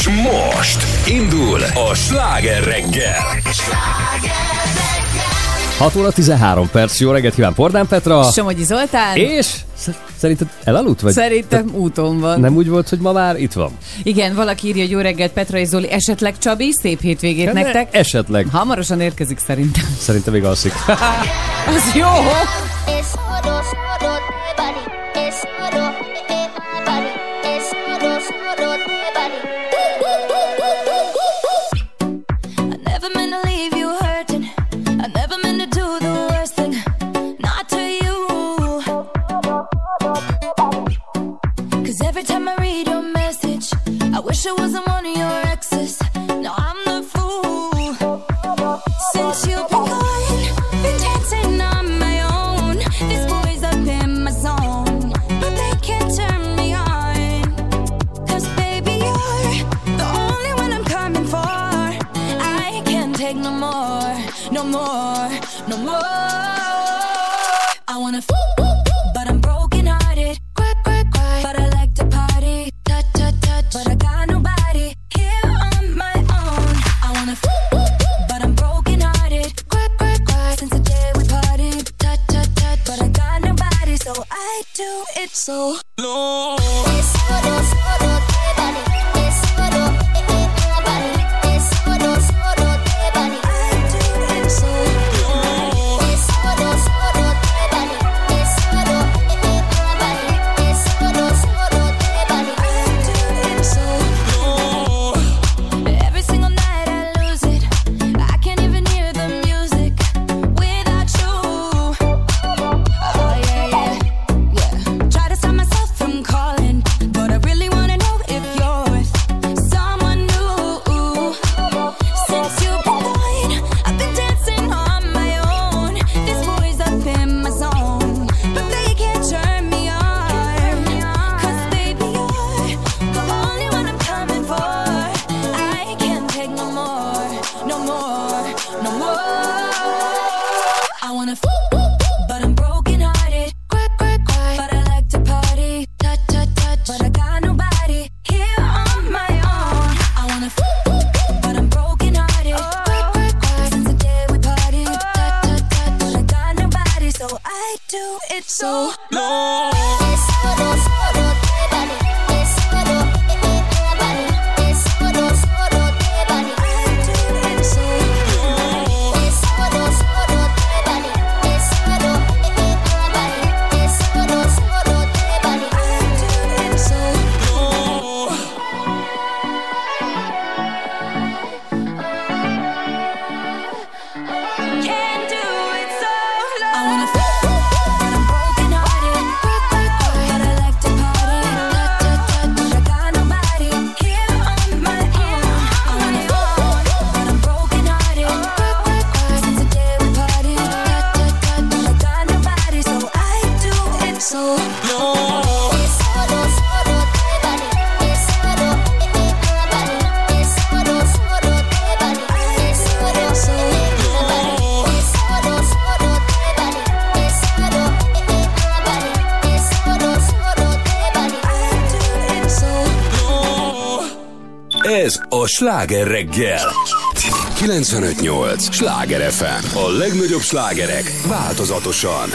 És most indul a sláger reggel. 6 óra 13 perc, jó reggelt kíván Pordán Petra. Somogyi Zoltán. És Szerinted elaludt vagy? Szerintem Te úton van. Nem úgy volt, hogy ma már itt van. Igen, valaki írja, hogy jó reggelt Petra és Zoli, esetleg Csabi, szép hétvégét ne, nektek. Esetleg. Hamarosan érkezik szerintem. Szerintem még alszik. Az jó! wish it wasn't Sláger reggel 958! Sláger FM! A legnagyobb slágerek változatosan!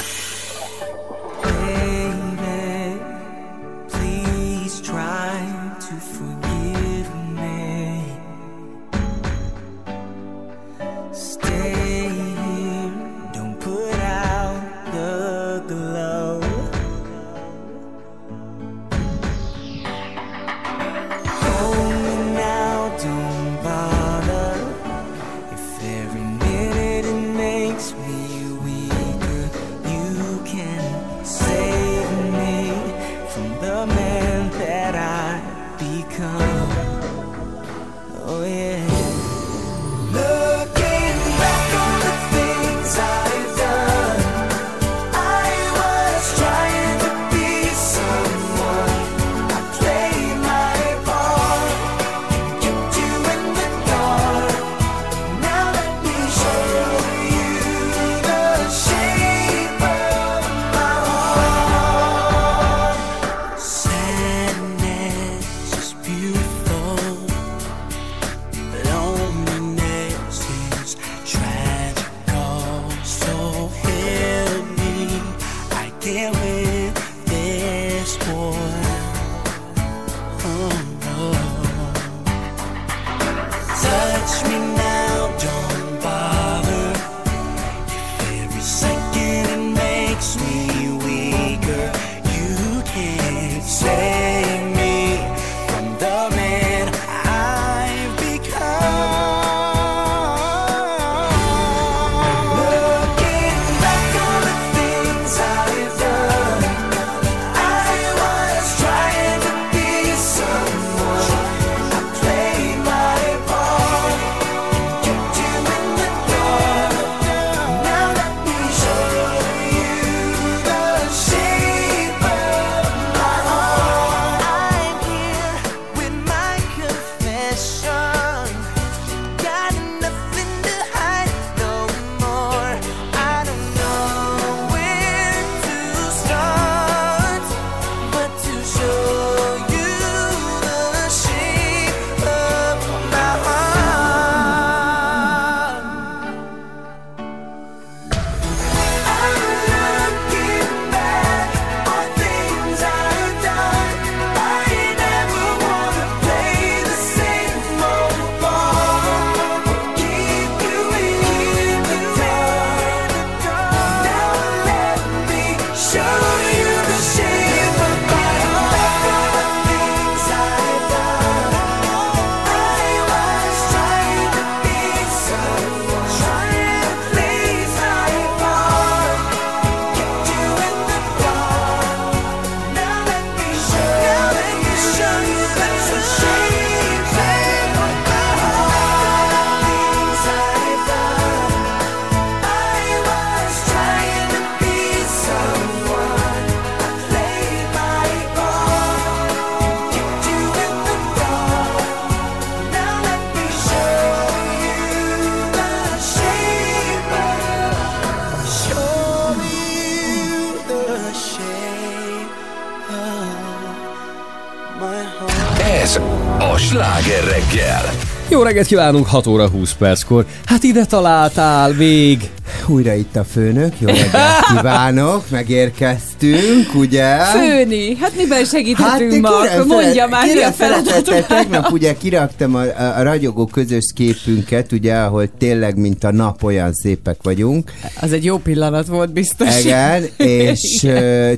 Reggelt kívánunk, 6 óra 20 perckor. Hát ide találtál még. Újra itt a főnök, jó reggelt kívánok, megérkeztünk, ugye? Főni, hát miben segíthetünk én ma? mondja már, mi a feladatom. tegnap ugye kiraktam a, a, a ragyogó közös képünket, ugye, ahol tényleg, mint a nap olyan szépek vagyunk. Az egy jó pillanat volt biztos. Igen, és ö,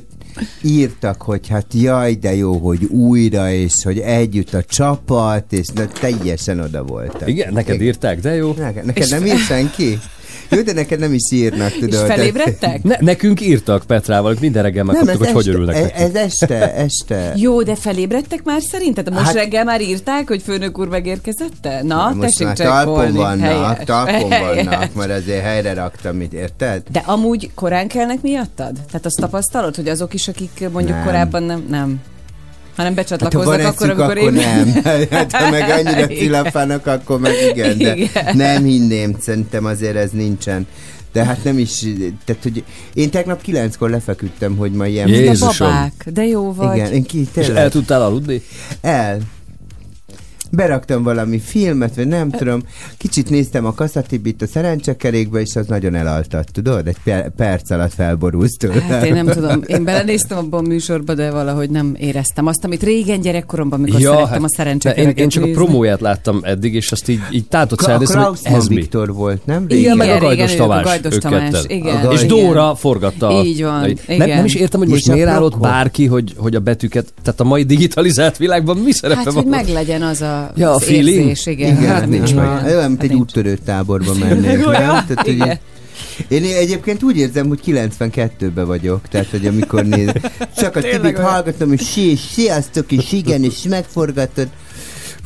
írtak, hogy hát jaj, de jó, hogy újra, és hogy együtt a csapat, és na, teljesen oda voltak. Igen, neked írták, de jó. Neked, neked nem fe- ír senki? Jó, de neked nem is írnak, És tudod. felébredtek? Ne, nekünk írtak Petrával, minden reggel megkaptuk, hogy hogy örülnek ez, ez este, este. Jó, de felébredtek már szerinted? Most Hát- reggel már írták, hogy főnök úr megérkezette? Na, Most tessék már talpon vannak, Helyes. talpon Helyes. vannak, mert azért helyre raktam, mit érted? De amúgy korán kelnek miattad? Tehát azt tapasztalod, hogy azok is, akik mondjuk Nem. korábban nem, nem. Hanem Hát ha becsatlakoznak akkor, amikor akkor én... nem. Hát ha meg annyira cilafának, akkor meg igen, de Igen. nem hinném, szerintem azért ez nincsen. De hát nem is, tehát hogy én tegnap kilenckor lefeküdtem, hogy ma ilyen... Jé. De Jézusom. babák, de jó vagy. Igen, én ki, És tényleg. el tudtál aludni? El. Beraktam valami filmet, vagy nem tudom. Kicsit néztem a Kasszatibit a szerencsekerékbe, és az nagyon elaltatt, tudod? Egy per- perc alatt felborulsz tőle. Hát én nem tudom, én belenéztem abban a műsorba, de valahogy nem éreztem azt, amit régen gyerekkoromban, amikor ja, szerettem a de szerencsekereket én, én csak a nézni. promóját láttam eddig, és azt így, így tátott Ka- a hogy Kraussmann ez mi. Viktor volt, nem? Igen, Igen, meg a Gajdos Tamás. a Gajdos Tamás, igen, És igen. Dóra forgatta. a- Így van, Nem, igen. nem is értem, hogy most És a miért állott bárki, hogy, hogy a betűket, tehát a mai digitalizált világban mi szerepe Hát, van? hogy meglegyen az a, Ja, a feeling. érzés, igen. Igen, hát nincs meg. Olyan, mint egy nincs. úttörő táborba mennék? Tehát, hogy Igen. én egyébként úgy érzem, hogy 92-ben vagyok, tehát, hogy amikor néz, csak a olyan. hallgatom, és si, sziasztok, és igen, és megforgatod.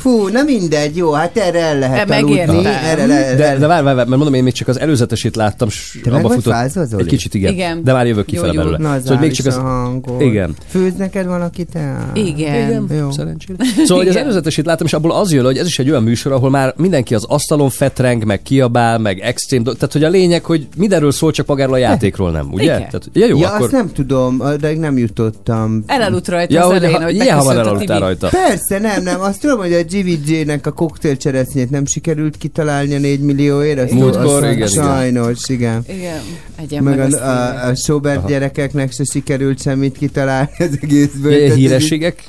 Fú, na mindegy, jó, hát erre el lehet E, aludni. Erre le, De, de várj, várj, mert mondom, én még csak az előzetesét láttam, s Te meg abba vagy futott. fázva? Egy kicsit igen, Igen. de már jövök kifele belőle. Na, az szóval még csak az... a hangod. Igen. Főz neked valaki te? Igen. Jó. Szerencsére. Szóval, hogy az Igen. előzetesét láttam, és abból az jön, hogy ez is egy olyan műsor, ahol már mindenki az asztalon fetreng, meg kiabál, meg extrém, do- tehát hogy a lényeg, hogy mindenről szól, csak magáról a játékról nem, ugye? Igen. Tehát, ja, jó, ja, akkor... azt nem tudom, de nem jutottam. Elaludt rajta Ja, az hogy elején, ha, hogy ilyen hamar elaludtál rajta. Persze, nem, nem, azt tudom, hogy a GVJ-nek a koktélcseresznyét nem sikerült kitalálni a 4 millióért? Azt- Múltkor, igen, igen. Sajnos, igen. Igen, egyen Meg meg, a, a, a Sobert gyerekeknek se sikerült semmit kitalálni az egészből. Ilyen hírességek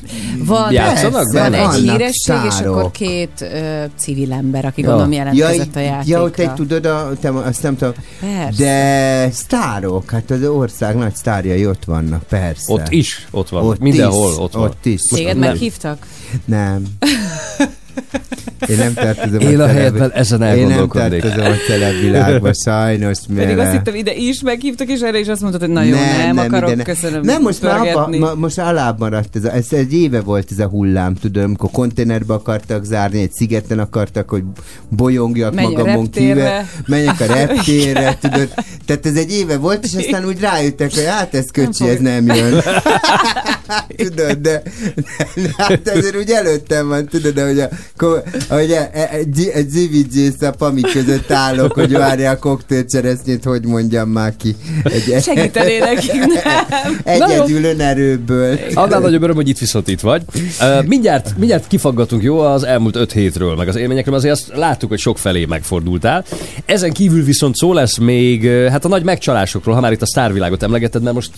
Van, játszanak van benne? egy híresség, és sztárok. akkor két ö, civil ember, aki Ja. gondolom Ja, jelentkezett a így- játékra. ja, te tudod, a, te, azt nem tudom. Persze. De sztárok, hát az ország nagy sztárjai ott vannak, persze. Ott is, ott van. Ott Mindenhol is, ott van. Ott is. Téged nem. meghívtak? Nem. Én nem tartozom Én a celeb- helyedben ezen Én nem tartozom a celeb világba, sajnos. Pedig mert- azt hittem, ide is meghívtak, és erre is azt mondtad, hogy na jó, nem, nem akarok, ide ne. köszönöm. Nem, most már abba, ma, most alább maradt ez, a, ez egy éve volt ez a hullám, tudom, amikor konténerbe akartak zárni, egy szigeten akartak, hogy bolyongjak Menj a magamon kívül, menjek a reptérre, tudod. Tehát ez egy éve volt, és aztán úgy rájöttek, hogy hát ez köcsi, ez nem jön. tudod, de, de, hát ezért úgy előttem van, tudod, hogy a, ko- hogy a, a, G- a GVG és a Pami között állok, hogy várja a koktélcseresznyét, hogy mondjam már ki. Egy, Segítenél nekik, nem? Egyedül önerőből. Annál nagyobb öröm, hogy itt viszont itt vagy. Uh, mindjárt, mindjárt kifaggatunk jó az elmúlt öt hétről, meg az élményekről, azért azt láttuk, hogy sok felé megfordultál. Ezen kívül viszont szó lesz még hát a nagy megcsalásokról, ha már itt a sztárvilágot emlegeted, mert most,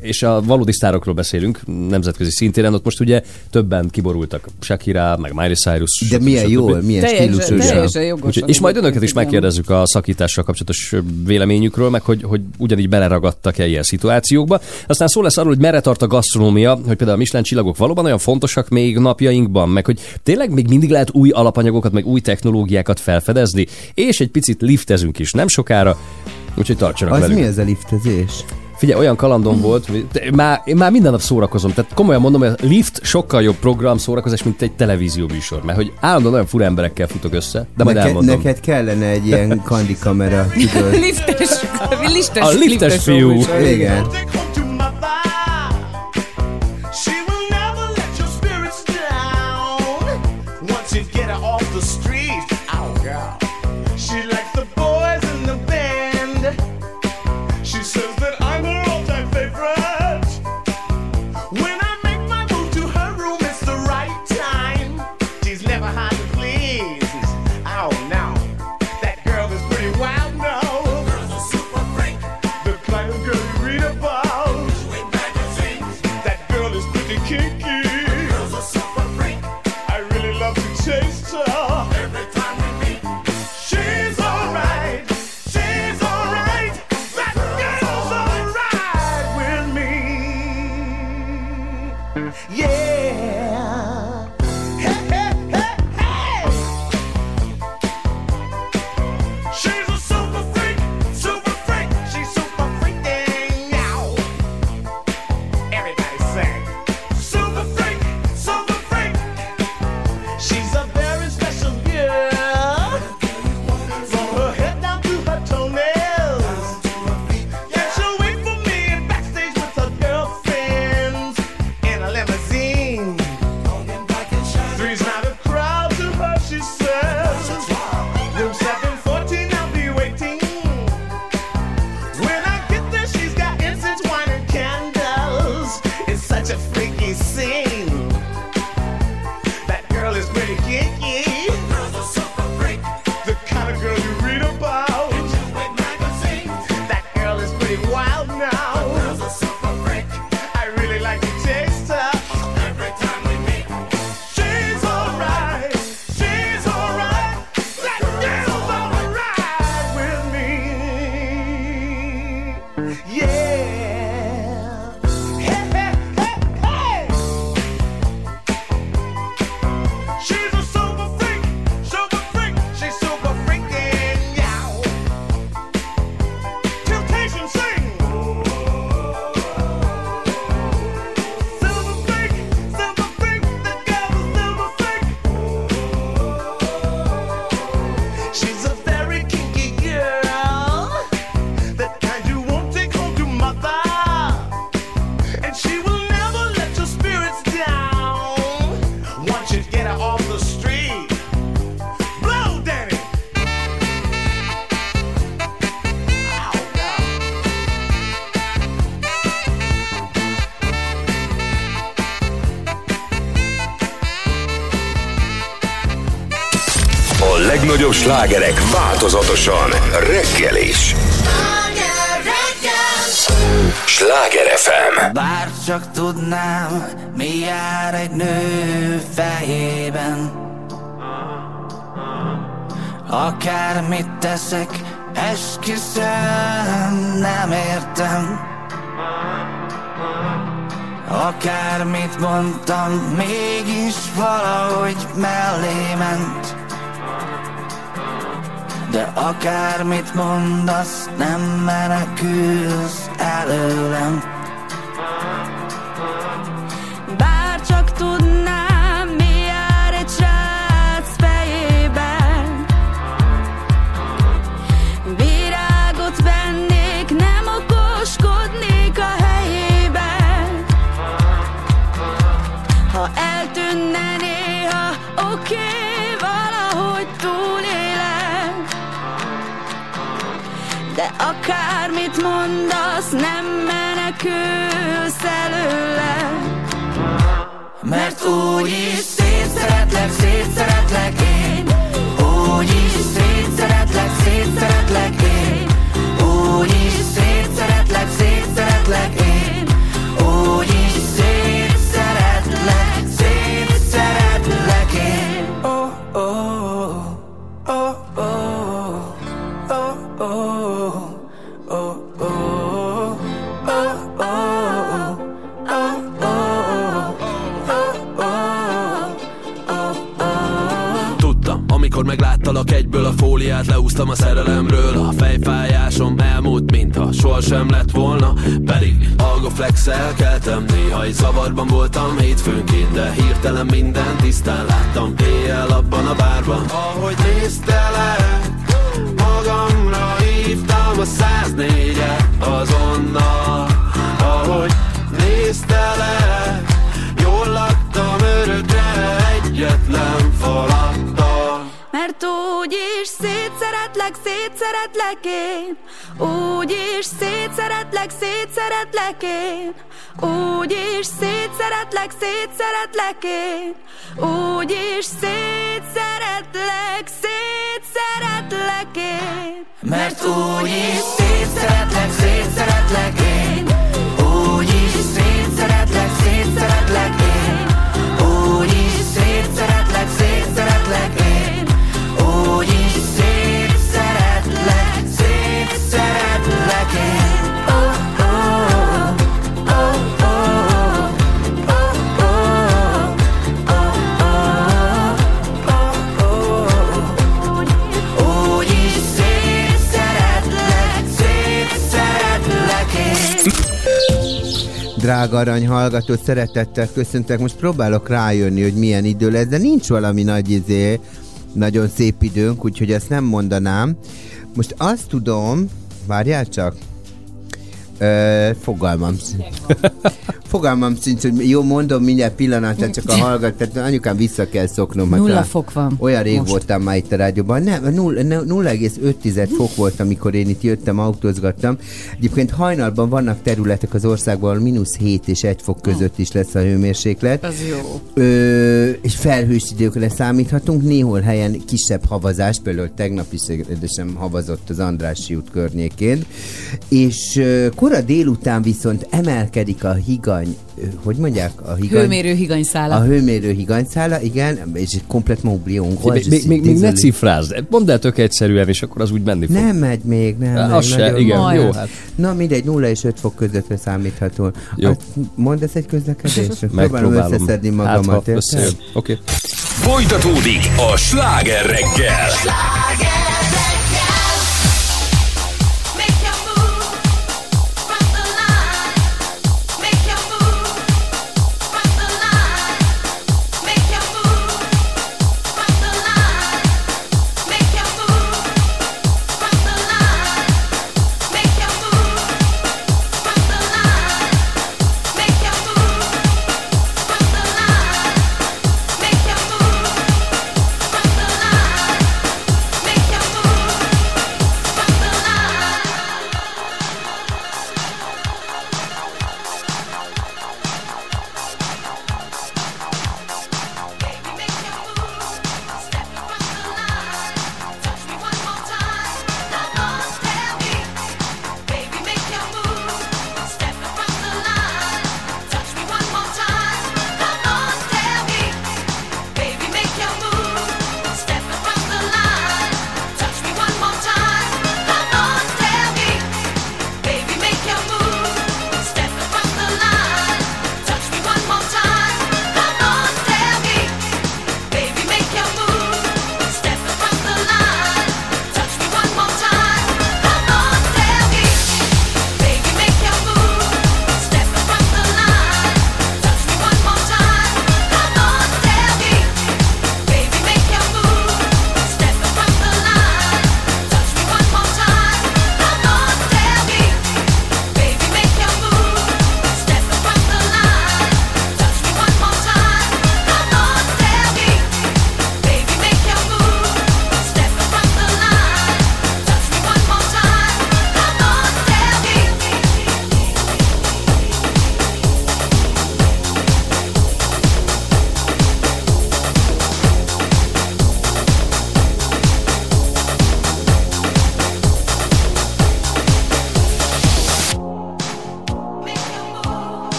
és a valódi sztárokról beszélünk, nemzetközi szintéren, ott most ugye többen kiborultak. Shakira, meg Miley Cyrus. De stb. milyen jól, milyen Teljesen, stílusos. teljesen jogos. Úgyhogy, és majd önöket is megkérdezzük a szakítással kapcsolatos véleményükről, meg hogy, hogy ugyanígy beleragadtak-e ilyen szituációkba. Aztán szó lesz arról, hogy merre tart a gasztronómia, hogy például a Michelin csillagok valóban olyan fontosak még napjainkban, meg hogy tényleg még mindig lehet új alapanyagokat, meg új technológiákat felfedezni, és egy picit liftezünk is nem sokára, úgyhogy tartsanak Az velünk. mi ez a liftezés? Figyelj, olyan kalandom volt, már, én már minden nap szórakozom. Tehát komolyan mondom, hogy a Lift sokkal jobb program szórakozás, mint egy televízió műsor. Mert hogy állandóan olyan fura emberekkel futok össze, de majd Neked, elmondom. neked kellene egy ilyen kandi kamera, tudod. Liftes, liftes, A liftes fiú. műsor. Igen. Slágerek változatosan reggel is. Sláger FM. Bár csak tudnám, mi jár egy nő fejében Akármit teszek, esküszöm, nem értem Akármit mondtam, mégis valahogy mellé ment De akármit mondasz, nem menekülsz előlem mondasz, nem menekülsz előle. Mert úgy is szétszeretlek, szétszeretlek én. Úgy is szétszeretlek, szétszeretlek fóliát Leúztam a szerelemről. A fejfájásom elmúlt, mintha sohasem lett volna. Pedig algoflex-el keltem Néha egy zavarban voltam hétfőnként De hirtelen minden tisztán láttam. Éjjel abban a bárban. Ahogy néztelek Magamra hívtam a 104-et azonnal. Ahogy néztelek Jól laktam örökre szétszeretlek, szétszeretlek én. Úgy is szétszeretlek, szétszeretlek én. Úgy is szétszeretlek, szétszeretlek én. Úgy is szétszeretlek, szétszeretlek én. Mert úgy is szétszeretlek, szétszeretlek én Drága arany hallgató, szeretettel köszöntek. Most próbálok rájönni, hogy milyen idő lesz, de nincs valami nagy izé, nagyon szép időnk, úgyhogy ezt nem mondanám. Most azt tudom, várjál csak, Ö, fogalmam. fogalmam sincs, hogy jó, mondom mindjárt pillanatát, csak a hallgat, tehát anyukám vissza kell szoknom. hát Nulla rá- fok van Olyan rég most. voltam már itt a rádióban. Nem, null- ne- 0,5 fok volt, amikor én itt jöttem, autózgattam. Egyébként hajnalban vannak területek az országban, ahol mínusz 7 és 1 fok között is lesz a hőmérséklet. Az jó. Ö, és felhős időkre számíthatunk, néhol helyen kisebb havazás, például tegnap is sem havazott az Andrássy út környékén, és kora délután viszont emelkedik a higany, ö, hogy mondják? A higany, Hőmérő higanyszála. a hőmérő higanyszála, igen, és komplet oublion. Még, még, még, még ne cifrázd. Mondd el tök egyszerűen, és akkor az úgy menni fog. Nem megy még, nem Az megy. se, nagyon- igen, Majd. jó, hát Na mindegy, 0 és 5 fok közöttre számítható. Jó. Hát, mondd ezt egy közlekedésre. Próbálom Megpróbálom. összeszedni Hát, magamat. összejön. Oké. Folytatódik a sláger reggel. Make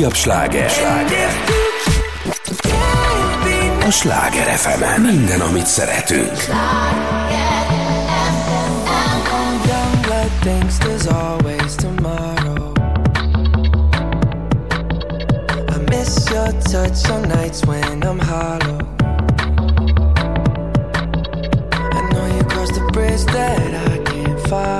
Egy újabb sláger. A Sláger fm Minden, amit szeretünk. Touch on nights when I'm hollow. I know you crossed the bridge that I can't follow.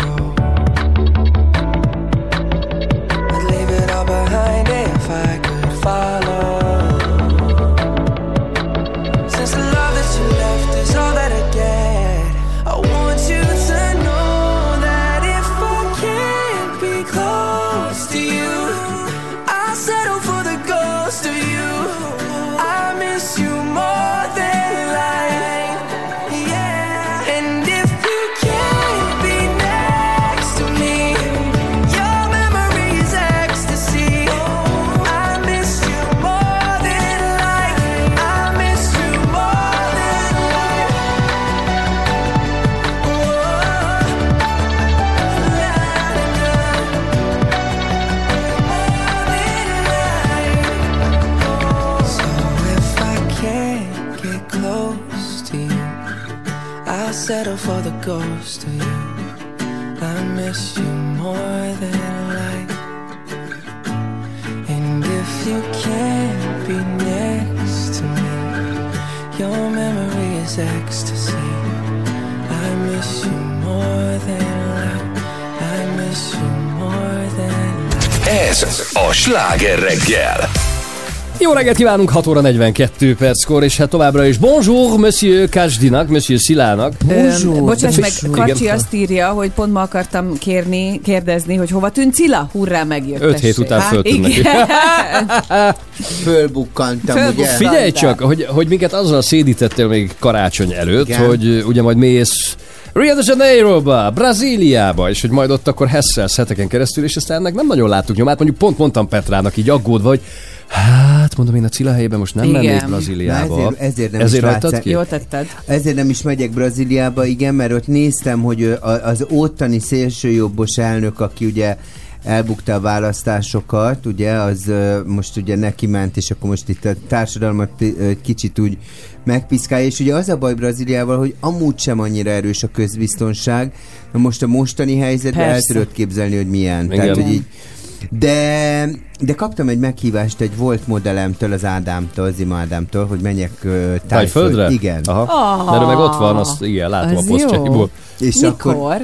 A Sláger reggel. Jó reggelt kívánunk, 6 óra 42 perckor, és hát továbbra is bonjour, monsieur Kásdinak, monsieur Szilának. Öm, Bocsáss meg, Igen. Karcsi azt írja, hogy pont ma akartam kérni, kérdezni, hogy hova tűnt Cilla? Hurrá, megjött. Öt hét tessék. után föltűnt neki. Fölbukkantam, ugye? Figyelj csak, hogy, hogy minket azzal szédítettél még karácsony előtt, Igen. hogy ugye majd mész Rio de Janeiroba, Brazíliába, és hogy majd ott akkor hesszelsz heteken keresztül, és aztán ennek nem nagyon láttuk nyomát. Mondjuk pont mondtam Petrának így aggódva, hogy hát mondom én a Cilla helyében most nem Igen. mennék Na Brazíliába. ezért- ezért nem ezért is hagytad látsz- ki? Jól tetted. Ezért nem is megyek Brazíliába, igen, mert ott néztem, hogy az ottani szélsőjobbos elnök, aki ugye elbukta a választásokat, ugye, az most ugye neki ment, és akkor most itt a társadalmat kicsit úgy megpiszkálja, és ugye az a baj Brazíliával, hogy amúgy sem annyira erős a közbiztonság, na most a mostani helyzetben el tudod képzelni, hogy milyen. Igen. Tehát, hogy így, de, de kaptam egy meghívást egy volt modellemtől, az Ádámtól, az Ima Ádámtól, hogy menjek uh, Tájföldre? Igen. Aha. Ah, Mert ő meg ott van, azt igen, látom az a posztjaiból. És Mikor? akkor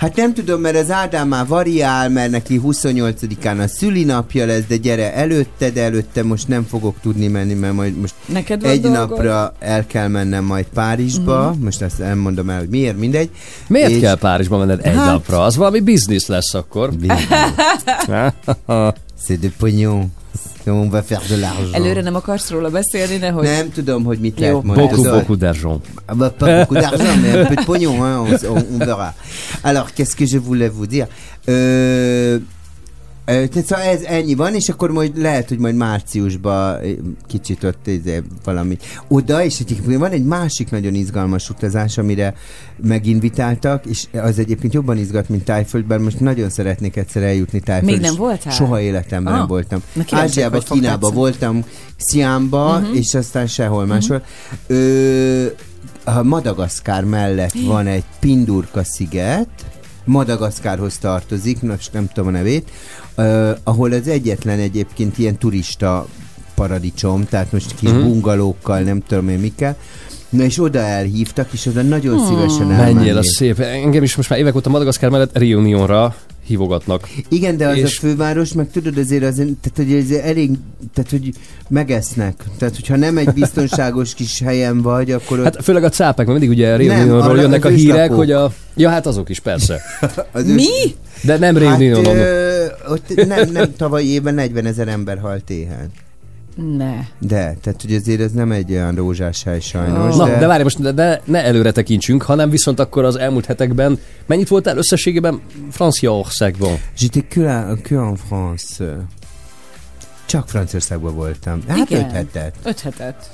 Hát nem tudom, mert az Ádám már variál, mert neki 28-án a szülinapja lesz, de gyere előtte, de előtte most nem fogok tudni menni, mert majd most Neked egy dolgod? napra el kell mennem majd Párizsba, uh-huh. most azt nem mondom el, hogy miért, mindegy. Miért És- kell Párizsba menned egy Hát- napra? Az valami biznisz lesz akkor. C'est de pognon. On va faire de l'argent. Előre nem akarsz róla beszélni, nehogy... Nem tudom, hogy mit lehet mondani. Beaucoup, beaucoup d'argent. Ah bah, pas beaucoup d'argent, mais un peu de pognon, hein, on, on- on verra. Alors, qu'est-ce que je voulais vous dire? Euh, szóval ez ennyi van, és akkor majd lehet, hogy majd márciusban kicsit ott izé, valami. Oda, és egyébként van egy másik nagyon izgalmas utazás, amire meginvitáltak, és az egyébként jobban izgat, mint Tájföldben. Most nagyon szeretnék egyszer eljutni Tájföldre. Még nem voltál? Soha életemben Ah. nem voltam. Na, kíváncsiak, Ázsiában, Kínában voltam, Sziámba, Mhm. uh-huh. és aztán sehol máshol. Ö, a Madagaszkár mellett van egy Pindurka sziget, Madagaszkárhoz tartozik, most nem tudom a nevét, uh, ahol az egyetlen egyébként ilyen turista paradicsom, tehát most kis uh-huh. bungalókkal, nem tudom én mikkel, Na és oda elhívtak, és oda nagyon Hmm. szívesen Menjél, elmennék. az szép. Engem is most már évek óta Madagaszkár mellett Reunionra hívogatnak. Igen, de az És- a főváros, meg tudod azért, az, tehát, hogy ez elég, tehát, hogy megesznek. Tehát, hogyha nem egy biztonságos kis helyen vagy, akkor ott Hát főleg a cápák, mert mindig ugye arra jönnek a hírek, őslakók. hogy a... Ja, hát azok is, persze. az Mi? De nem Rio Hát, ö, ott nem, nem, tavaly évben 40 ezer ember halt éhen. Ne. De, tehát hogy azért ez nem egy olyan rózsás hely sajnos. Na, de, de várj, most de, de ne előre tekintsünk, hanem viszont akkor az elmúlt hetekben mennyit voltál összességében Franciaországban? J'étais que, la, que en France. Csak Franciaországban voltam. Hát Igen. öt hetet. Öt hetet.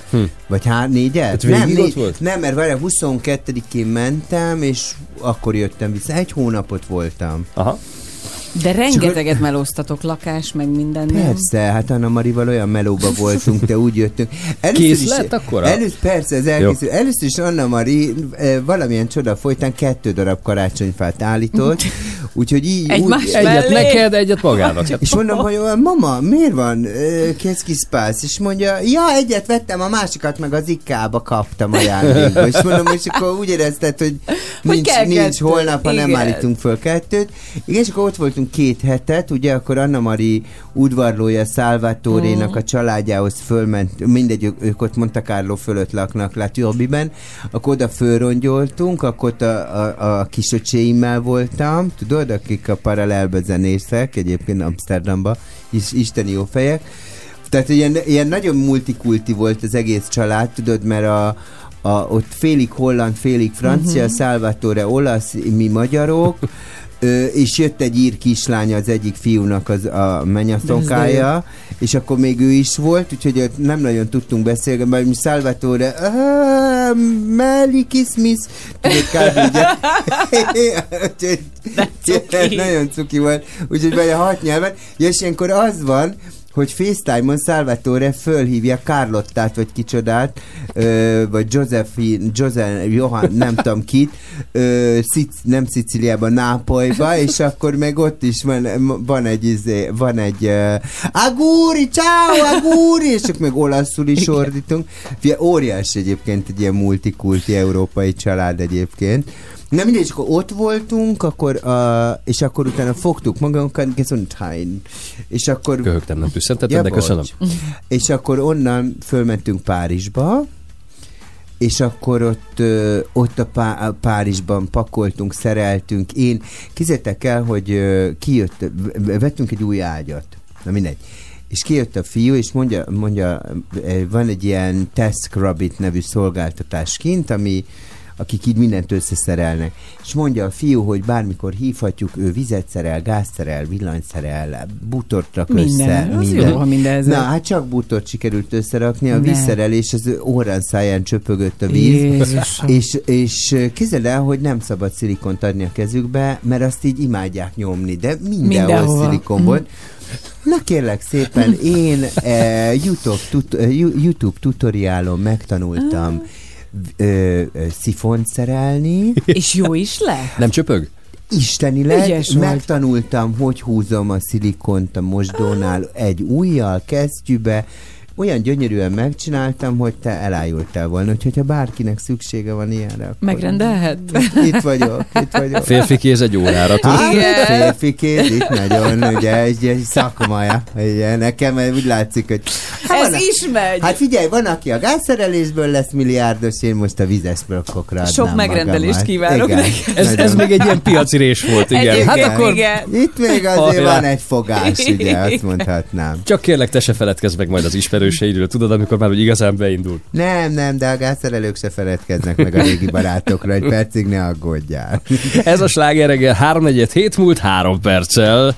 Vagy hát négyet? Tehát nem, ott volt? nem, mert várjál, 22-én mentem, és akkor jöttem vissza. Egy hónapot voltam. Aha. De rengeteget melóztatok, lakás, meg minden. nem? Persze, hát Anna Marival olyan melóba voltunk, de úgy jöttünk. Kész lett akkora? Először, persze, ez elkészült. Először is Anna Mari eh, valamilyen csoda folytán kettő darab karácsonyfát állított, úgyhogy így... Egymás úgy, Egyet Mellé? neked, egyet magának. Hát, és mondom, hogy "Ó, mama, miért van kész kis pász? És mondja, ja, egyet vettem, a másikat meg az ikkába kaptam ajándékba. És mondom, és akkor úgy érezted, hogy nincs, kell nincs kettő. holnap, ha nem állítunk föl kettőt. Igen, és akkor ott voltunk két hetet, ugye akkor Anna Mari udvarlója Salvatorénak a családjához fölment, mindegy, ők, ők ott Monte Carlo fölött laknak La Turbiben, akkor oda fölrongyoltunk, akkor ott a, a, a kisöcséimmel voltam, tudod, akik a paralelbe zenészek, egyébként Amsterdamba, is, isteni jó fejek. Tehát ilyen, ilyen nagyon multikulti volt az egész család, tudod, mert a, a, ott félig holland, félig francia, uh-huh. Salvatore olasz, mi magyarok, és jött egy ír kislány az egyik fiúnak az a menyasszonkája, és akkor még ő is volt, úgyhogy nem nagyon tudtunk beszélni, mert mi Salvatore, "Ah, Merry Christmas, tudod, kb. nagyon cuki volt, úgyhogy a hat nyelven, és ilyenkor az van, hogy FaceTime-on Salvatore fölhívja Carlottát, vagy kicsodát, ö, vagy Josephine, Jose, Johan, nem tudom kit, ö, Szic, nem Sziciliában, Nápolyba, és akkor meg ott is van, van egy, izé, van egy uh, aguri, ciao, aguri, és akkor meg olaszul is ordítunk. Fia, óriás egyébként egy ilyen multikulti európai család egyébként. Na mindegy, és akkor ott voltunk, akkor, uh, és akkor utána fogtuk magunkat, Gesundheit. És akkor Köhögtem, nem tüsszentettem, de bocs. köszönöm. És akkor onnan fölmentünk Párizsba, és akkor ott, ö, ott a, Pá- Párizsban pakoltunk, szereltünk. Én, kizétek el, hogy ö, kijött, vettünk egy új ágyat. Na mindegy. És kijött a fiú, és mondja, mondja van egy ilyen TaskRabbit nevű szolgáltatás kint, ami akik így mindent összeszerelnek. És mondja a fiú, hogy bármikor hívhatjuk, ő vizet szerel, gáz szerel, villanyt szerel, butort rak Minden. össze. Az jó, ha minden ez- Na, hát csak butort sikerült összerakni, a Ne. vízszerelés az órán száján csöpögött a víz. Jézusom. És, és képzeld el, hogy nem szabad szilikont adni a kezükbe, mert azt így imádják nyomni, de mindenhol, Mindenhova. szilikon volt. Na kérlek szépen, én eh, YouTube, tut, YouTube tutoriálon megtanultam ö, ö, szifont szerelni, És jó is lett? Nem csöpög? istenileg Ügyes vagy. megtanultam, hogy húzom a szilikont a mosdónál egy ujjal, kesztyűbe, olyan gyönyörűen megcsináltam, hogy te elájultál volna, úgyhogy ha bárkinek szüksége van ilyenre, akkor Megrendelhet? itt vagyok, itt vagyok. Férfi kéz egy órára. Hát, férfi kéz, itt nagyon, ugye, egy, egy szakmaja, ugye, nekem úgy látszik, hogy... Hát Ez van- is megy. Hát figyelj, van, aki a gázszerelésből lesz milliárdos, én most a vizes blokkokra adnám Sok megrendelést magamat. kívánok Igen, neked. Ez, ez még egy ilyen piaci rés volt, igen. Egyébként Hát akkor igen. Itt még azért van egy fogás, ugye, azt mondhatnám. csak kérlek, te se feledkezz meg majd az ismerőseidről, tudod, amikor már úgy igazán beindul. Nem, nem, de a gázszerelők se feledkeznek meg a régi barátokra, egy percig ne aggódjál. Ez a sláger reggel 3 hét múlt 3 perccel.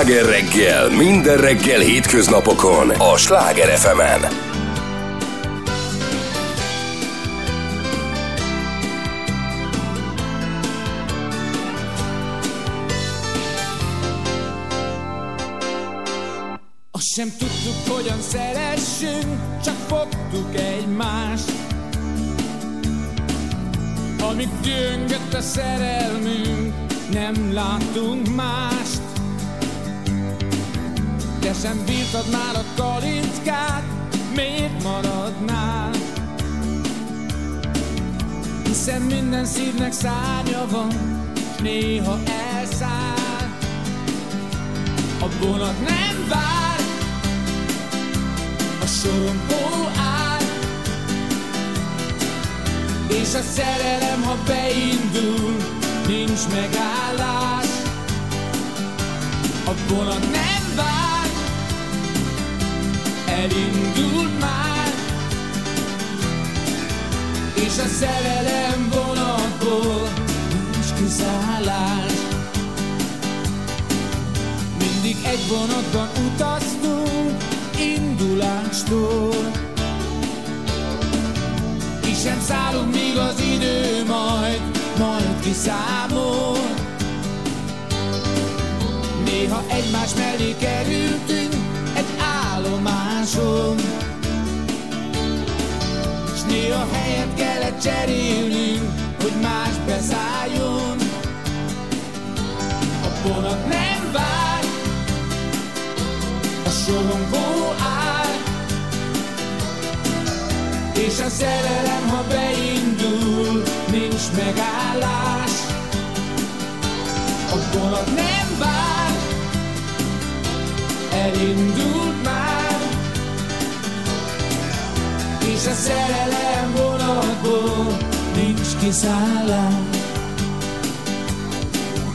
Sláger reggel, minden reggel hétköznapokon a Sláger fm Azt sem tudtuk, hogyan szeressünk, csak fogtuk egymást. Amíg gyöngött a szerelmünk, nem láttunk mást. Te sem bírtad már a kalintkát, miért maradnál? Hiszen minden szívnek szárnya van, s néha elszáll. A vonat nem vár, a sorompó áll, és a szerelem, ha beindul, nincs megállás. A vonat nem elindult már, és a szerelem vonatból nincs kiszállás. Mindig egy vonatban utaztunk, indulástól. Ki sem szállunk, míg az idő majd, majd kiszámol. Néha egymás mellé kerültünk egy állomáson. S néha helyet kellett cserélnünk, hogy más beszálljon. A vonat nem vár, a sorompó áll, és a szerelem, ha beindul, nincs megállás. A vonat nem vár, elindult és a szerelem vonatból nincs kiszállás.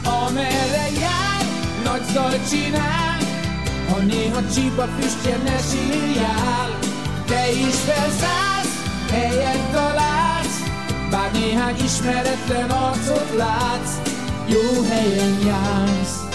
Amerre jár, nagy zaj csinál, ha néha csipa füstje ne sírjál. Te is felszállsz, helyet találsz, bár néhány ismeretlen arcot látsz, jó helyen jársz.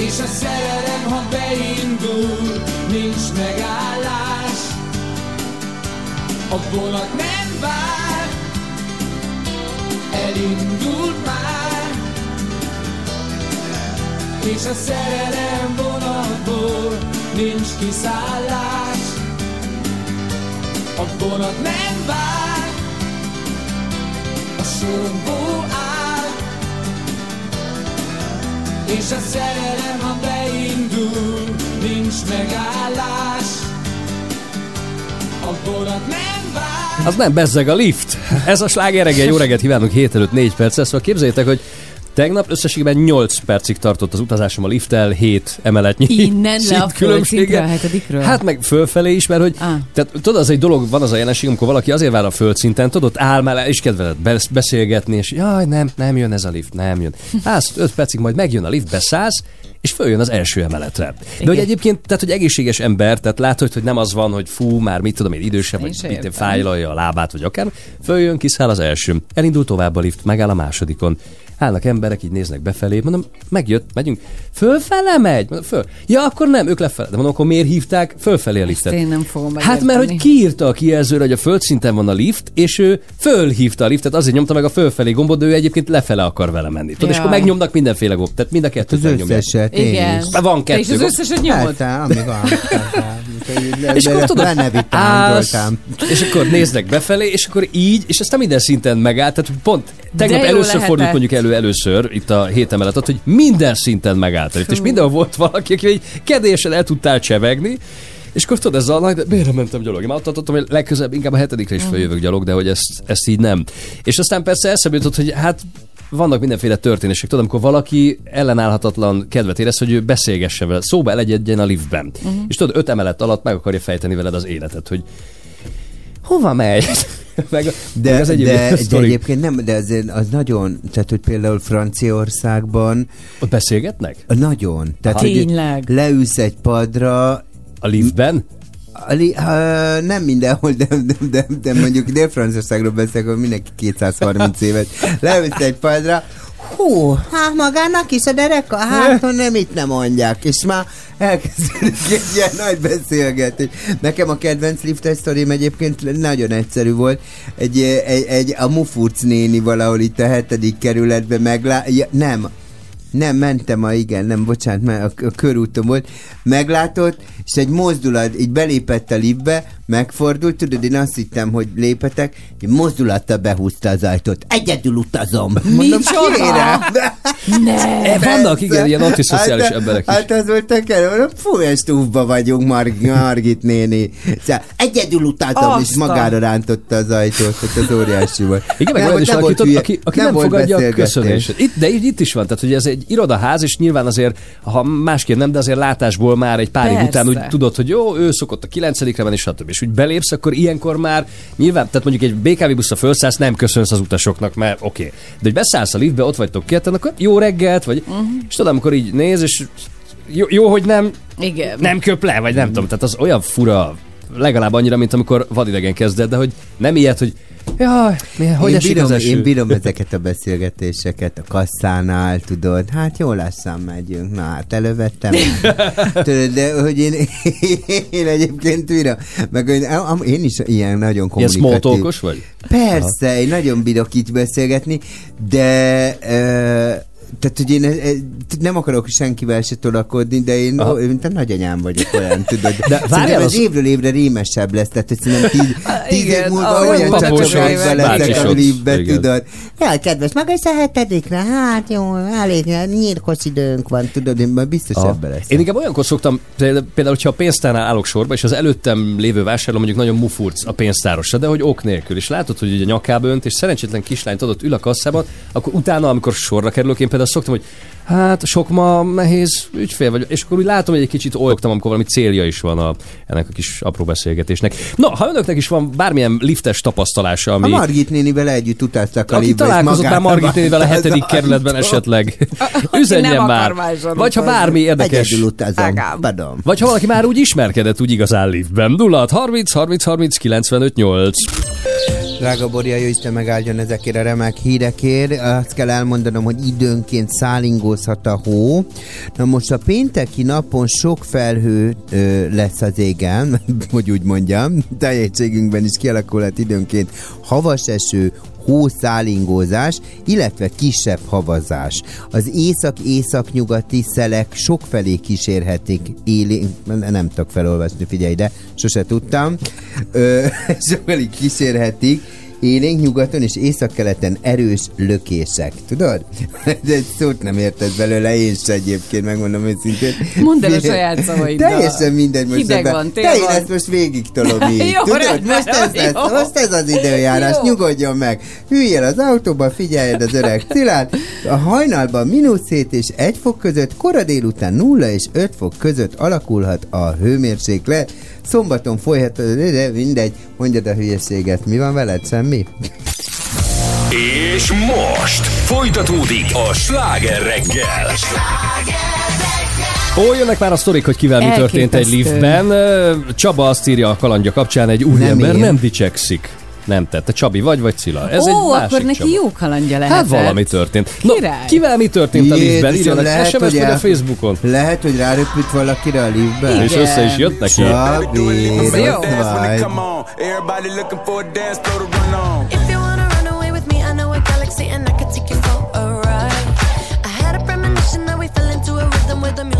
És a szerelem, ha beindul, nincs megállás. A vonat nem vár, elindult már, és a szerelem vonatból nincs kiszállás. A vonat nem vár, a sorongó áll, és a szerelem, ha beindul, nincs megállás. A vonat nem vár, Az nem bezzeg a lift. Ez a sláger reggel, jó reggelt kívánunk 7 előtt 4 perc. Szóval képzeljétek, hogy tegnap összességében 8 percig tartott az utazásom a lifttel, 7 emeletnyi Innen le a különbsége. a hetedikről? Hát meg fölfelé is, mert hogy Ah. tehát, tudod, az egy dolog, van az a jelenség, amikor valaki azért vár a földszinten, tudod, áll mellé, és kedveled besz- beszélgetni, és jaj, nem, nem jön ez a lift, nem jön. Állsz 5 percig, majd megjön a lift, beszállsz, és följön az első emeletre. De Igen. hogy egyébként, tehát, hogy egészséges ember, tehát látod, hogy nem az van, hogy fú, már mit tudom én, idősebb, vagy mit fájlalja a lábát, vagy akár. Följön, kiszáll az elsőn. Elindul tovább a lift, megáll a másodikon. Állnak emberek, így néznek befelé, mondom, megjött, megyünk. Fölfele megy? Mondom, föl. Ja, akkor nem, ők lefele. De mondom, akkor miért hívták fölfelé a liftet? Ezt én nem fogom Hát mert hogy megérteni. kiírta a kijelzőre, hogy a földszinten van a lift, és ő fölhívta a liftet, azért nyomta meg a fölfelé gombot, de ő egyébként lefele akar vele menni. Tudod, és akkor megnyomnak mindenféle gomb. Tehát mind a kettőt Az megnyomják. összeset, Igen. van kettő az gomb. összeset nyomod? Hát, ami van. És akkor tudod, állsz, állsz. és akkor néznek befelé, és akkor így, és aztán minden szinten megállt. Tehát pont tegnap először lehetett. fordult mondjuk elő először itt a hét emelet, ott, hogy minden szinten megállt. lift, És mindenhol volt valaki, aki egy kedélyesen el tudtál csevegni, és akkor tudod, ez a nagy, de miért nem mentem gyalog? Én már ott tartottam, hogy legközelebb inkább a hetedikre is feljövök gyalog, de hogy ezt, ezt így nem. És aztán persze eszembe jutott, hogy hát vannak mindenféle történések. Tudom, amikor valaki ellenállhatatlan kedvet érez, hogy ő beszélgessen vele, szóba elegyedjen a liftben. Uh-huh. És tudod, öt emelet alatt meg akarja fejteni veled az életet, hogy hova megy? meg, De, meg az egyéb de, de egyébként nem, de azért az nagyon, tehát hogy például Franciaországban Ott beszélgetnek? nagyon. Tehát, hogy Tényleg? leülsz egy padra, A liftben? A li, ha, nem mindenhol, de, de, de, de mondjuk Dél-Franciaországról beszélek, ahol mindenki 230 évet. Leülsz egy padra, hú, hát magának is a dereka, hát nem itt nem mondják, és már elkezdődik egy ilyen nagy beszélgetés. Nekem a kedvenc liftes sztorim egyébként nagyon egyszerű volt. Egy, egy, egy a Mufurc néni valahol itt a hetedik kerületben meglá... Ja, nem, nem, mentem a, igen, nem, bocsánat, mert a, a körúton volt, meglátott, és egy mozdulat, így belépett a liftbe, megfordult, tudod, én azt hittem, hogy lépetek, egy mozdulattal behúzta az ajtót. Egyedül utazom. Micsoda? kérem. Ne! E, vannak, igen, ilyen antiszociális hát, emberek is. Hát az volt tekerő, mondom, fú, stúfba vagyunk, Marg- Margit néni. Szóval egyedül utazom, és magára rántotta az ajtót, tehát az óriási volt. Igen, meg Nem, olyan is nem tudod, hülye, aki, aki nem, volt fogadja a köszönést. Itt, de így, itt is van, tehát hogy ez egy irodaház, és nyilván azért, ha másképp nem, de azért látásból már egy pár év után úgy tudod, hogy jó, ő szokott a kilencedikre menni, stb. És úgy belépsz, akkor ilyenkor már nyilván, tehát mondjuk egy BKV buszra felszállsz, nem köszönsz az utasoknak, mert oké. Okay. De hogy beszállsz a liftbe, ott vagytok ketten, akkor jó reggelt, vagy, uh-huh. és tudom, amikor így néz, és jó, jó hogy nem, Igen. nem köp le, vagy nem tudom. Tehát az olyan fura, legalább annyira, mint amikor vadidegen kezded, de hogy nem ilyet, hogy jaj, hogy én, bírom, az én bírom ezeket a beszélgetéseket a kasszánál, tudod, hát jó lassan megyünk, na hát elővettem. tudod, de hogy én, én egyébként bírom, meg hogy am- én is ilyen nagyon Ilyen kommunikatív. small talkos vagy? Persze, én nagyon bírok így beszélgetni, de ö, tehát, hogy én eh, nem akarok senkivel se tolakodni, de én, Aha. mint a nagyanyám vagyok olyan, tudod. De várjál, az- évről évre rémesebb lesz, tehát hogy szerintem tíz, tíz év Igen, múlva olyan vagy. leszek a liftbe, tudod. Ja, kedves, maga is a hetedikre, hát jó, elég nyírkos időnk van, tudod, én már biztos Aha. ebbe lesz. Én inkább olyankor szoktam, például, például, hogyha a pénztárnál állok sorba, és az előttem lévő vásárló mondjuk nagyon mufurc a pénztárosra, de hogy ok nélkül, és látod, hogy ugye nyakába önt, és szerencsétlen kislányt adott ül a kasszában, akkor utána, amikor sorra kerülök, én például szoktam, hogy hát sok ma nehéz ügyfél vagy, és akkor úgy látom, hogy egy kicsit olyogtam, amikor valami célja is van a, ennek a kis apró beszélgetésnek. Na, ha önöknek is van bármilyen liftes tapasztalása, A ami... Margit nénivel együtt utaztak a Aki találkozott már Margit nénivel a hetedik kerületben esetleg, üzenjen már. Vagy ha bármi érdekes. Vagy ha valaki már úgy ismerkedett, úgy igazán liftben. 0 30 30 30 95 8. Drága Borja, jó Isten megáldjon ezekért a remek hírekért. Azt kell elmondanom, hogy időnként szállingózhat a hó. Na most a pénteki napon sok felhő ö, lesz az égen, hogy úgy mondjam. Teljességünkben is kialakulhat időnként havas eső, hószálingózás, illetve kisebb havazás. Az észak-északnyugati szelek sokfelé kísérhetik élénk, nem tudok felolvasni, figyelj, de sose tudtam. Sokfelé kísérhetik élénk nyugaton és északkeleten erős lökések. Tudod? De egy szót nem érted belőle, én se egyébként, megmondom őszintén. Mondd el a saját szavaiddal. Teljesen mindegy most. Hideg ebben. van, tél Te én ezt most végig tolom így. Jó, Tudod? rendben, Most ez, lesz, jó. most ez az időjárás, Jó. nyugodjon meg. Üljél az autóba, figyeljed az öreg Cilát. A hajnalban mínusz 7 és 1 fok között, kora délután 0 és 5 fok között alakulhat a hőmérséklet. Szombaton folyhat, de mindegy, mondjad a hülyeséget. Mi van veled, semmi? És most folytatódik a sláger reggel. Ó, jönnek már a sztorik, hogy kivel mi történt egy liftben. Csaba azt írja a kalandja kapcsán, egy úriember Nem nem, dicsekszik. Nem tette. Csabi vagy, vagy Cilla? Ez Ó, egy másik akkor neki Csaba. jó kalandja lehetett. Hát valami történt. No, Király. kivel mi történt a liftben? Jézusom, Írjanak lehet, SMS-t hogy vagy a Facebookon. Lehet, hogy ráröpült valakire a liftbe? És össze is jött neki. Csabi, jó. If you wanna run away with me, I know a galaxy and I could take you for a ride. I had a premonition that we fell into a rhythm where the music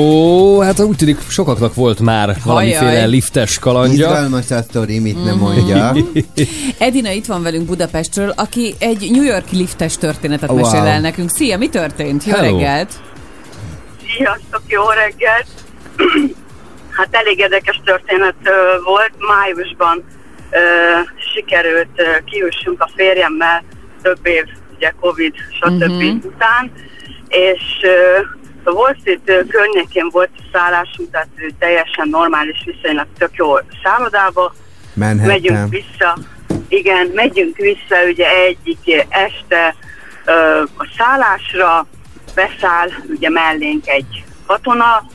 Ó, hát úgy tűnik sokaknak volt már valamiféle liftes kalandja. Izgalmas a sztori, mit nem mm. mondja. Edina itt van velünk Budapestről, aki egy New York liftes történetet wow. mesél el nekünk. Szia, mi történt? Jó Hello. reggelt! Sziasztok, jó reggelt! hát elég érdekes történet volt. Májusban ö, sikerült ö, kiüssünk a férjemmel több év, ugye Covid, stb. Uh-huh. után, és ö, a Wall Street környékén volt szállásunk, tehát teljesen normális, viszonylag tök jó szállodába. Manhattan. Megyünk vissza, igen, megyünk vissza ugye egyik este ö, a szállásra, beszáll ugye mellénk egy katona,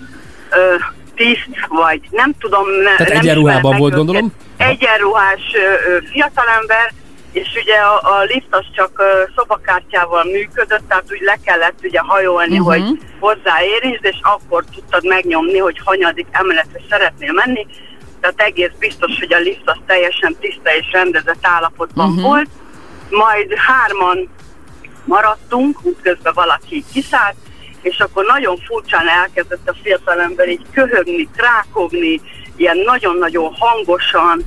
ö, tiszt, vagy nem tudom. Tehát nem egyenruhában volt, gondolom? Egyenruhás ö, fiatalember, ugye a, a lift az csak szobakártyával működött, tehát úgy le kellett ugye hajolni, uh-huh. hogy hozzáérintsd, és akkor tudtad megnyomni, hogy hanyadik emeletre szeretnél menni. Tehát egész biztos, hogy a lift az teljesen tiszta és rendezett állapotban uh-huh. volt. Majd hárman maradtunk, útközben valaki kiszállt, és akkor nagyon furcsán elkezdett a fiatalember így köhögni, trákogni, ilyen nagyon-nagyon hangosan,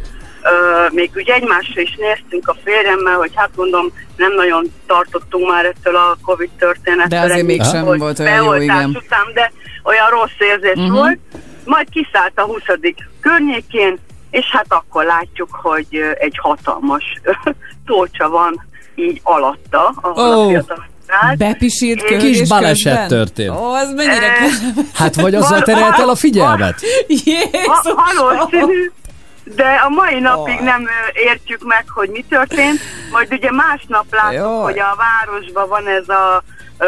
még úgy egymásra is néztünk a férjemmel, hogy hát mondom, nem nagyon tartottunk már ettől a Covid történettől. De azért mégsem volt volt olyan jó, beoltás igen. után, de olyan rossz érzés uh-huh. volt. Majd kiszállt a 20. környékén, és hát akkor látjuk, hogy egy hatalmas tolcsa van így alatta, ahol a fiatal állt. Bepisírt Kis köhögés Kis baleset közben? történt. Ó, az mennyire kellemes. Hát vagy azzal terelt el a figyelmet? Va- valószínű, de a mai napig nem ö, értjük meg, hogy mi történt. Majd ugye másnap láttuk, Jaj. hogy a városban van ez a ö,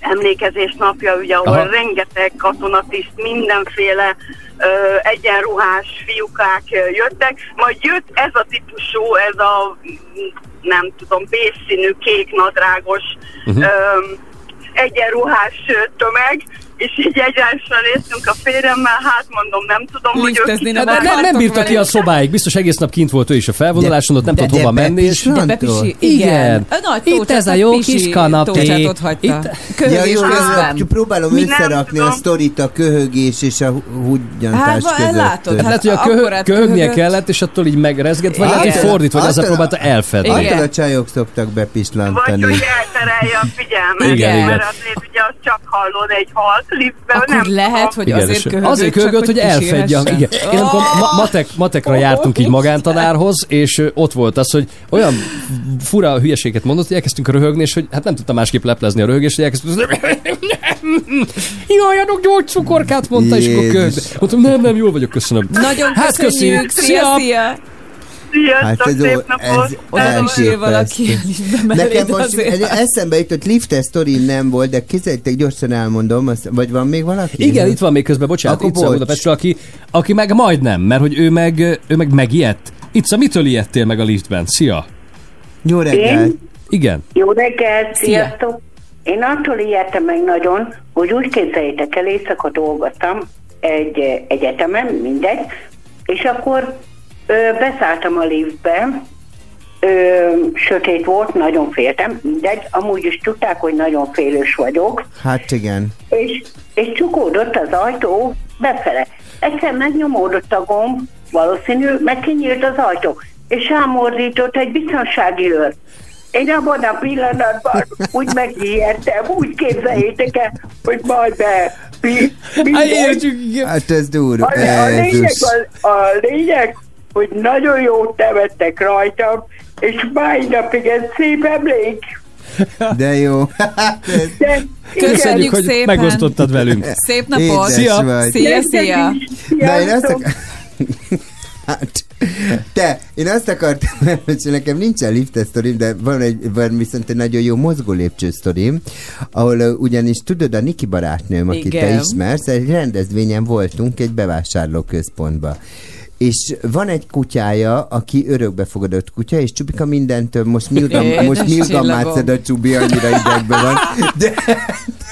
emlékezés napja, ugye, ahol Aha. Rengeteg katonatiszt, mindenféle ö, egyenruhás fiúkák jöttek. Majd jött ez a típusú, ez a nem tudom, bészszínű, kék nadrágos Mhm. ö, egyenruhás tömeg, és így egymásra néztünk a férjemmel, hát mondom, nem tudom, hogy Liftezni ők nem Hát nem, nem, bírta ki a szobáig, biztos egész nap kint volt ő is a felvonuláson, ott nem de- tudott hova de menni. És... De bepisi, Igen. igen. Itt ez a jó kis kanapé. Itt- Ja, Köhögés jó, közben. jó, próbálom Mi nem összerakni a sztorit a köhögés és a húgyantás Hát, között. látod, Hát lehet, hogy a hát köhögnie kellett, és attól így megrezgett, vagy lehet, hogy fordítva, hogy ezzel Attól a- próbálta elfedni. Attól a csajok szoktak Vagy bepislantani. hogy elterelje a figyelmet, Igen, igen. mert azért ugye az csak hallod egy halt liftben, Akkor nem lehet, tudom. hogy Igen, azért köhögött, azért köhögött, hogy elfedje. kísérhessen. Igen. Én amikor ma- matek, matekra jártunk így magántanárhoz, és ott volt az, hogy olyan fura hülyeséget mondott, hogy elkezdtünk röhögni, és hogy hát nem tudtam másképp leplezni a röhögést, hogy elkezdtünk Jaj, adok gyógycukorkát, mondta, és akkor köhögött. Mondtam, nem, nem, jól vagyok, köszönöm. Nagyon Hát köszönjük. Szia, Szia. Szia. Sziasztok, Hát ez, szép napot! ez valaki Nekem most egy eszembe jutott liftes sztori nem volt, de kézzétek, gyorsan elmondom, azt, vagy van még valaki? Igen, itt van még közben, bocsánat, Akkor itt bocs. Budapestről, aki, aki meg majdnem, mert hogy ő meg, ő meg megijedt. Itt mitől ijedtél meg a liftben? Szia! Jó reggelt! Igen. Jó reggelt, Szia. sziasztok! Én attól ijedtem meg nagyon, hogy úgy képzeljétek el, éjszaka dolgoztam egy egyetemen, mindegy, és akkor beszálltam a liftbe, ö, sötét volt, nagyon féltem, mindegy, amúgy is tudták, hogy nagyon félős vagyok, Hát igen. és, és csukódott az ajtó befele. Egyszer megnyomódott a gomb, valószínű, meg kinyílt az ajtó, és rámordított egy biztonsági őr. Én abban a pillanatban úgy megijedtem, úgy képzeljétek el, hogy majd be mi, mindegy. Hát ez durva. A, a, lényeg, a, a lényeg, hogy nagyon jót nevettek rajtam, és mai napig ez szép emlék. De jó. De, Köszönjük, hogy szépen. megosztottad velünk. Szép napot. Szia. vagy. Szia, szia. Na, én azt. Hát, te, én azt akartam, hogy nekem nincsen liftes sztorim, de van, egy, van viszont egy nagyon jó mozgó lépcső sztorim, ahol uh, ugyanis tudod, a Niki barátnőm, akit te Igen. ismersz, egy rendezvényen voltunk egy bevásárlóközpontba. És van egy kutyája, aki örökbefogadott kutya, és Csubika mindentől most milgam, Édes most milgamát csillagom. szed a Csubi, annyira idegben van. De,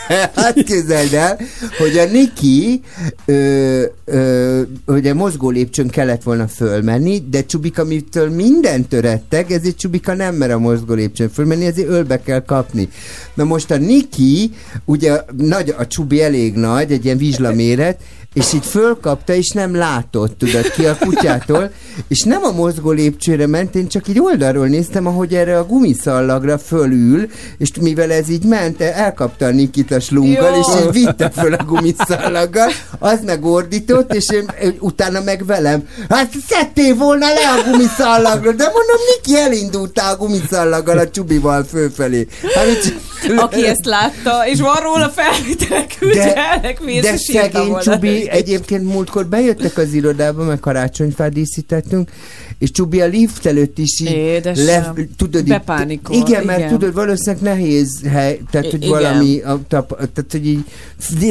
de hát képzeld el, hogy a Niki ö, ö, ugye mozgó lépcsőn kellett volna fölmenni, de Csubika, amitől minden törettek, ezért Csubika nem mer a mozgó lépcsőn fölmenni, ezért ölbe kell kapni. Na most a Niki, ugye nagy, a Csubi elég nagy, egy ilyen vizslaméret, és így fölkapta, és nem látott, tudod, ki a kutyától, és nem a mozgó lépcsőre ment, én csak így oldalról néztem, ahogy erre a gumiszallagra fölül, és mivel ez így ment, elkapta a Nikit a slunggal, Jó. és így vitte föl a gumiszallaggal, az megordított, és én, utána meg velem, hát szedtél volna le a gumiszallagról, de mondom, Niki elindultál a gumiszallaggal a csubival fölfelé. Hát, aki ezt látta, és van róla felvételek, küldjelnek De, de szegény Csubi egyébként múltkor bejöttek az irodába, meg karácsonyfát díszítettünk, és Csubi a lift előtt is így Édesem, tudod, így- bepánikol, Igen, mert igen. tudod, valószínűleg nehéz hely, tehát hogy igen. valami, a, tap, tehát hogy így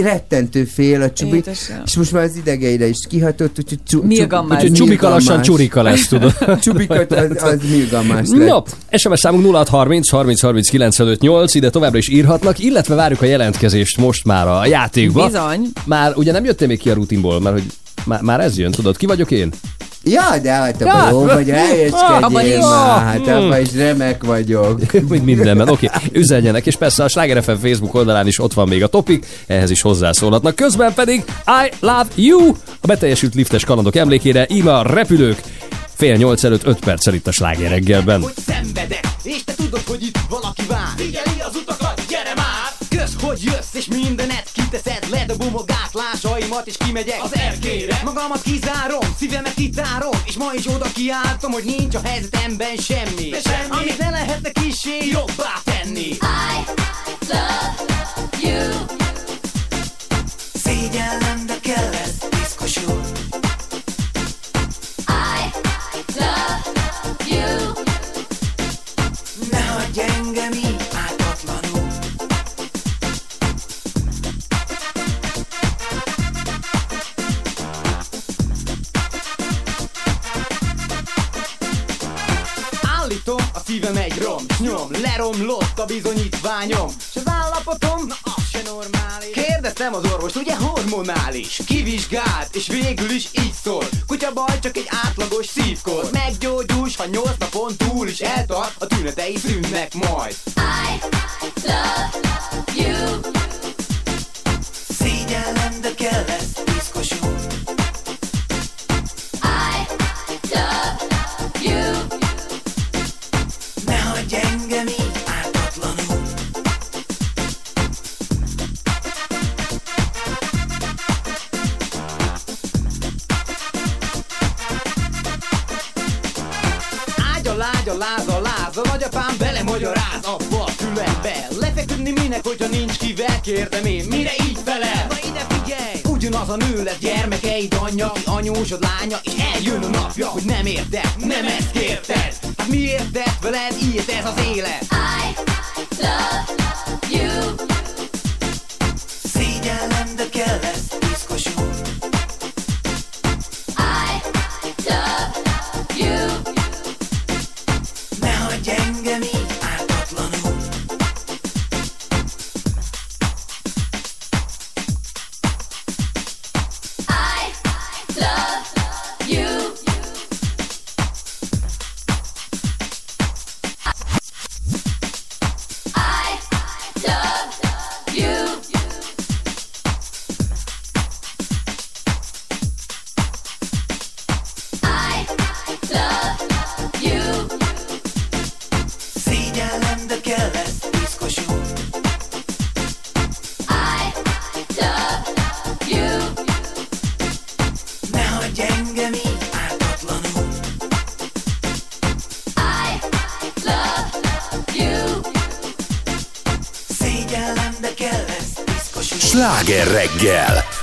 rettentő fél a Csubi, Édesem. és most már az idegeire is kihatott, úgyhogy csu, Milgammás. Úgyhogy Csubika lassan Csurika lesz, tudod. Csubikat az, az milgammás lett. No, SMS számunk 0630 30 30 95 8, ide továbbra is írhatnak, illetve várjuk a jelentkezést most már a játékba. Bizony. Már ugye nem jöttél még ki a rutinból, mert hogy már, már ez jön, tudod, ki vagyok én? Ja, de hát Ja. abban jó vagy, helyeskedjél már, hát Hmm. abban is remek vagyok. Mint mindenben. Oké, okay. üzenjenek, és persze a Sláger FM Facebook oldalán is ott van még a topik, ehhez is hozzászólhatnak. Közben pedig I love you! A beteljesült liftes kalandok emlékére íme a repülők. Fél nyolc előtt öt perccel itt a Sláger reggelben. hogy szenvedek És te tudod, hogy itt valaki vár Figyeli az utakat, gyere már Kösz, hogy jössz és mindenet kiteszed Ledobom a gátlásaimat és kimegyek az erkére. Magamat kizárom, szívemet kitárom És ma is oda kiáltom, hogy nincs a helyzetemben semmi, De semmi. Amit ne lehetne kissé jobbá tenni. I love you. Szégyellem, de kell ez piszkosul I love you. Ne hagyj engem így nyom, leromlott a bizonyítványom. S az állapotom, na az se normális. Kérdeztem az orvost, ugye hormonális? Kivizsgált, és végül is így szól. Kutya baj, csak egy átlagos szívkor. Meggyógyulsz, ha nyolc napon túl is eltart A tünetei szűnnek majd. I love you. Szégyellem, de kell ez piszkosul I Ágya, lágya, láza, láza Nagyapám belemagyaráz abba a fülembe Lefeküdni minek, hogyha nincs kivel Kérdem én, mire így felel? Na ide figyelj! Ugyanaz a nő lesz gyermekeid anyja Ki anyósod lánya, és eljön a napja Hogy nem érted, nem ezt kérted Hát miért tett veled ilyet ez az élet? I love you Szégyellem, de kell ez piszkosul reggel!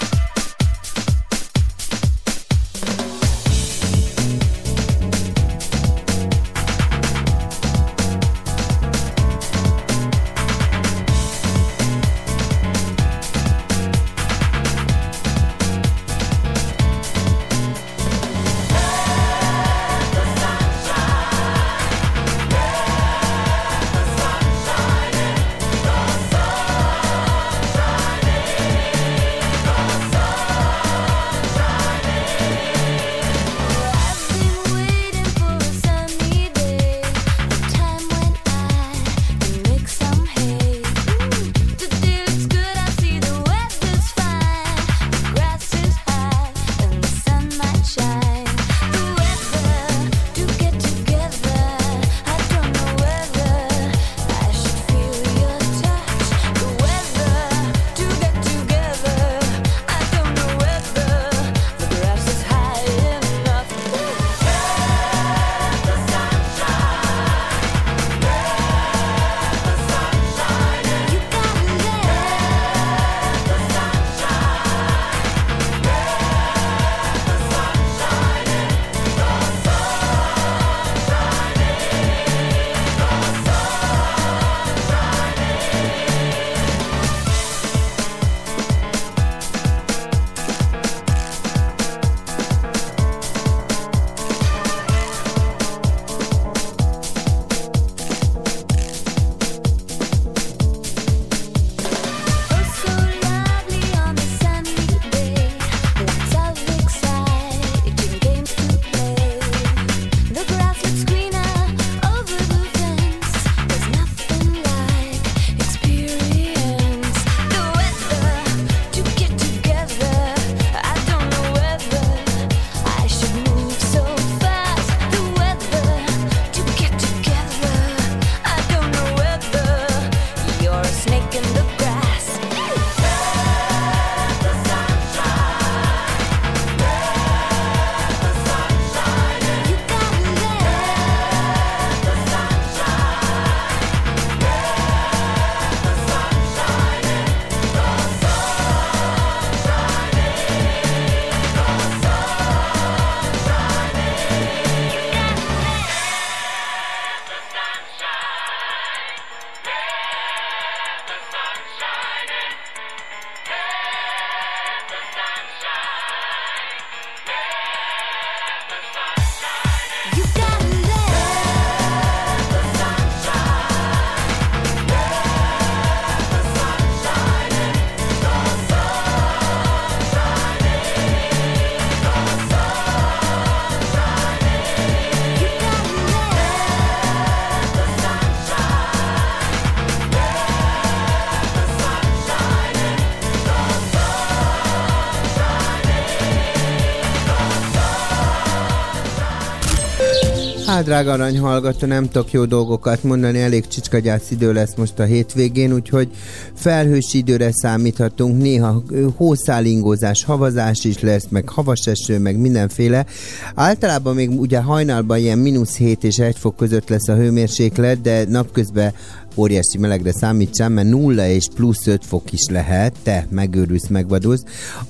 Hát, drága arany hallgató, nem tudok jó dolgokat mondani, elég csicskagyász idő lesz most a hétvégén, úgyhogy felhős időre számíthatunk, néha hószálingózás, havazás is lesz, meg havas eső, meg mindenféle. Általában még ugye hajnalban ilyen mínusz 7 és 1 fok között lesz a hőmérséklet, de napközben óriási melegre számítsam, mert nulla és plusz 5 fok is lehet, te megőrülsz, megvadulsz.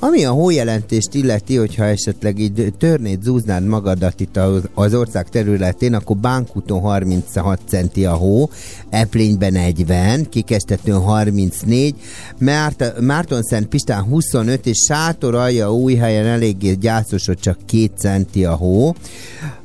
Ami a hójelentést illeti, hogyha esetleg így törnéd, zúznád magadat itt az- ország területén, akkor Bánkúton 36 centi a hó, Eplényben 40, Kikestetőn 34, Márt- Márton Szent Pistán 25, és Sátor alja új helyen eléggé gyászos, hogy csak 2 centi a hó.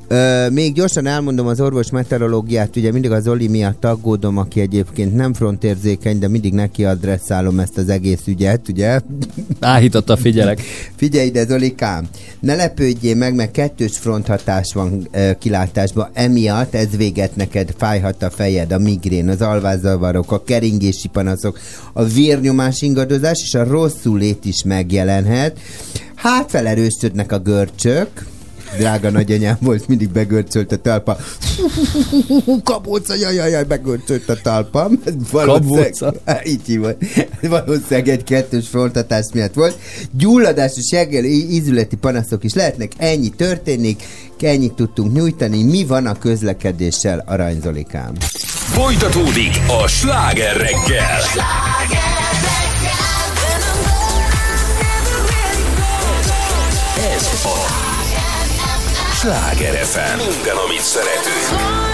Ö, még gyorsan elmondom az orvos meteorológiát, ugye mindig az Oli miatt aggódom, aki egyébként nem frontérzékeny, de mindig neki adresszálom ezt az egész ügyet, ugye? Áhította, figyelek. Figyelj ide, Zolikám, ne lepődjél meg, mert kettős fronthatás van ö, kilátásban, emiatt ez véget neked fájhat a fejed, a migrén, az alvázzavarok, a keringési panaszok, a vérnyomás ingadozás és a rosszul lét is megjelenhet. Hát felerősödnek a görcsök, drága nagyanyám volt, mindig begörcsölt a talpa. Kabóca, jaj, jaj, jaj, begörcsölt a valószínűleg- Kabóca? Így hívott. Valószínűleg egy kettős frontatás miatt volt. Gyulladásos jeggel ízületi panaszok is lehetnek, ennyi történik, ennyit tudtunk nyújtani. Mi van a közlekedéssel, Aranyzolikám? Folytatódik a sláger reggel. Ez Sláger FM. Minden, amit szeretünk.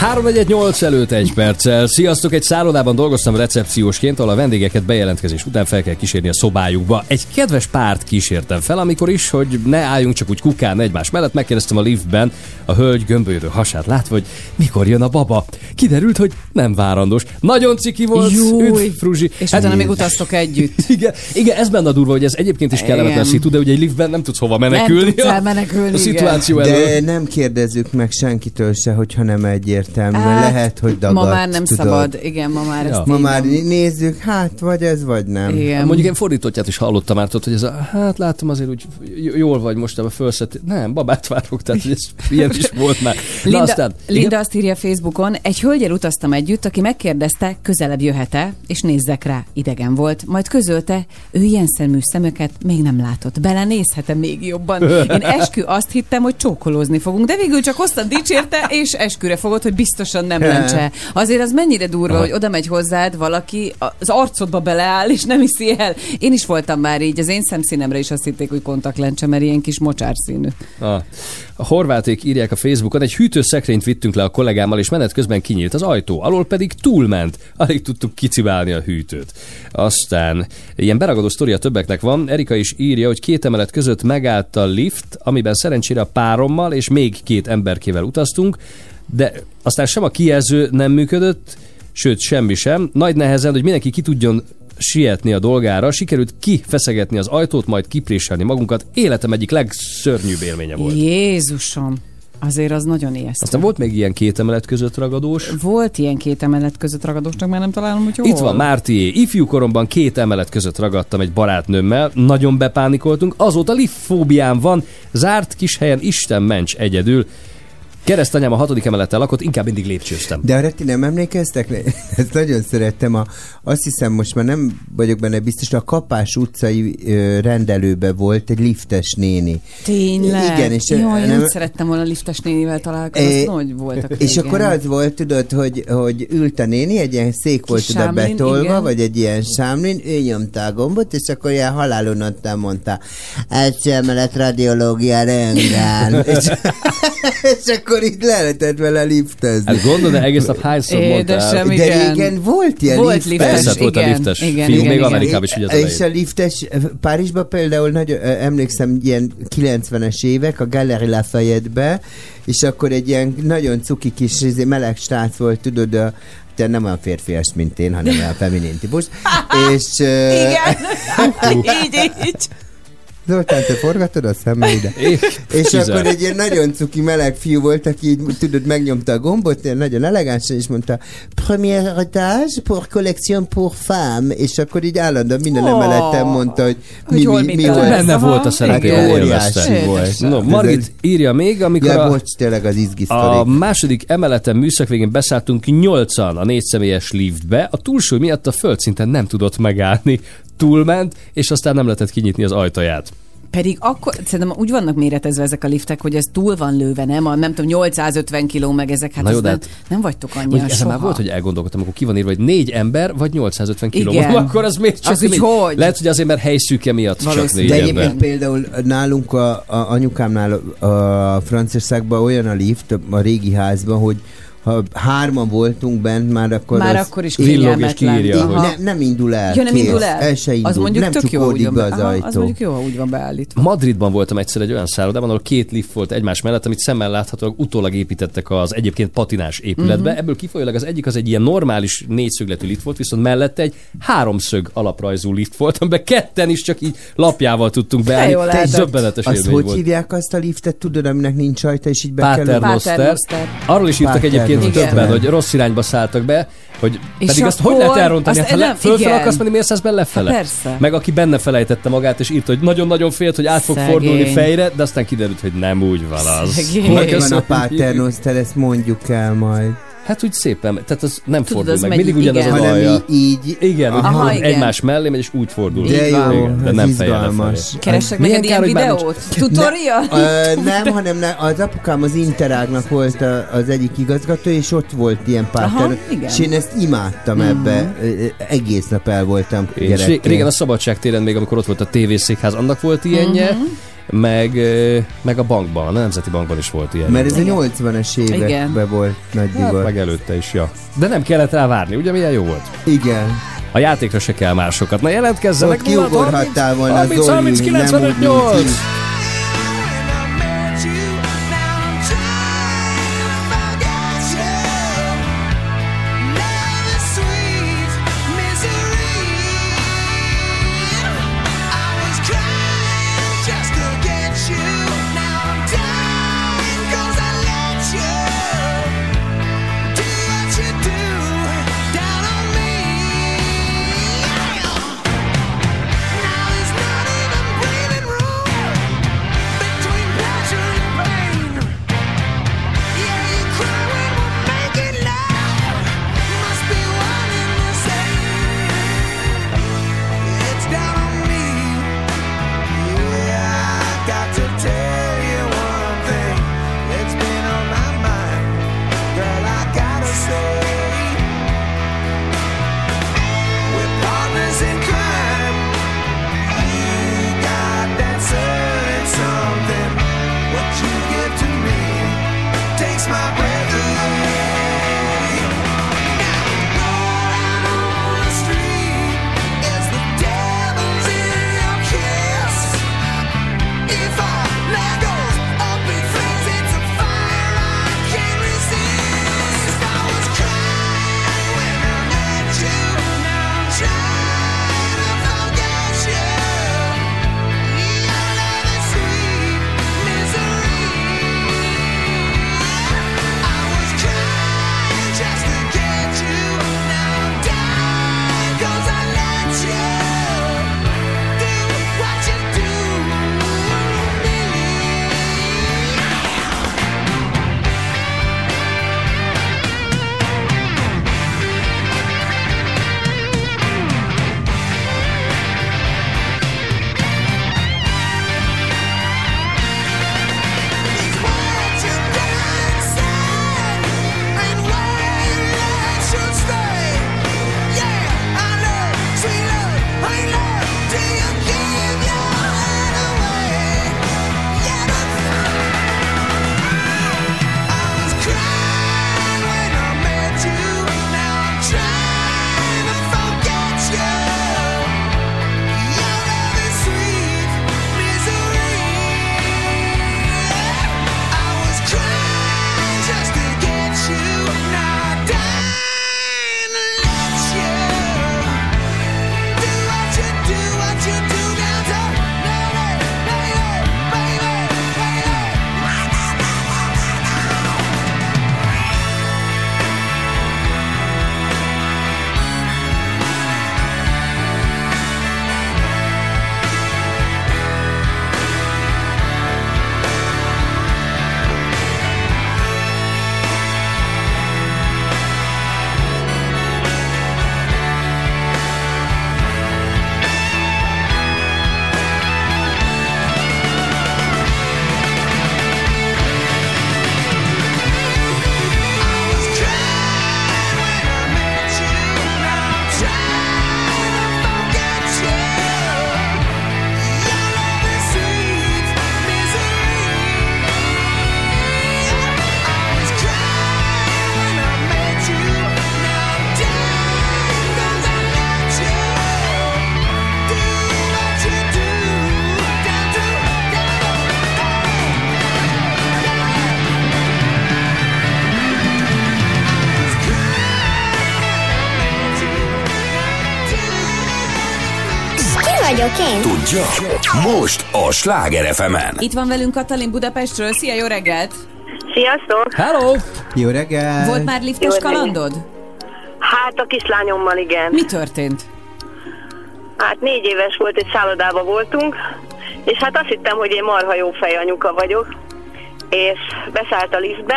3,18 előtt egy perccel. Sziasztok, egy szállodában dolgoztam recepciósként, ahol a vendégeket bejelentkezés után fel kell kísérni a szobájukba. Egy kedves párt kísértem fel, amikor is, hogy ne álljunk csak úgy kukán egymás mellett, megkérdeztem a liftben, a hölgy gömbölyödő hasát látva, hogy mikor jön a baba. Kiderült, hogy nem várandós. Nagyon ciki volt. Üdv, Fruzsi. És utána még utaztok együtt. Igen, igen, ez benne a durva, hogy ez egyébként is kellemetlen szitu, de ugye egy liftben nem tudsz hova menekülni. Nem tudsz elmenekülni, A szituáció De elől. nem kérdezzük meg senkitől se, hogyha nem egyértelmű. Hát, Hát, lehet, hogy dagadt, Ma már nem tudod. szabad, igen, ma már ezt Ma már nem. nézzük, hát vagy ez, vagy nem. Igen. Hát Mondjuk én fordítottját is hallottam már, tudod, hogy ez a, hát látom azért úgy jól vagy most ebben fölszett. Nem, babát várok, tehát hogy ez ilyen is volt már. Na Linda, aztán, igen? Linda azt írja Facebookon, egy hölgyel utaztam együtt, aki megkérdezte, közelebb jöhet-e, és nézzek rá, idegen volt. Majd közölte, ő ilyen szemű szemöket még nem látott. Belenézhet-e még jobban? Én eskü azt hittem, hogy csókolózni fogunk, de végül csak hoztad dicsérte, és esküre fogod, hogy biztosan nem lencse. Azért az mennyire durva, Aha. hogy oda megy hozzád valaki, az arcodba beleáll, és nem hiszi el. Én is voltam már így, az én szemszínemre is azt hitték, hogy kontaktlencse, mert ilyen kis mocsárszínű. A, a horváték írják a Facebookon, egy hűtőszekrényt vittünk le a kollégámmal, és menet közben kinyílt az ajtó, alól pedig túlment. Alig tudtuk kicibálni a hűtőt. Aztán ilyen beragadó sztoria többeknek van. Erika is írja, hogy két emelet között megállt a lift, amiben szerencsére a párommal és még két emberkével utaztunk, de aztán sem a kijelző nem működött, sőt semmi sem. Nagy nehezen, hogy mindenki ki tudjon sietni a dolgára, sikerült kifeszegetni az ajtót, majd kipréselni magunkat. Életem egyik legszörnyűbb élménye volt. Jézusom! Azért az nagyon ijesztő. Aztán volt még ilyen két emelet között ragadós. Volt ilyen két emelet között ragadós, csak már nem találom, hogy hol. Itt van Mártié. Ifjú koromban két emelet között ragadtam egy barátnőmmel, nagyon bepánikoltunk, azóta liftfóbiám van, zárt kis helyen Isten ments egyedül. Keresztanyám a hatodik emeleten lakott, inkább mindig lépcsőztem. De arra ti nem emlékeztek? Ezt nagyon szerettem. A, azt hiszem, most már nem vagyok benne biztos, a Kapás utcai rendelőbe volt egy liftes néni. Tényleg? Igen, és Jaj, nem, nem- szerettem volna liftes nénivel találkozni, É, azt hogy voltak És akkor az volt, tudod, hogy, hogy ült a néni, egy ilyen szék volt Kis oda betolva, igen. vagy egy ilyen sámlin, ő nyomta a gombot, és akkor ilyen halálon adtam, mondta, első emelet radiológia röntgen. és, és akkor itt le lehetett vele liftezni. Hát gondolod, de egész nap hányszor? Édesem, De igen. volt ilyen Volt liftes. liftes, Persze, volt a igen, liftes igen, film, igen, még igen. Amerikában is ugye az És a liftes, Párizsban például nagyon, ö, emlékszem, ilyen 90-es évek, a Galerie Lafayette-be, és akkor egy ilyen nagyon cuki kis izé, meleg srác volt, tudod, a, te nem olyan férfias, mint én, hanem olyan feminin típus. és, ö, Igen. így, így. Zoltán, te forgatod a szemeidet? És kizárt. akkor egy ilyen nagyon cuki meleg fiú volt, aki így, tudod, megnyomta a gombot, ilyen nagyon elegánsan, és mondta, premier étage pour collection pour femme, és akkor így állandóan minden Ó. emeleten mondta, hogy mi, Hogy mi, mi talál. volt. Benne volt a Hát szerepében, óriási élvezte. volt. No, Margit írja még, amikor Ja, a, bocs, tényleg az izgi a második emeleten műszak végén beszálltunk nyolcan a négyszemélyes liftbe, a túlsúly miatt a földszinten nem tudott megállni, túlment, és aztán nem lehetett kinyitni az ajtaját. Pedig akkor, szerintem úgy vannak méretezve ezek a liftek, hogy ez túl van lőve, nem? A, nem tudom, 850 kiló meg ezek, hát Na jó, de nem, hát- nem vagytok ezen soha. már volt, hogy elgondolkodtam, akkor ki van írva, hogy négy ember, vagy 850 kiló. Igen. Akkor az miért csak Az hogy? Lehet, hogy azért, mert helyszűke miatt csak Valószínű. négy De ember. egyébként például nálunk a, a anyukámnál a Franciaországban olyan a lift a régi házban, hogy ha hárman voltunk bent, már akkor Már az akkor is Villog és kiírja, Aha. ne, nem indul el. Ja, nem kész. indul el? El se indul. Az mondjuk nem tök jó, úgy be az Aha, ajtó. az mondjuk jó, ha úgy van beállítva. Madridban voltam egyszer egy olyan szállodában, ahol két lift volt egymás mellett, amit szemmel láthatólag utólag építettek az egyébként patinás épületbe. Uh-huh. Ebből kifolyólag az egyik az egy ilyen normális négyszögletű lift volt, viszont mellette egy háromszög alaprajzú lift volt, amiben ketten is csak így lapjával tudtunk beállni. lehetett. döbbenetes Azt hogy volt. hívják azt a liftet, tudod, aminek nincs ajta, és így be kell... Arról is írtak Paternoster. Egyébként Igen. többen, hogy rossz irányba szálltak be, hogy És pedig azt hogy lehet elrontani? azt Hát, ha nem- le, fölfele igen. akarsz menni, miért szállsz be lefele? Persze. Meg aki benne felejtette magát, és írta, hogy nagyon-nagyon félt, hogy át fog Szegény. fordulni fejre, de aztán kiderült, hogy nem úgy van az. Hogy van a. Paternoster, ezt mondjuk el majd. Hát úgy szépen, tehát az nem Tudod, fordul az meg, mindig ugyanaz igen. az Hanem alja. így... Igen, úgy Aha, igen. egymás mellé megy, és úgy fordul. De jó. Igen, de ez nem izgalmas. Keresek neked ilyen videót? Tutorial? Ö, nem, hanem ne, az apukám az Interágnak volt a, az egyik igazgató, és ott volt ilyen Aha, páter, igen. és én ezt imádtam ebbe, Ö, ö, egész nap el voltam gyerekként. régen a Szabadságtéren még, amikor ott volt a tévészékház, annak volt ilyenje, Mhm. Meg, meg a bankban, a Nemzeti Bankban is volt ilyen. Mert ez a Igen. 80-as Igen. években volt nagy Hát, divat. meg előtte is, ja. De nem kellett rá várni, ugye milyen jó volt? Igen. A játékra se kell másokat. Na jelentkezzenek! Ott kiugorhattál volna 30, Zoli, 30, nem 95, úgy, mint 8! Én? Tudja? Most a Sláger fm Itt van velünk Katalin Budapestről. Szia, jó reggelt! Sziasztok! Hello! Jó reggel! Volt már liftes Jó reggelt. kalandod? Hát a kislányommal igen. Mi történt? Hát négy éves volt, egy szállodában voltunk, és hát azt hittem, hogy én marha jó fej anyuka vagyok, és beszállt a liftbe,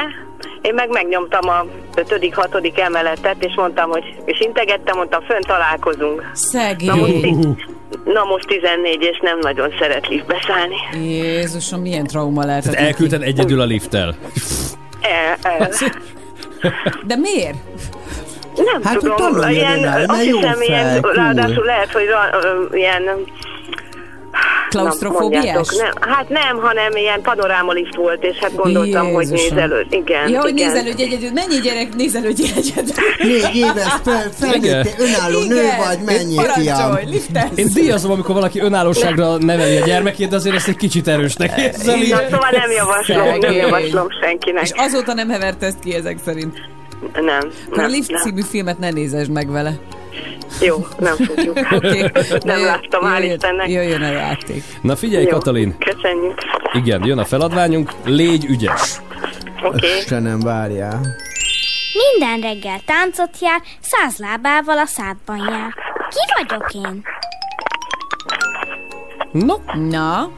én meg megnyomtam a ötödik, hatodik emeletet, és mondtam, hogy, és integettem, mondtam, fönn találkozunk. Szegény. Na most, na most 14, és nem nagyon szeret liftbe szállni. Jézusom, milyen trauma lehet. Tehát elküldted egyedül a lifttel. El, el. De miért? Nem Hát, hogy tudom, tanuljon ilyen, azt hiszem, ilyen, ráadásul lehet, hogy ö, ilyen Klaustrofóbiás? Nem, hát nem, hanem ilyen panorámalift volt, és hát gondoltam, hogy Jézusom. nézelőd. Igen, Ja, hogy igen. nézelődj egyedül. Mennyi gyerek nézelődj egyedül? Négy éves, fel, felnőtt, önálló nő vagy, mennyi fiam? Én díjazom, amikor valaki önállóságra neveli a gyermekét, de azért ezt egy kicsit erősnek érzem. Na, szóval nem javaslom, nem javaslom senkinek. És azóta nem hevert ezt ki ezek szerint. Nem, Akkor a nem, Lift nem. című filmet ne nézesd meg vele. Jó, nem fogjuk. Oké. Nem láttam, hál' Istennek. Jöjjön a játék. Na figyelj, Jó, Katalin. Köszönjük. Igen, jön a feladványunk. Légy ügyes. Oké. Istenem, várjál. Minden reggel táncot jár, száz lábával a szádban jár. Ki vagyok én? No. Na,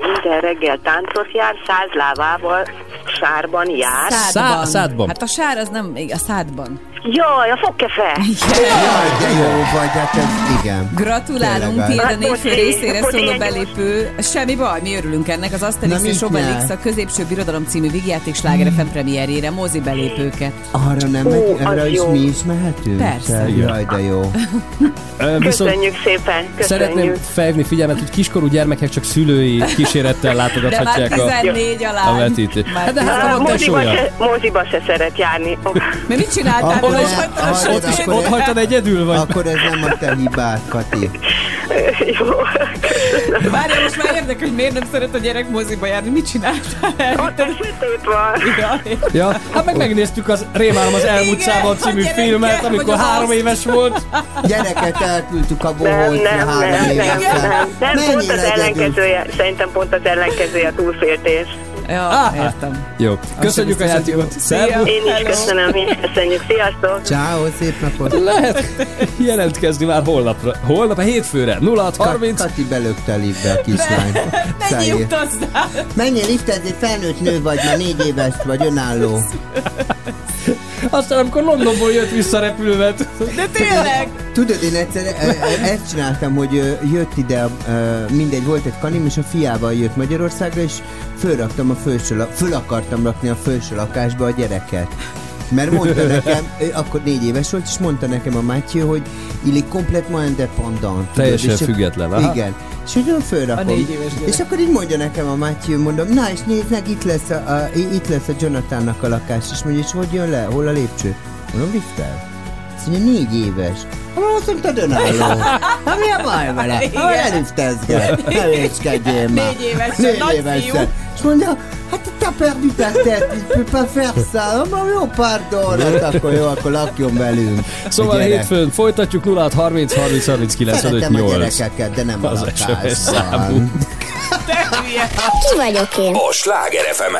Minden reggel táncot jár, száz lábával sárban jár. szádban. Szá- szádban. Hát a sár az nem, a szádban. Jaj, a fogkefe! Jaj, de jó vagy, hát ez igen. Gratulálunk, Tényleg, tiéd a Hát, négyfő részére szóló belépő. Semmi baj, mi örülünk ennek. Az Asterix és Obelix a középső birodalom című vígjáték sláger FM premierjére, mozi belépőket. Arra nem megy, arra is jó. mi is mehetünk? Persze. Te- Jaj, de jó. Viszont Köszönjük szépen, szeretném köszönjük. felhívni figyelmet, hogy kiskorú gyermekek csak szülői kísérettel De már látogathatják a, 14 alá. a vetítést. Hát de hát van moziba, se, moziba se szeret járni. Mi mit csináltál Ez- És akkor- sötét? akkor- Ott hagytad egyedül, vagy? Akkor ez nem a te hibád, Kati. Jó. Várjál, most már érdekel, hogy miért nem szeret a gyerek moziba járni. Mit csináltál? Ott a sötét van. Ja, Ja, hát meg megnéztük az Rémálom az elmúlt című filmet, amikor három éves volt. Gyereket elküldtük a Nem, nem, három nem, nem, évesen. nem, nem, pont az ellenkezője, szerintem pont az ellenkezője a túlféltés. Ja, értem. Jó, köszönjük a játékot. Szervusz. Én is köszönöm, mi is köszönjük. Sziasztok! Ciao, szép napot. Lehet jelentkezni már holnapra. Holnap a hétfőre. 0630. Kati belökte a liftbe a kislány. Mennyi Szájé. utazzál? Menjél liftezni, felnőtt nő vagy, már négy éves vagy, önálló. Aztán amikor Londonból jött vissza repülővel. De tényleg? Tudod, én egyszer e- e- ezt csináltam, hogy jött ide, mindegy, volt egy kanim, és a fiával jött Magyarországra, és fölraktam a felső, föl akartam rakni a felső lakásba a gyereket. Mert mondta nekem, akkor négy éves volt, és mondta nekem a Mathieu, hogy il est complètement indépendant. tudod, Teljesen és- független, aha. Igen. És hogy olyan fölrakom. A négy éves gyerek. És akkor így mondja nekem a Matthew, mondom, na és nézd meg, itt lesz a, a, itt lesz a Jonathannak a lakás, és mondja, és hogy jön le, hol a lépcső? Mondom, liftel. Azt mondja, négy éves. Hát azt mondtad önálló. Hát mi a baj vele? Igen. Ha elüftezget. Ne vécskedjél már. Négy évesen, Négy fiú. És mondja, hát t'as perdu ta tête, tu peux pas faire ça. Mondom, jó, pardon. Hát akkor jó, akkor lakjon velünk. Szóval A hétfőn folytatjuk 0630 30 30 9 Szeretem a 8. gyerekeket, de nem a Az SMS lakásban. számú. Ki vagyok én? A Sláger fm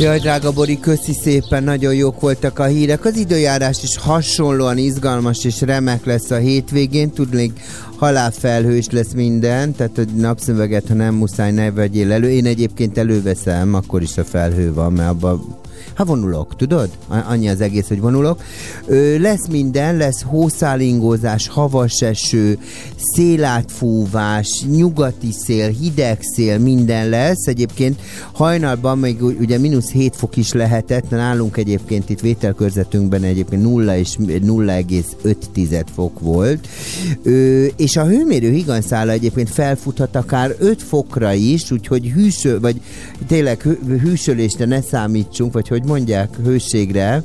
Jaj, drága Bori, köszi szépen, nagyon jók voltak a hírek. Az időjárás is hasonlóan izgalmas és remek lesz a hétvégén. Tudnék, halálfelhős lesz minden, tehát hogy napszöveget, ha nem muszáj, ne vegyél elő. Én egyébként előveszem, akkor is a felhő van, mert abban Ha vonulok, tudod? Annyi az egész, hogy vonulok. Ö, lesz minden, lesz hószálingózás, havas eső, szélátfúvás, nyugati szél, hideg szél, minden lesz. Egyébként hajnalban még ugye mínusz 7 fok is lehetett, nálunk egyébként itt vételkörzetünkben egyébként 0 és 0,5 fok volt. Ö, és a hőmérő higanyszála egyébként felfuthat akár 5 fokra is, úgyhogy hűsöl, vagy tényleg hűsölésre ne számítsunk, vagy hogy mondják, hőségre.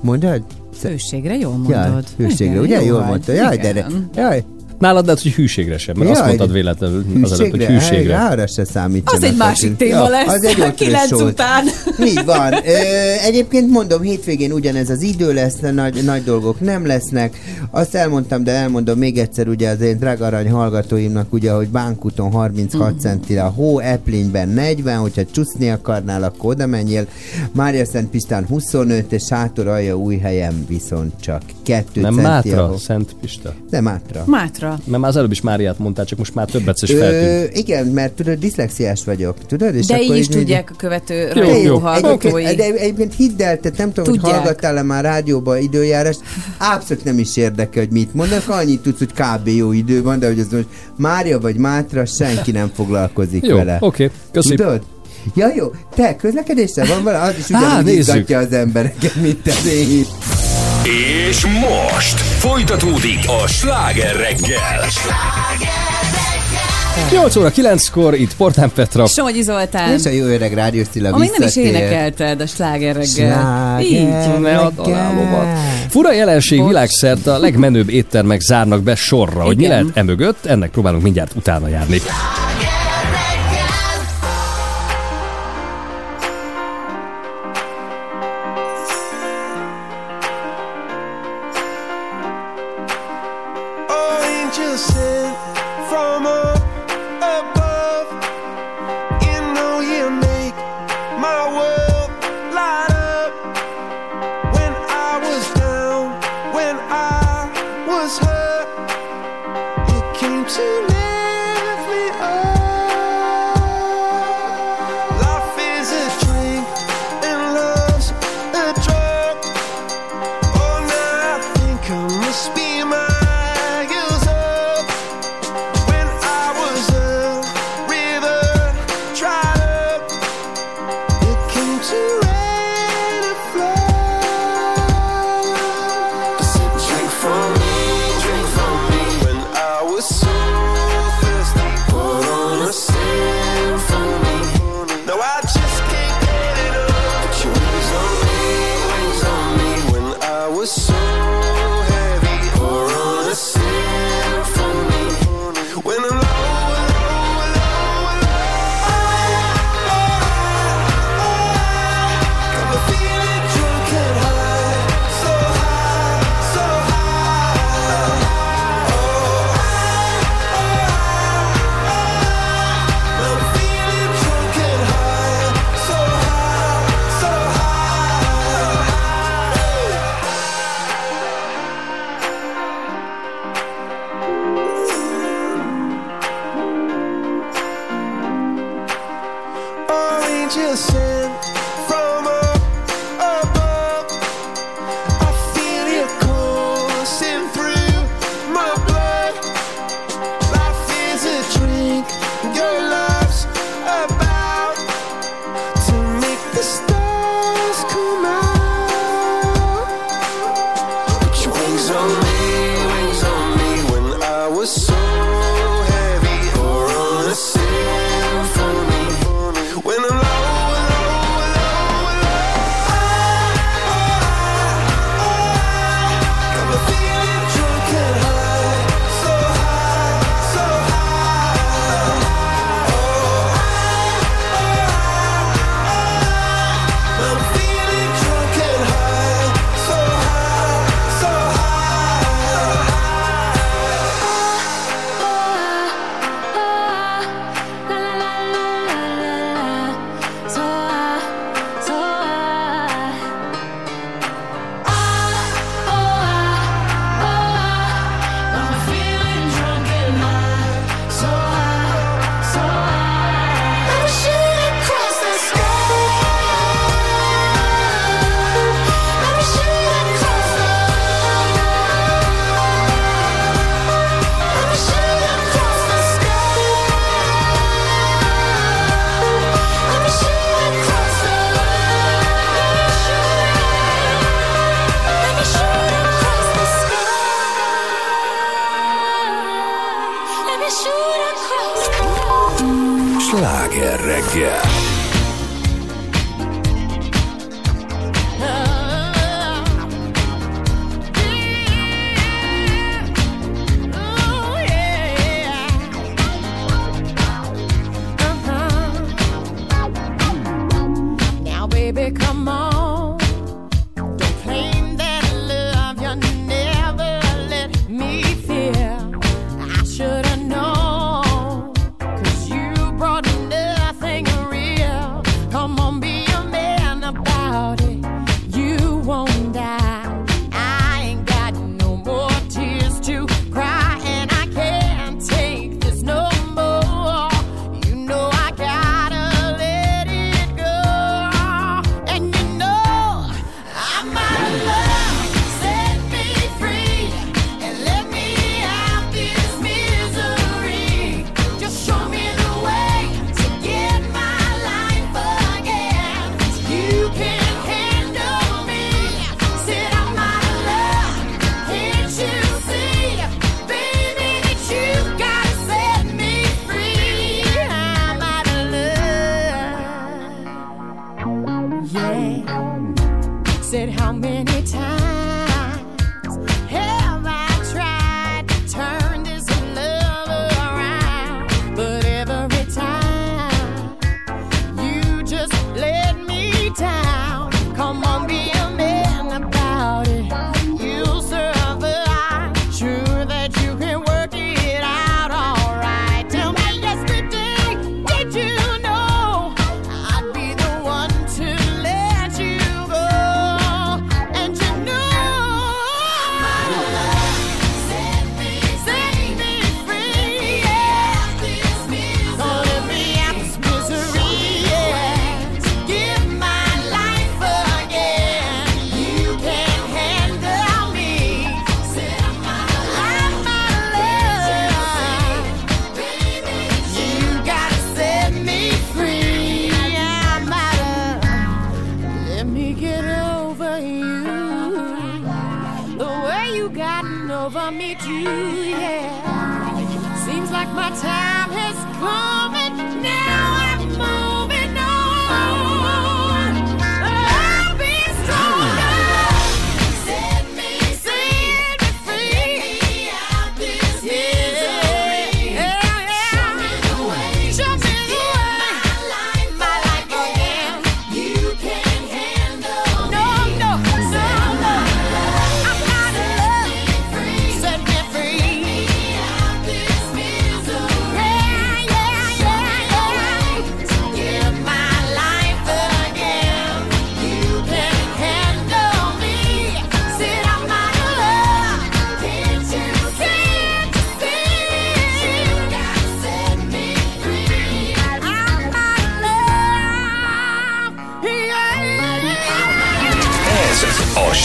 Mondod? Hőségre jól mondod. hőségre, Igen, ugye? jó Jól mondta. Jaj, de. Jaj. Nálad lehet, hogy hűségre sem, mert azt Jaj, mondtad de- véletlenül az előtt, hogy hűségre. Hát, arra se számítsanak. Az egy másik téma lesz, az egy kilenc után. Így van. Ö, egyébként mondom, hétvégén ugyanez az idő lesz, de nagy, nagy dolgok nem lesznek. Azt elmondtam, de elmondom még egyszer, ugye az én drága arany hallgatóimnak, ugye, hogy Bánkuton 36 Mhm. centire, a hó Eplényben 40, hogyha csúszni akarnál, akkor oda menjél. Mária Szent Pistán 25, és Sátor Alja új helyen viszont csak 2 Nem centi. Mátra, ahol- Szent Pista. Nem Mátra. Mátra. Mert már az előbb is Máriát mondtál, csak most már több egyszer is feltűnt. igen, mert tudod, diszlexiás vagyok, tudod? És De akkor így is így- tudják a követő rádió jó. hallgatói. Egyébként, de egyébként hidd el, te nem tudom, hogy Tudják. hallgattál-e már rádióba időjárást, abszolút nem is érdekel, hogy mit mondanak, annyit tudsz, hogy kb. jó idő van, de hogy az most Mária vagy Mátra, senki nem foglalkozik Jó, vele. oké, köszi. Tudod? Ja, jó. Te, közlekedéssel van vele? Az is Á, ugyanúgy izgatja az embereket, mint az én. És most folytatódik a sláger reggel. 8 óra 9-kor itt Portán Petra. Somogyi Zoltán. És a jó öreg rádiós Cilla Amíg nem is énekelted a sláger reggel. Sláger Így. Ne add alá a lovat. Fura jelenség Bocs. világszerte a legmenőbb éttermek zárnak be sorra. Hogy mi Igen. lehet emögött, ennek próbálunk mindjárt utána járni. Oh,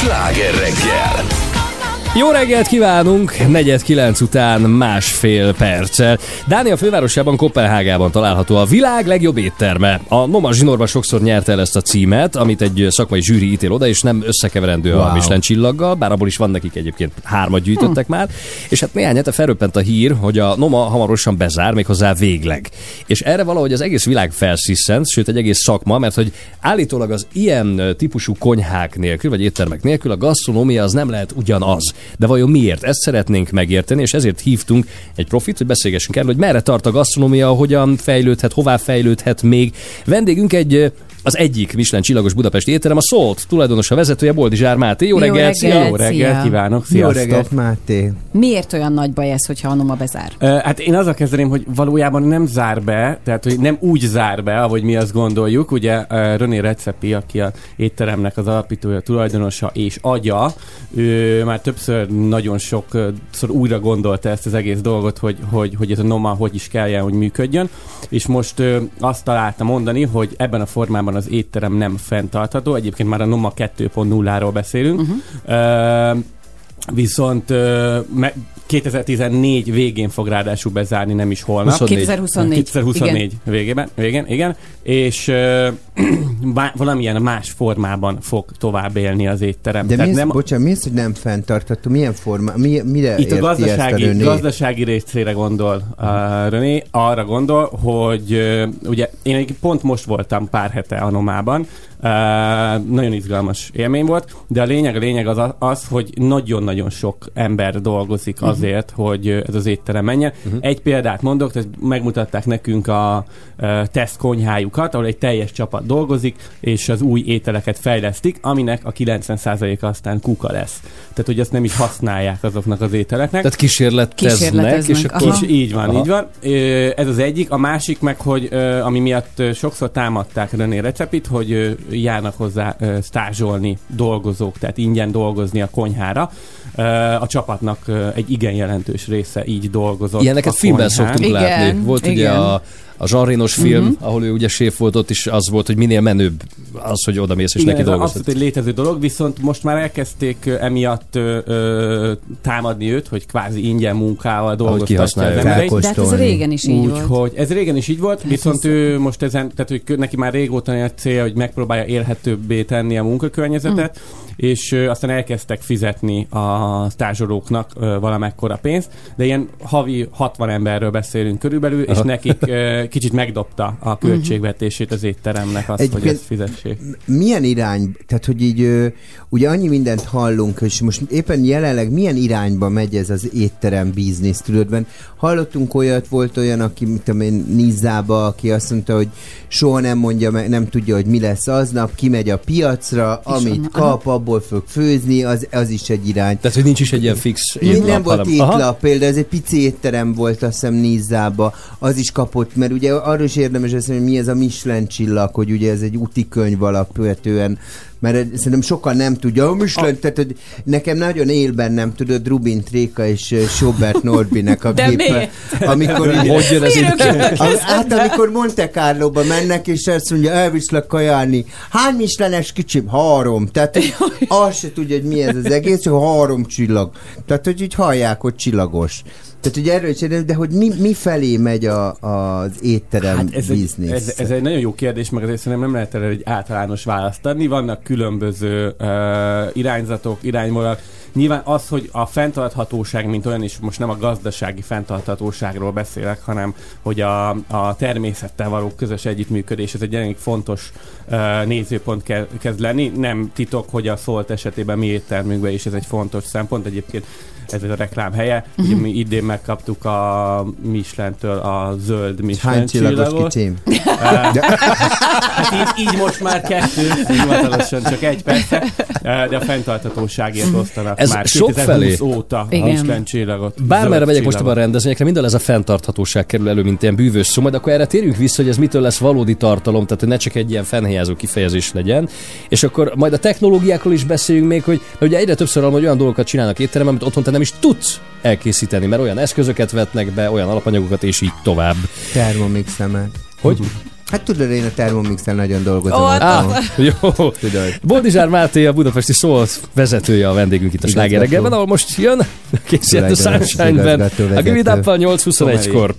sláger reggel. Jó reggelt kívánunk! Negyed kilenc után másfél perccel. Dánia fővárosában, Kopenhágában található a világ legjobb étterme. A Noma Zsinorban sokszor nyerte el ezt a címet, amit egy szakmai zsűri ítél oda, és nem összekeverendő wow. a. Michelin csillaggal, bár abból is van nekik egyébként hármat gyűjtöttek már. És hát néhány hete felröppent a hír, hogy a Noma hamarosan bezár, méghozzá végleg. És erre valahogy az egész világ felsziszent, sőt egy egész szakma, mert hogy állítólag az ilyen típusú konyhák nélkül, vagy éttermek nélkül a gasztronómia az nem lehet ugyanaz. De vajon miért? Ezt szeretnénk megérteni, és ezért hívtunk egy profit, hogy beszélgessünk erről, hogy merre tart a gasztronómia, hogyan fejlődhet, hová fejlődhet még. Vendégünk egy az egyik Michelin csillagos budapesti étterem, a Salt tulajdonosa, vezetője, Boldizsár Máté. Jó Jó reggelt, reggelt, szia! Jó reggelt kívánok, Jó sziasztok. reggelt, Máté. Miért olyan nagy baj ez, hogyha a Noma bezár? Ö, Hát én azzal kezdeném, hogy valójában nem zár be, tehát hogy nem úgy zár be, ahogy mi azt gondoljuk. Ugye ö, René Recepi, aki a étteremnek az alapítója, tulajdonosa és agya, ő már többször nagyon sokszor újra gondolta ezt az egész dolgot, hogy, hogy, hogy ez a Noma hogy is kelljen, hogy működjön. És most ö, azt találta mondani, hogy ebben a formában az étterem nem fenntartható. Egyébként már a Noma 2.0-ról beszélünk. Uh-huh. Ö, Viszont me, 2014 végén fog ráadásul bezárni, nem is holnap. 24. 2024. 2024 végében, végén, igen. És ö, valamilyen más formában fog tovább élni az étterem. De mi Tehát ez, nem, bocsánat, mi az, hogy nem fenntartható? Milyen forma? Mi, mire Itt a gazdasági, ezt a gazdasági részére gondol uh, René, arra gondol, hogy uh, ugye én pont most voltam pár hete Anomában, nagyon izgalmas élmény volt, de a lényeg, a lényeg az, az hogy nagyon-nagyon sok ember dolgozik Mhm. azért, hogy uh, ez az étterem menjen. Mhm. Egy példát mondok, tehát megmutatták nekünk a uh, teszt konyhájukat, ahol egy teljes csapat dolgozik, és az új ételeket fejlesztik, aminek a 90%-a aztán kuka lesz. Tehát, hogy azt nem is használják azoknak az ételeknek. Tehát kísérleteznek, Kísérleteznek, és akkor- És így van, Aha. így van. Ez az egyik. A másik meg, hogy ami miatt sokszor támadták René Recepit, hogy járnak hozzá ö, stázsolni dolgozók, tehát ingyen dolgozni a konyhára. Ö, A csapatnak ö, egy igen jelentős része így dolgozott Ilyeneket a filmben szoktunk látni. Volt ugye a, a Jean Renos film, Mhm. ahol ő ugye séf volt, ott is az volt, hogy minél menőbb az, hogy oda mész és Igen, neki ez dolgozod. abszolút egy létező dolog, viszont most már elkezdték emiatt ö, ö, támadni őt, hogy kvázi ingyen munkával dolgoztatja az embereit. De hát ez régen is így Úgy, volt. hogy ez régen is így volt, viszont ő most ezen, tehát hogy neki már régóta a célja, hogy megpróbálja élhetőbbé tenni a munkakörnyezetet, és aztán elkezdtek fizetni a stázsolóknak ö, valamekkora pénzt, de ilyen havi 60 emberről beszélünk körülbelül, és Aha. nekik ö, kicsit megdobta a költségvetését az étteremnek azt, hogy Egyébként ezt fizessék. milyen irány, tehát hogy így ugye annyi mindent hallunk, és most éppen jelenleg milyen irányba megy ez az étterem biznisz, tudod, hallottunk olyat, volt olyan, aki, mit tudom én, Nizzába, aki azt mondta, hogy soha nem mondja, meg, nem tudja, hogy mi lesz aznap, kimegy a piacra, amit kap, abból fog főzni, az, az is egy irány. Tehát, hogy nincs is egy ilyen fix étlap, nem volt hanem- étlap, Aha. például ez egy pici étterem volt, azt hiszem Nizzába, az is kapott, mert ugye arról is érdemes beszélni, hogy mi ez a Michelin csillag, hogy ugye ez egy úti könyv alapvetően, mert szerintem sokan nem tudja, a Michelin, tehát hogy nekem nagyon él bennem, tudod, Rubin Tréka és Sobert Norbinek a képe. Amikor Hogy jön ez következett? Hát amikor Monte Carlo-ba mennek, és azt mondja, elviszlek kajálni. Hány mislenes kicsim? Három. Tehát azt se tudja, hogy mi ez az egész, csak három csillag. Tehát, hogy így hallják, hogy csillagos. Tehát, hogy erről is érdemes, de hogy mi, mi felé megy a, az étterem hát ez, biznisz? egy, ez, ez egy nagyon jó kérdés, meg azért szerintem nem lehet erre egy általános választ adni. Vannak különböző uh, irányzatok, irányvonalak. Nyilván az, hogy a fenntarthatóság, mint olyan is, most nem a gazdasági fenntarthatóságról beszélek, hanem hogy a, a természettel való közös együttműködés, ez egy elég fontos uh, nézőpont ke, kezd lenni. Nem titok, hogy a szólt esetében mi éttermünkben is ez egy fontos szempont. Egyébként ez a reklám helye. Mhm. Ugye mi idén megkaptuk a Michelin-től a zöld Michelin Hány csillagos kicsim? Hát így, így most már kettő, hivatalosan csak egy persze, de a fenntarthatóságért osztanak Ez már sokfelé. 2020 óta a Igen. Michelin csillagot. Bármerre megyek most a rendezvényekre, minden ez a fenntarthatóság kerül elő, mint ilyen bűvös szó, majd akkor erre térjünk vissza, hogy ez mitől lesz valódi tartalom, tehát hogy ne csak egy ilyen fennhelyező kifejezés legyen. És akkor majd a technológiákról is beszéljünk még, hogy ugye egyre többször hallom, hogy olyan dolgokat csinálnak étterem, amit otthon te nem is tudsz elkészíteni, mert olyan eszközöket vetnek be, olyan alapanyagokat, és így tovább. Termomixemet. Hogy? Hát tudod, én a Thermomixen nagyon dolgozom. Otthon. ah, jó. Tudod. Boldizsár Máté, a budapesti szólt vezetője a vendégünk itt a Sláger reggelben, ahol most jön készített a Sunshine-ben. igazgató A Give It. Up-val 8.21-kor.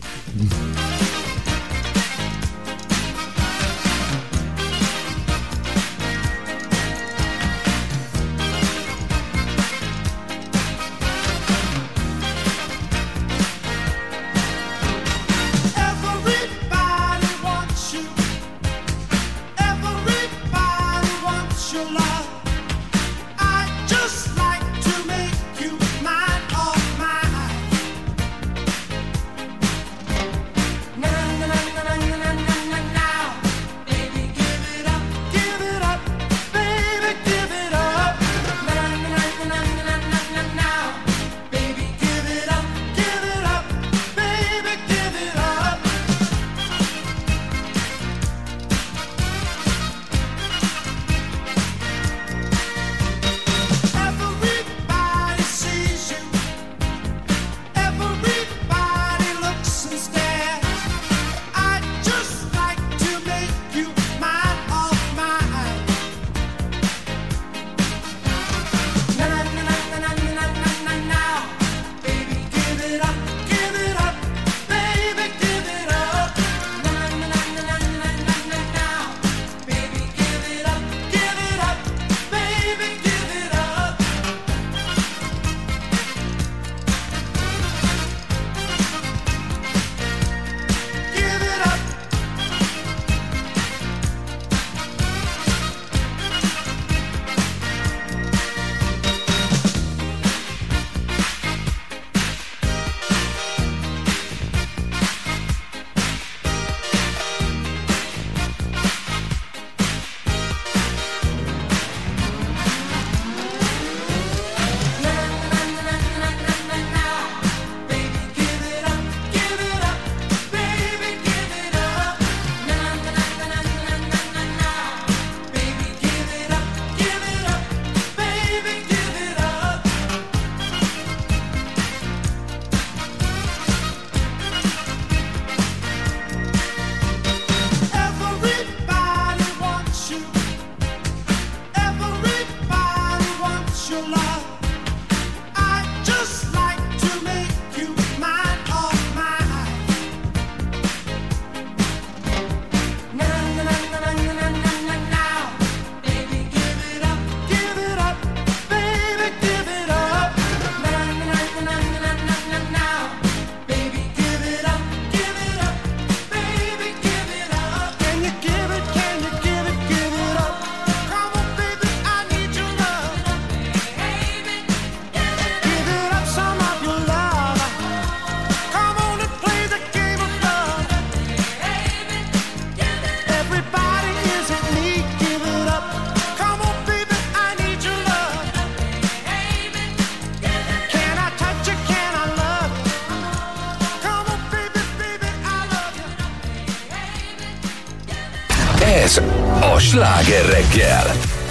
sláger reggel.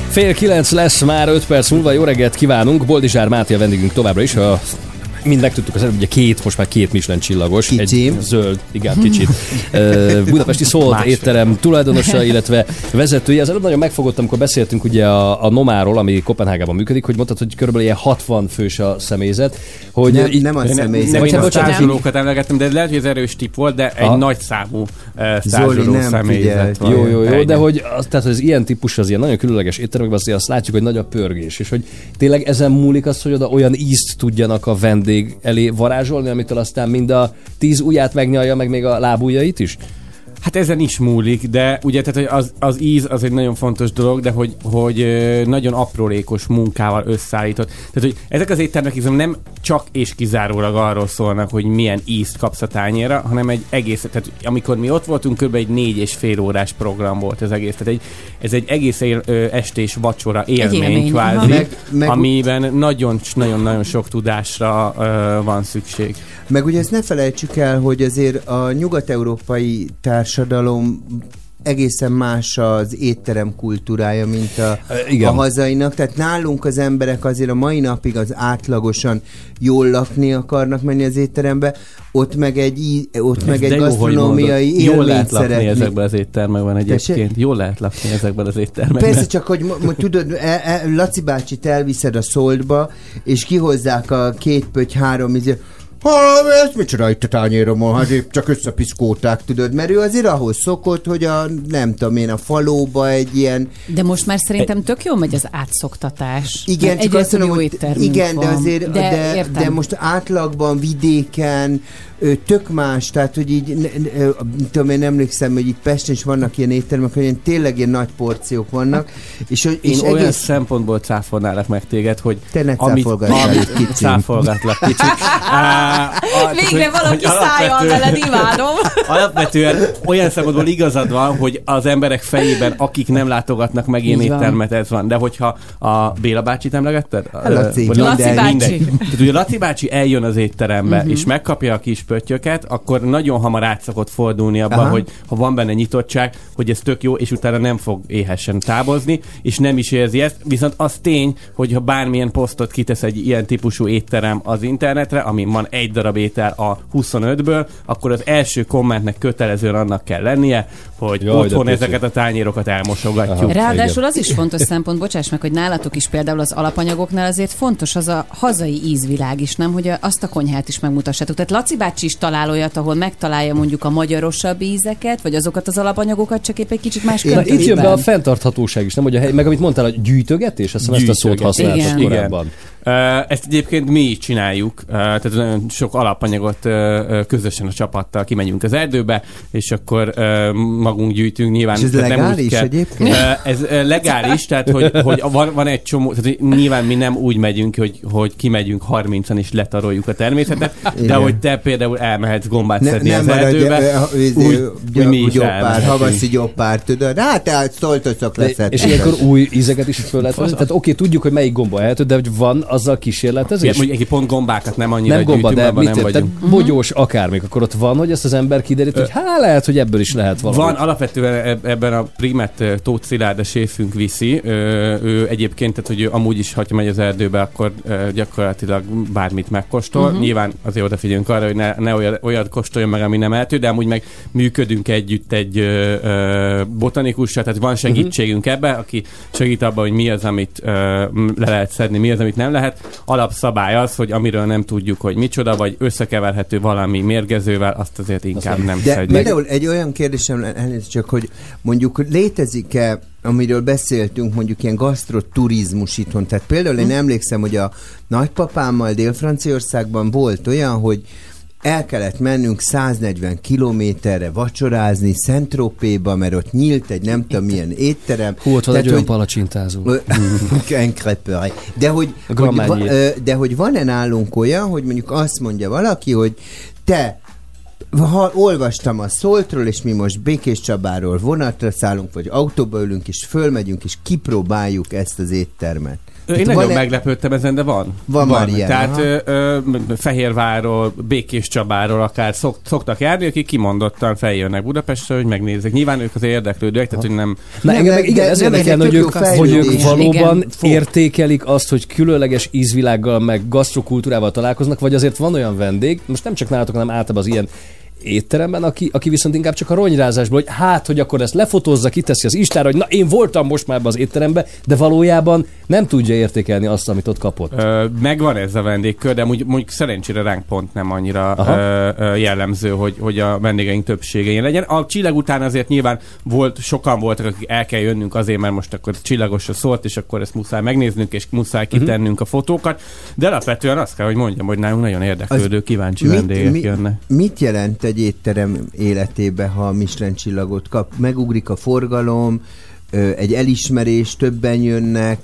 Fél kilenc lesz már 5 perc múlva, jó reggelt kívánunk. Boldizsár Máté a vendégünk továbbra is. A mind megtudtuk az előbb, ugye két, most már két Michelin csillagos. Kicsi. Egy zöld, igen, kicsit. Budapesti Szólt Másfél. étterem tulajdonosa, illetve vezetője. Az előbb nagyon megfogott, amikor beszéltünk ugye a, a Nomáról, ami Kopenhágában működik, hogy mondtad, hogy körülbelül ilyen 60 fős a személyzet. Hogy Nem- így- nem a Nem, személyzet. nem, Vagy én a bocsánat, stázsolókat emlegettem, de lehet, hogy ez erős tipp volt, de egy Aha. nagy számú uh, Zoli stázsoló nem személyzet figyelt. van. Jó, jó, jó, Ennyi. de hogy az, tehát az ilyen típus az ilyen nagyon különleges éttermekben, azért azt látjuk, hogy nagy a pörgés, és hogy tényleg ezen múlik az, hogy oda olyan ízt tudjanak a vendég elé varázsolni, amitől aztán mind a tíz ujját megnyalja, meg még a lábujjait is? Hát ezen is múlik, de ugye tehát, hogy az, az íz az egy nagyon fontos dolog, de hogy, hogy nagyon aprólékos munkával összeállított. Tehát, hogy ezek az éttermek igazából nem csak és kizárólag arról szólnak, hogy milyen ízt kapsz a tányéra, hanem egy egész, tehát amikor mi ott voltunk, kb. egy négy és fél órás program volt ez egész. Tehát egy, ez egy egész él, ö, estés vacsora élmény, élmény, kvázi. Meg- meg- amiben nagyon-nagyon sok tudásra ö, van szükség. Meg ugye ezt ne felejtsük el, hogy azért a nyugat-európai társadalom egészen más az étterem kultúrája, mint a, igen. a hazainak. Tehát nálunk az emberek azért a mai napig az átlagosan jól lakni akarnak menni az étterembe, ott meg egy, ott meg egy gasztronómiai mondod. Jól élményt lehet lakni szeretni. ezekben az éttermekben egyébként. Tessék? Jól lehet lakni ezekben az éttermekben. Persze, csak hogy mo- tudod, e, e, Laci bácsit elviszed a szoltba, és kihozzák a két pöty három izé, Ha, ez micsoda itt a tányéromon, hát épp csak összepiszkóták, tudod, mert ő azért ahhoz szokott, hogy a, nem tudom én, a falóba egy ilyen, De most már szerintem tök jól megy az átszoktatás. igen, csak azt mondom, jó hogy igen, de azért, de, de, értem. de most átlagban, vidéken, tök más, tehát, hogy így, ne, ne, tudom, én emlékszem, hogy itt Pesten is vannak ilyen éttermek, hogy ilyen, tényleg ilyen nagy porciók vannak, és, hogy- Én és olyan egész, szempontból cáfolnálak meg téged, hogy... Te ne cáfolgass itt, kicsim. Cáfolgatlak kicsit. Á, a- Végre hogy- valaki alapvetően- veled, imádom. Alapvetően olyan szempontból igazad van, hogy az emberek fejében, akik nem látogatnak meg ilyen éttermet, ez van. De hogyha a Béla bácsit emlegetted? Laci. Vagy Laci bácsi. Tehát ugye Laci bácsi eljön az étterembe, Mhm. és megkapja a kis pöttyöket, akkor nagyon hamar át szokott fordulni abba, Aha. hogy ha van benne nyitottság, hogy ez tök jó, és utána nem fog éhesen távozni, és nem is érzi ezt. Viszont az tény, hogy ha bármilyen posztot kitesz egy ilyen típusú étterem az internetre, ami van egy darab étel a 25-ből, akkor az első kommentnek kötelezően annak kell lennie, hogy Jaj, otthon ezeket a tányérokat elmosogatjuk. Aha. Ráadásul az is fontos szempont, bocsáss meg, hogy nálatok is például az alapanyagoknál azért fontos az a hazai ízvilág is, nem? Hogy a- azt a konyhát is megmutassátok. Tehát Laci bácsi is talál olyat, ahol megtalálja mondjuk a magyarosabb ízeket, vagy azokat az alapanyagokat, csak épp egy kicsit más Én- itt jön be a fenntarthatóság is, nem? Hogy a hely, meg amit mondtál, a gyűjtögetés, azt hiszem ezt a szót használtad Igen. korábban. Ö, Ezt egyébként mi is csináljuk, tehát nagyon sok alapanyagot közösen a csapattal kimegyünk az erdőbe, és akkor magunk gyűjtünk nyilván. És ez tehát nem úgy legális kell- egyébként? Ez legális, tehát hogy, hogy van, van egy csomó, tehát nyilván mi nem úgy megyünk, hogy, hogy kimegyünk 30-an és letaroljuk a természetet, de Igen. hogy te például elmehetsz gombát ne, szedni nem az maradj, erdőbe, úgy, ö, úgy mi is elmehetünk. havaszi gyoppár, tudod? Hát, tehát szoltoszok De, leszed. és ilyenkor új ízeket is föl lehet hozni. Tehát oké, tudjuk, hogy melyik gomba ehető, de hogy van azzal kísérletezés? Igen, mondjuk egy pont gombákat nem annyira nem gomba, gyűjtünk, de mit nem tehát vagyunk. bogyós akármik, akkor ott van, hogy ezt az ember kiderít, hogy hát lehet, hogy ebből is lehet valami. Van, alapvetően eb- ebben a primet ö, Tóth Szilárd a séfünk viszi. Ö, ő egyébként, tehát hogy ő amúgy is, ha megy az erdőbe, akkor ö, gyakorlatilag bármit megkóstol. Uh-huh. Nyilván azért odafigyelünk arra, hogy ne, ne olyat, olyat kóstoljon meg, ami nem ehető, de amúgy meg működünk együtt egy ö, ö, botanikussal, tehát van segítségünk ebbe, aki segít abban, hogy mi az, amit ö, le lehet szedni, mi az, amit nem lehet. Alapszabály az, hogy amiről nem tudjuk, hogy micsoda, vagy összekeverhető valami mérgezővel, azt azért inkább nem De szedjük. például egy olyan kérdésem lenne, elnézést csak, hogy mondjuk létezik-e, amiről beszéltünk, mondjuk ilyen gasztroturizmus itthon. Tehát például én emlékszem, hogy a nagypapámmal Dél-Franciaországban volt olyan, hogy el kellett mennünk 140 kilométerre vacsorázni Szentropéba, mert ott nyílt egy nem tudom milyen étterem. Hú, ott van Tehát, egy olyan palacsintázó. De hogy, hogy, de hogy van-e nálunk olyan, hogy mondjuk azt mondja valaki, hogy te ha olvastam a Szoltról, és mi most Békés Csabáról vonatra szállunk, vagy autóba ülünk, és fölmegyünk, és kipróbáljuk ezt az éttermet. Én Hát nagyon van-e- meglepődtem ezen, de van. Van már ilyen, Tehát aha. ö, ö, Fehérvárról, Békés Csabáról akár szok, szoktak járni, akik kimondottan feljönnek Budapestre, hogy megnézzék. Nyilván ők az érdeklődőek, tehát hogy nem... Na, engem meg igen, ez nem, egy hogy ők, hogy ők valóban Igen, fog. értékelik azt, hogy különleges ízvilággal, meg gasztrokultúrával találkoznak, vagy azért van olyan vendég, most nem csak nálatok, hanem általában az ilyen étteremben, aki, aki viszont inkább csak a ronyrázásból, hogy hát, hogy akkor ezt lefotózza, kiteszi az Instára, hogy na én voltam most már ebbe az étterembe, de valójában nem tudja értékelni azt, amit ott kapott. Ö, megvan ez a vendégkör, de mondjuk, mondjuk szerencsére ránk pont nem annyira Aha. ö, ö, jellemző, hogy, hogy a vendégeink többsége ilyen legyen. A csillag után azért nyilván volt, sokan voltak, akik el kell jönnünk azért, mert most akkor csillagosra szólt, és akkor ezt muszáj megnéznünk, és muszáj Mhm. kitennünk a fotókat. De alapvetően azt kell, hogy mondjam, hogy nálunk nagyon érdeklődő, kíváncsi vendégek jönnek. Mit jelent egy étterem életébe, ha Michelin csillagot kap? Megugrik a forgalom, egy elismerés, többen jönnek,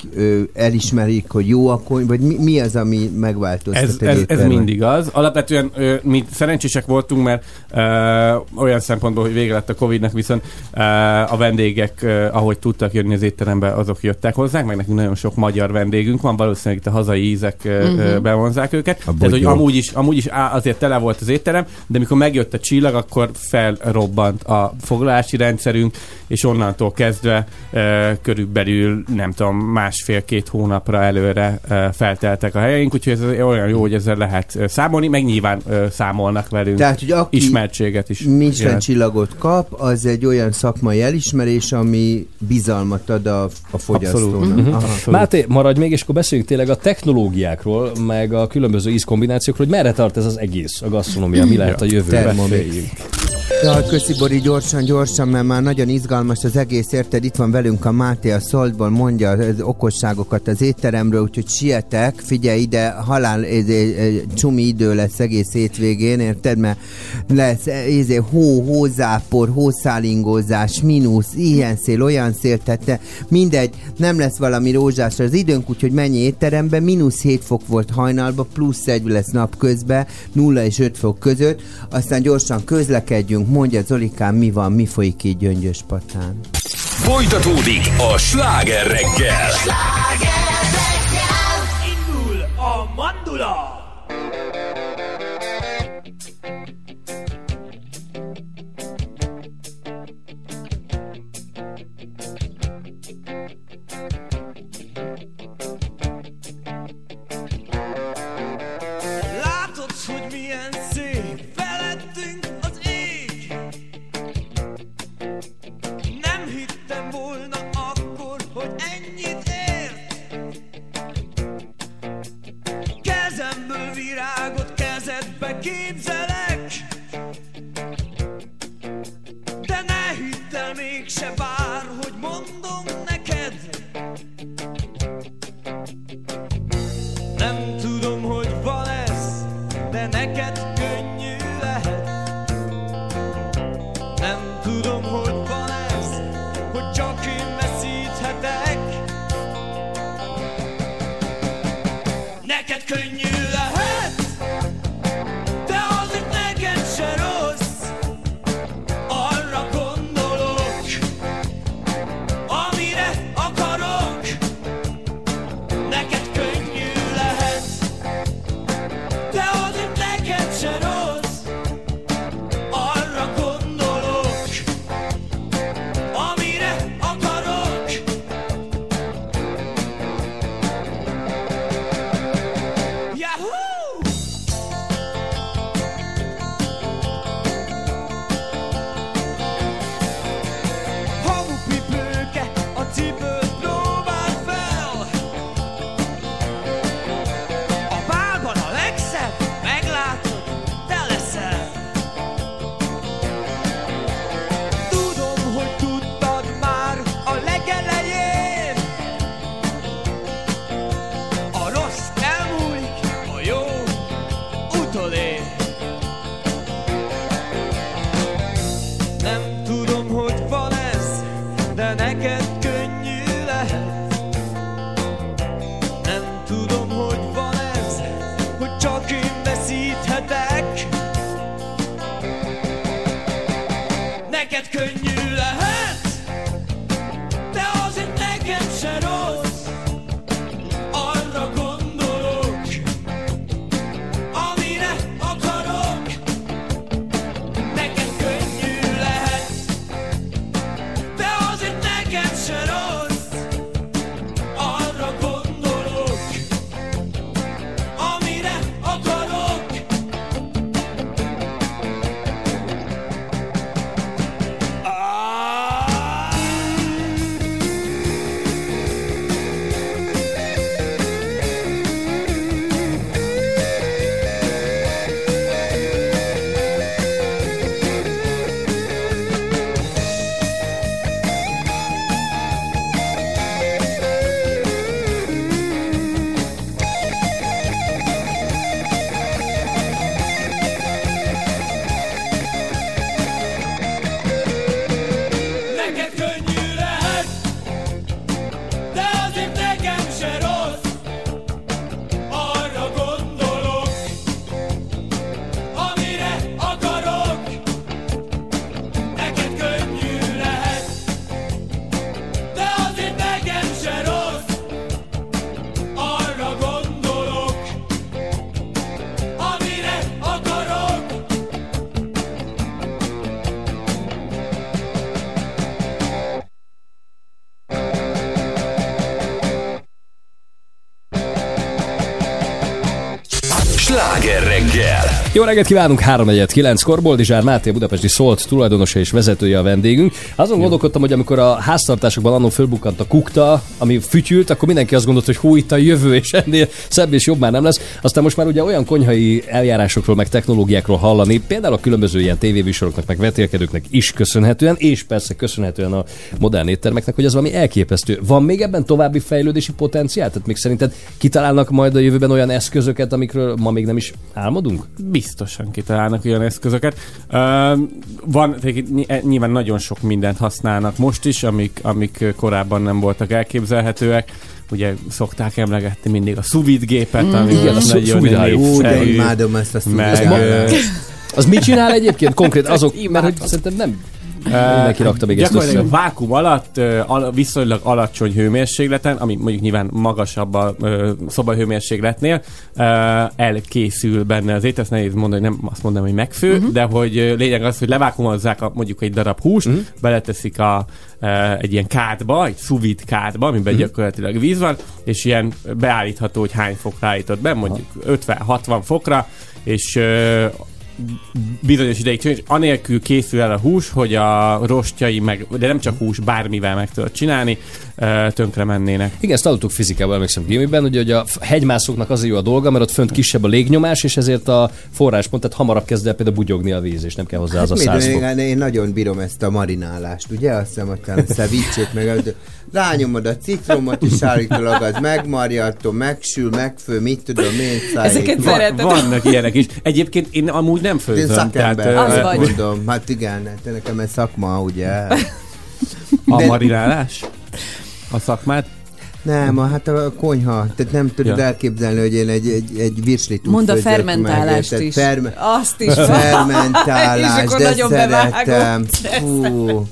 elismerik, hogy jó a kony, vagy mi, mi az, ami megváltoztat Ez, ez, ez mindig az. Alapvetően mi szerencsések voltunk, mert ö, olyan szempontból, hogy vége lett a Covid-nak, viszont ö, a vendégek, ö, ahogy tudtak jönni az étterembe, azok jöttek hozzánk, meg nekünk nagyon sok magyar vendégünk van, valószínűleg itt a hazai ízek ö, ö, bevonzák őket. A Tehát, hogy amúgy is, amúgy is á, azért tele volt az étterem, de mikor megjött a csillag, akkor felrobbant a foglalási rendszerünk, és onnantól kezdve körülbelül, nem tudom, másfél-két hónapra előre felteltek a helyeink, úgyhogy ez olyan jó, hogy ezzel lehet számolni, meg nyilván számolnak velünk Tehát, hogy aki ismertséget is. Michelin csillagot kap, az egy olyan szakmai elismerés, ami bizalmat ad a, a fogyasztónak. Mhm. Aha. Máté, maradj még, és akkor beszéljünk tényleg a technológiákról, meg a különböző ízkombinációkról, hogy merre tart ez az egész, a gasztronómia, mi lehet a jövő. Thermomix. Ja, köszi Bori, gyorsan, gyorsan, mert már nagyon izgalmas az egész, érted? Itt van velünk a Máté a Szoltból, mondja az okosságokat az étteremről, úgyhogy sietek, figyelj ide, halál, ez, ez, ez, csumi idő lesz egész hétvégén, érted? Mert lesz ez, hó, hózápor, hószálingózás, mínusz, ilyen szél, olyan szél, tehát te- mindegy, nem lesz valami rózsás az időnk, úgyhogy menj étterembe, mínusz 7 fok volt hajnalba, plusz 1 lesz napközben, 0 és 5 fok között, aztán gyorsan közlekedjünk, mondja Zolikám, mi van, mi folyik így Gyöngyös patán. Folytatódik a sláger reggel. Indul Nem Jó reggelt kívánunk, 3-9-kor, Boldizsár Máté, budapesti Szolt tulajdonosa és vezetője a vendégünk. Azon gondolkodtam, hogy amikor a háztartásokban annó fölbukkant a kukta, ami fütyült, akkor mindenki azt gondolt, hogy hú, itt a jövő, és ennél szebb és jobb már nem lesz. Aztán most már ugye olyan konyhai eljárásokról, meg technológiákról hallani, például a különböző ilyen tévéműsoroknak, meg vetélkedőknek is köszönhetően, és persze köszönhetően a modern éttermeknek, hogy ez valami elképesztő. Van még ebben további fejlődési potenciál? Tehát még szerinted kitalálnak majd a jövőben olyan eszközöket, amikről ma még nem is álmodunk? Biztosan kitalálnak olyan eszközöket. Uh, van, nyilván nagyon sok mindent használnak most is, amik, amik korábban nem voltak elképzelhetőek. Ugye szokták emlegetni mindig a sous vide gépet, Mm. ami Igen, a háló. Ú, de imádom ezt a Meg, ö, Az mit csinál egyébként konkrét? Azok, mert hogy szerintem nem mindenki rakta még ezt össze. Vákum alatt al- viszonylag alacsony hőmérsékleten, ami mondjuk nyilván magasabb a szobahőmérsékletnél, elkészül benne az étel, ezt nehéz mondani, nem azt mondom, hogy megfő, uh-huh. de hogy lényeg az, hogy levákumozzák a, mondjuk egy darab húst, uh-huh. beleteszik a, egy ilyen kádba, egy sous vide kádba, amiben uh-huh. gyakorlatilag víz van, és ilyen beállítható, hogy hány fokra állítod be, mondjuk 50-60 fokra, és bizonyos ideig csinálni, és anélkül készül el a hús, hogy a rostjai meg, de nem csak hús, bármivel meg tudod csinálni, tönkre mennének. Igen, ezt tanultuk fizikában, emlékszem gimiben, hogy, hogy a hegymászóknak az jó a dolga, mert ott fönt kisebb a légnyomás, és ezért a forráspont, tehát hamarabb kezd el például bugyogni a víz, és nem kell hozzá az a Hát száz mit, fok. én, én nagyon bírom ezt a marinálást, ugye? Azt hiszem, hogy a szevicsét, meg az- rányomod a citromot, és állítólag az megmarjatom, megsül, megfő, mit tudom én, szájék. Van, vannak ilyenek is. Egyébként én amúgy nem Én főzöm. szakember, ö, azt hogy- mondom. Hát igen, hát nekem ez szakma, ugye? A De- marinálás? A szakmát? Nem, a, hát a konyha, tehát nem tudod Ja. elképzelni, hogy én egy, egy, egy virslit Mondd a fermentálást meg, is. Ferme- Azt is. Fermentálás, És akkor de nagyon szeretem. bevágom. Fú.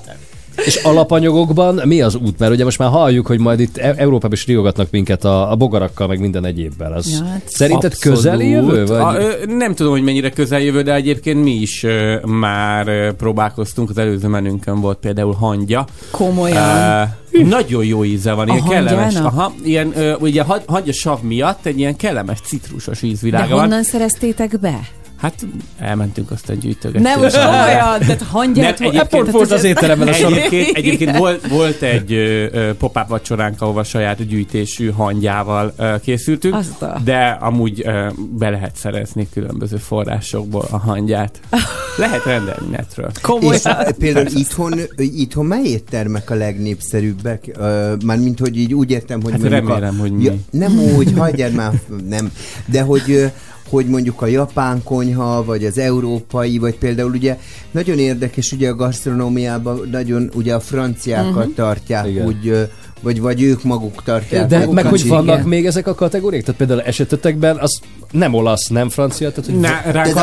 És alapanyagokban mi az út? Mert ugye most már halljuk, hogy majd itt E- Európában is riogatnak minket a, a bogarakkal, meg minden egyébbel. Az Ja, hát Szerinted Abszolút. közeli jövő? Vagy? A, ö, nem tudom, hogy mennyire közeljövő, de egyébként mi is ö, már ö, próbálkoztunk. Az előző menünkön volt például hangya. Komolyan? Ö, nagyon jó íze van, A ilyen kellemes. hangyának? Aha, ilyen, ö, ugye ha- hangya sav miatt egy ilyen kellemes citrusos De ízvilága van. honnan szereztétek be? Hát elmentünk aztán gyűjtögetni. Nem, most komolyan, tehát hangyát... Nem, egyébként, volt az étteremben a sor. Egyébként, egyébként volt, volt egy ö, pop-up vacsoránk, ahova saját gyűjtésű hangyával ö, készültünk, Azt a- de amúgy ö, be lehet szerezni különböző forrásokból a hangyát. Lehet rendelni netről. És például itthon, itthon mely éttermek a legnépszerűbbek? Mármint, hogy így úgy értem, hogy Hát remélem, a, hogy mi. Ja, nem úgy, hagyjad már, nem. De hogy hogy mondjuk a japán konyha, vagy az európai, vagy például ugye nagyon érdekes, ugye a gasztronómiában nagyon ugye a franciákat uh-huh. tartják Igen. úgy, vagy, vagy ők maguk tartják. De magukat. meg hogy vannak Igen. még ezek a kategóriák? Tehát például esetetekben az nem olasz, nem francia, tehát hogy Na, ránk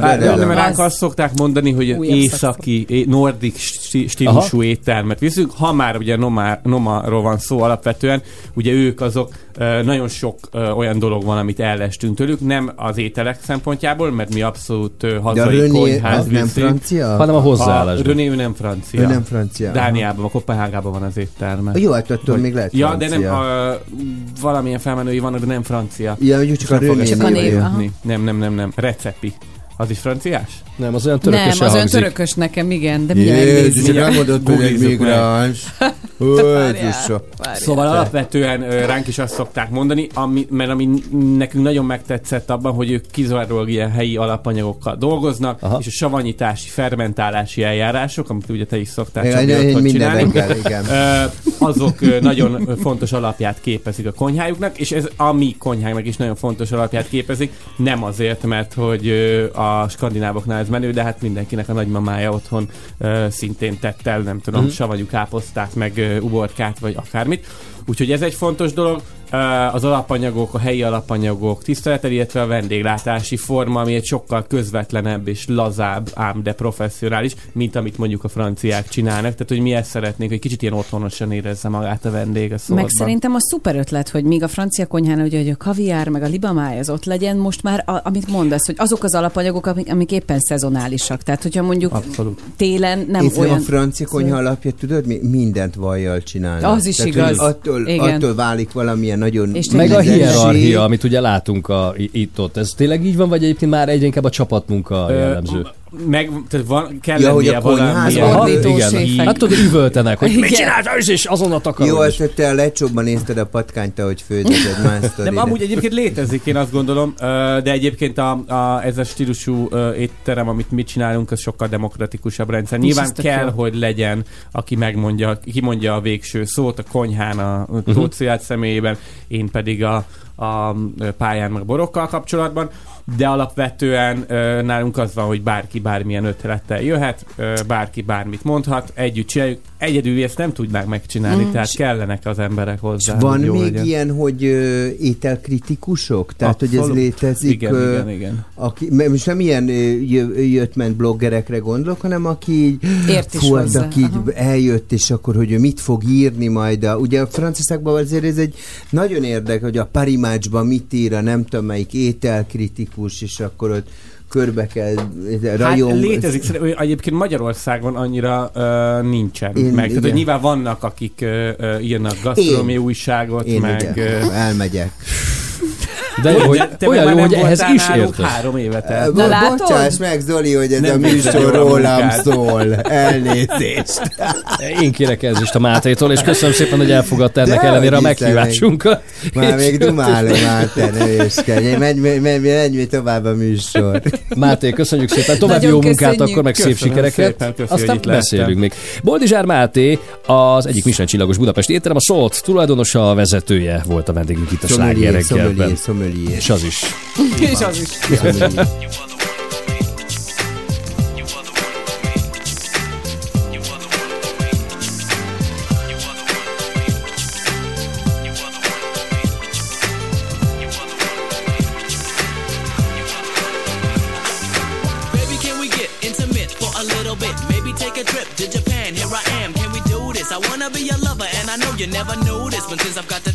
Á, nem, nem, ránk azt szokták mondani, hogy Újabb északi, é- nordik stílusú éttermet viszünk. Ha már ugye Noma, Nomáról van szó alapvetően, ugye ők azok nagyon sok olyan dolog van, amit ellestünk tőlük, nem az ételek szempontjából, mert mi abszolút hazai René konyház nem francia? Hanem a hozzáállásban. A René ő nem francia. Ő nem francia, aha. Dániában, a Kopenhágában van az étterme. Jó, hát attól még lehet Ja, de nem, francia. a, valamilyen felmenői vannak, de nem francia. Ja, úgy csak a René eszembe név. Nem, nem, nem, nem. Recepi. Az is franciás? Nem, az olyan Nem, az olyan törökös nekem, igen, de mindjárt Jézus, nem mondod, hogy egy migráns. Szóval alapvetően ránk is azt szokták mondani, ami, mert ami nekünk nagyon megtetszett abban, hogy ők kizárólag ilyen helyi alapanyagokkal dolgoznak, Aha. és a savanyítási, fermentálási eljárások, amit ugye te is szoktál minden csinálni, reggel, igen. Azok nagyon fontos alapját képezik a konyhájuknak, és ez a mi konyhánknak is nagyon fontos alapját képezik, nem azért, mert hogy a skandinávoknál ez menő, de hát mindenkinek a nagymamája otthon ö, szintén tett el, nem tudom, mm. savanyú káposztát, meg ö, uborkát, vagy akármit. Úgyhogy ez egy fontos dolog. Ö, Az alapanyagok, a helyi alapanyagok tiszteletel, illetve a vendéglátási forma, ami egy sokkal közvetlenebb és lazább, ám de professzionális, mint amit mondjuk a franciák csinálnak. Tehát, hogy mi ezt szeretnénk, hogy kicsit ilyen otthonosan érezze magát a vendég a szóltban. Meg szerintem a szuper ötlet, hogy míg a francia konyhán, ugye, hogy a kaviár, meg a libamáj az ott legyen, most már, a, amit mondasz, hogy azok az alapanyagok, amik, amik éppen szezonálisak. Tehát, hogyha mondjuk Abszolút. télen nem Én olyan... a francia konyha alapja, tudod, mi mindent vajjal csinálnak. Az is Tehát, igaz. Attól, Igen. attól válik valamilyen nagyon És Meg a hierarchia, amit ugye látunk a, itt-ott. Ez tényleg így van, vagy egyébként már egyre inkább a csapatmunka Ö, jellemző? Meg, tehát van, kell Ja, hogy a Aha, Ordító igen. Hát tudod, üvöltenek, hogy mit csináltál, és- és azonnal Jó, takarod. azt, hogy te a lecsóban nézted a patkányt, ahogy egy más Nem, de- amúgy egyébként létezik, én azt gondolom, de egyébként a, a, ez a stílusú étterem, amit mi csinálunk, az sokkal demokratikusabb rendszer. És Nyilván kell, jó. hogy legyen, aki megmondja, ki mondja a végső szót a konyhán, a uh-huh. Személyében, én pedig a, a pályán meg borokkal kapcsolatban, de alapvetően ö, nálunk az van, hogy bárki bármilyen ötlettel jöhet, ö, bárki bármit mondhat, együtt csináljuk. Egyedül ezt nem tudnák megcsinálni, Mm. tehát kellenek az emberek És hozzá. van hogy jó még legyen. ilyen, hogy ö, ételkritikusok? Tehát, hogy ez Abszolút. létezik? Igen, ö, igen, igen. Aki, mert most nem ilyen jött-ment bloggerekre gondolok, hanem aki így, Ért is fú, hozzá, aki így aha. eljött, és akkor, hogy ő mit fog írni majd. A, ugye a Franciaországban azért ez egy nagyon érdekes, hogy a Parimácsban mit ír a nem tudom melyik ételkritikus, és akkor ott körbe kell rajong. Hát létezik, egyébként Magyarországon annyira uh, nincsen Én- meg. Tehát, igen. hogy nyilván vannak, akik uh, írnak gasztronómiai újságot, Én meg... ugye, elmegyek. De jó, hogy te olyan jó, hogy ehhez is értesz. Három évet el. Na, látod? Bocsáss meg, Zoli, hogy ez Nem a műsor a rólam szól. Elnézést. Én kérek elnézést a Mátétól, és köszönöm szépen, hogy elfogadta ennek De ellenére a meghívásunkat. Már még És- dumálom, már te ne őskedj. Menj, menj, menj, menj, menj tovább a műsor. Máté, köszönjük szépen, további jó munkát, akkor meg szép sikereket. Aztán beszélünk még. Boldizsár Máté, az egyik Michelin csillagos Budapesti étterem, a Salt tulajdonosa, a vezetője volt a vendégünk itt a Sláger Sommelier, reggelben. sommelier, sommelier. És az is. És az is. Sommelier. Baby, can we get intimate for a little bit? Maybe take a trip to Japan. Here I am. Can we do this? I wanna be your lover, and I know you never knew this. But since I've got the time for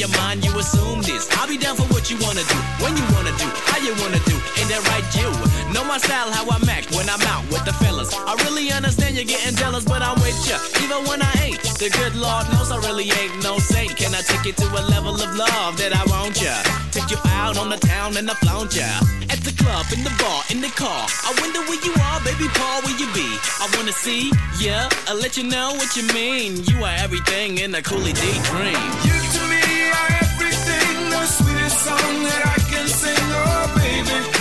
your mind, you assume this. I'll be down for what you wanna do, when you wanna do, how you wanna do. Ain't that right, you? Know my style, how I'm act when I'm out with the fellas. I really understand you're getting jealous, but I'm with ya, even when I ain't. The good Lord knows I really ain't no saint. Can I take you to a level of love that I want ya? Take you out on the town and I flaunt ya. At the club, in the bar, in the car. I wonder where you are, baby Paul, where you be? I wanna see ya, I'll let you know what you mean. You are everything in a Cooley D dream. You to me are everything, the sweetest song that I can sing. Oh, baby.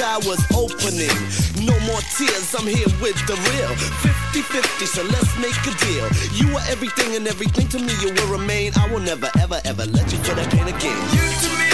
Sky was opening. No more tears, I'm here with the real. 50-50, so let's make a deal. You are everything and everything to me you will remain. I will never, ever, ever let you feel that pain again. You to me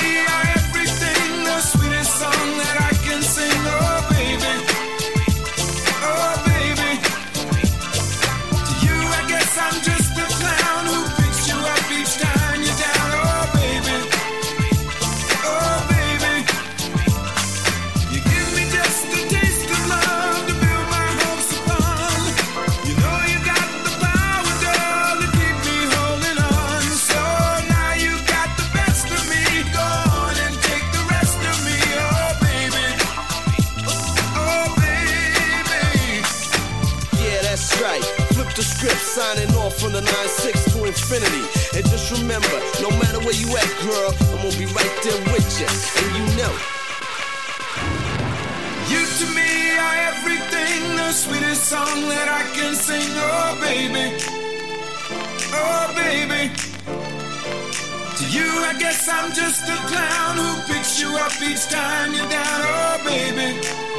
9-6 to infinity. And just remember, no matter where you at, girl, I'm gonna be right there with you. And you know. You to me are everything, the sweetest song that I can sing. Oh baby, oh baby. To you, I guess I'm just a clown who picks you up each time you're down. Oh, baby.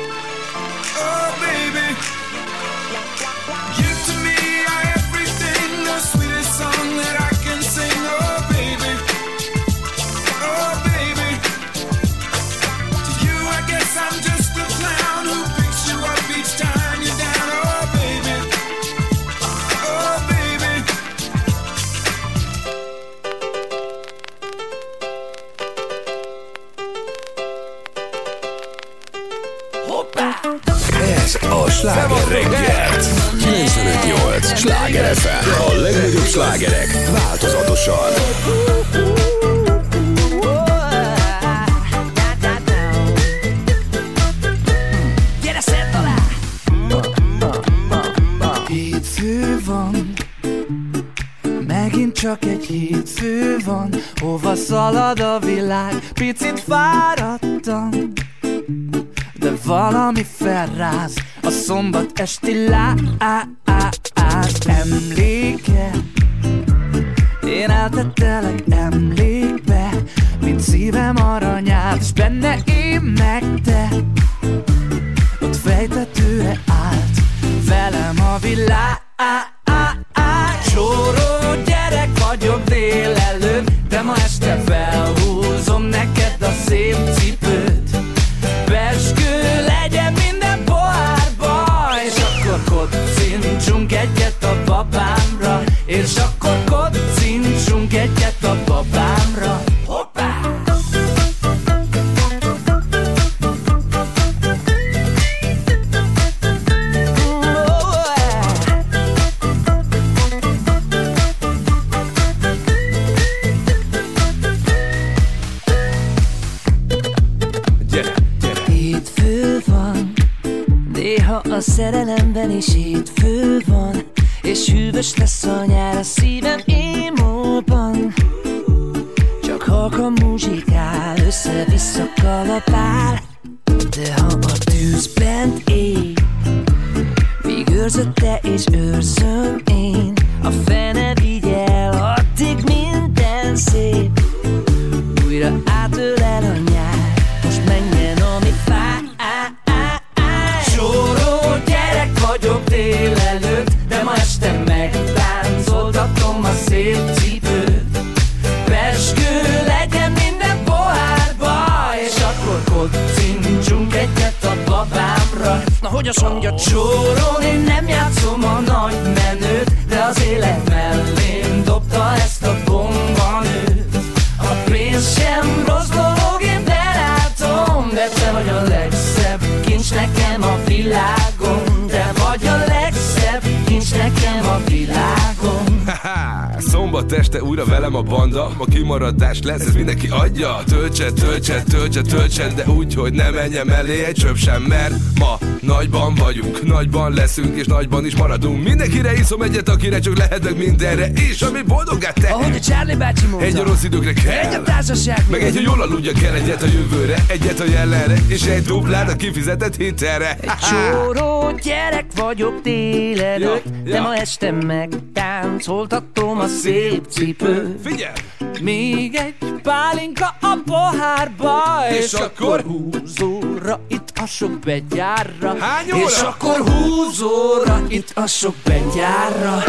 Töltse De úgy, hogy ne menjem elé egy csöp sem Mert ma nagyban vagyunk Nagyban leszünk és nagyban is maradunk Mindenkire iszom egyet, akire csak lehetek mindenre És ami boldoggá te Ahogy a Charlie bácsi mondta. Egy a rossz időkre kell Egy a társaság Meg egy, hogy jól aludja kell egyet a jövőre Egyet a jelenre És egy duplát a kifizetett hitelre Egy csóró gyerek vagyok délelőtt, Ja, de ja. ma este megtáncoltatom a szép cipőt. Figyelj! Még egy pálinka a pohárba, és, És akkor húzóra itt a sok begyárra. Hány óra? És akkor húzóra itt a sok begyárra.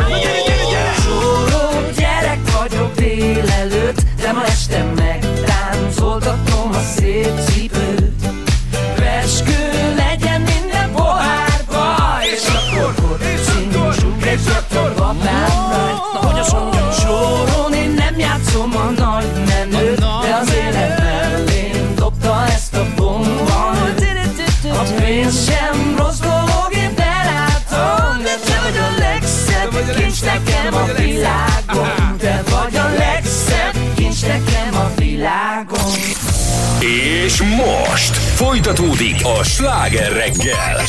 Csóró gyerek vagyok délelőtt, de ma este megtáncoltatom a szép cipőt. Peskő legyen minden pohárba, és akkor kocincsunk egyet a babámra. Na hogy azt mondjam, sorón én nem játszom a nagy menőt, de az élet mellém dobta ezt a bombanőt. A pénz sem rossz dolog, én belátom, de te vagy a legszebb kincs nekem a világon. Te vagy a legszebb kincs nekem a világon. És most folytatódik a sláger reggel.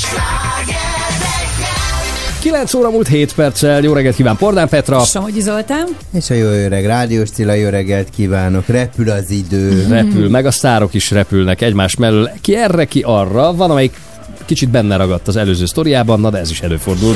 9 óra múlt 7 perccel. Jó reggelt kíván Pordán Petra. Somogyi Zoltán. És a jó öreg rádiós Cilla, jó reggelt kívánok. Repül az idő. Repül, meg a sztárok is repülnek egymás mellől. Ki erre, ki arra. Van, amelyik kicsit benne ragadt az előző sztoriában, na de ez is előfordul.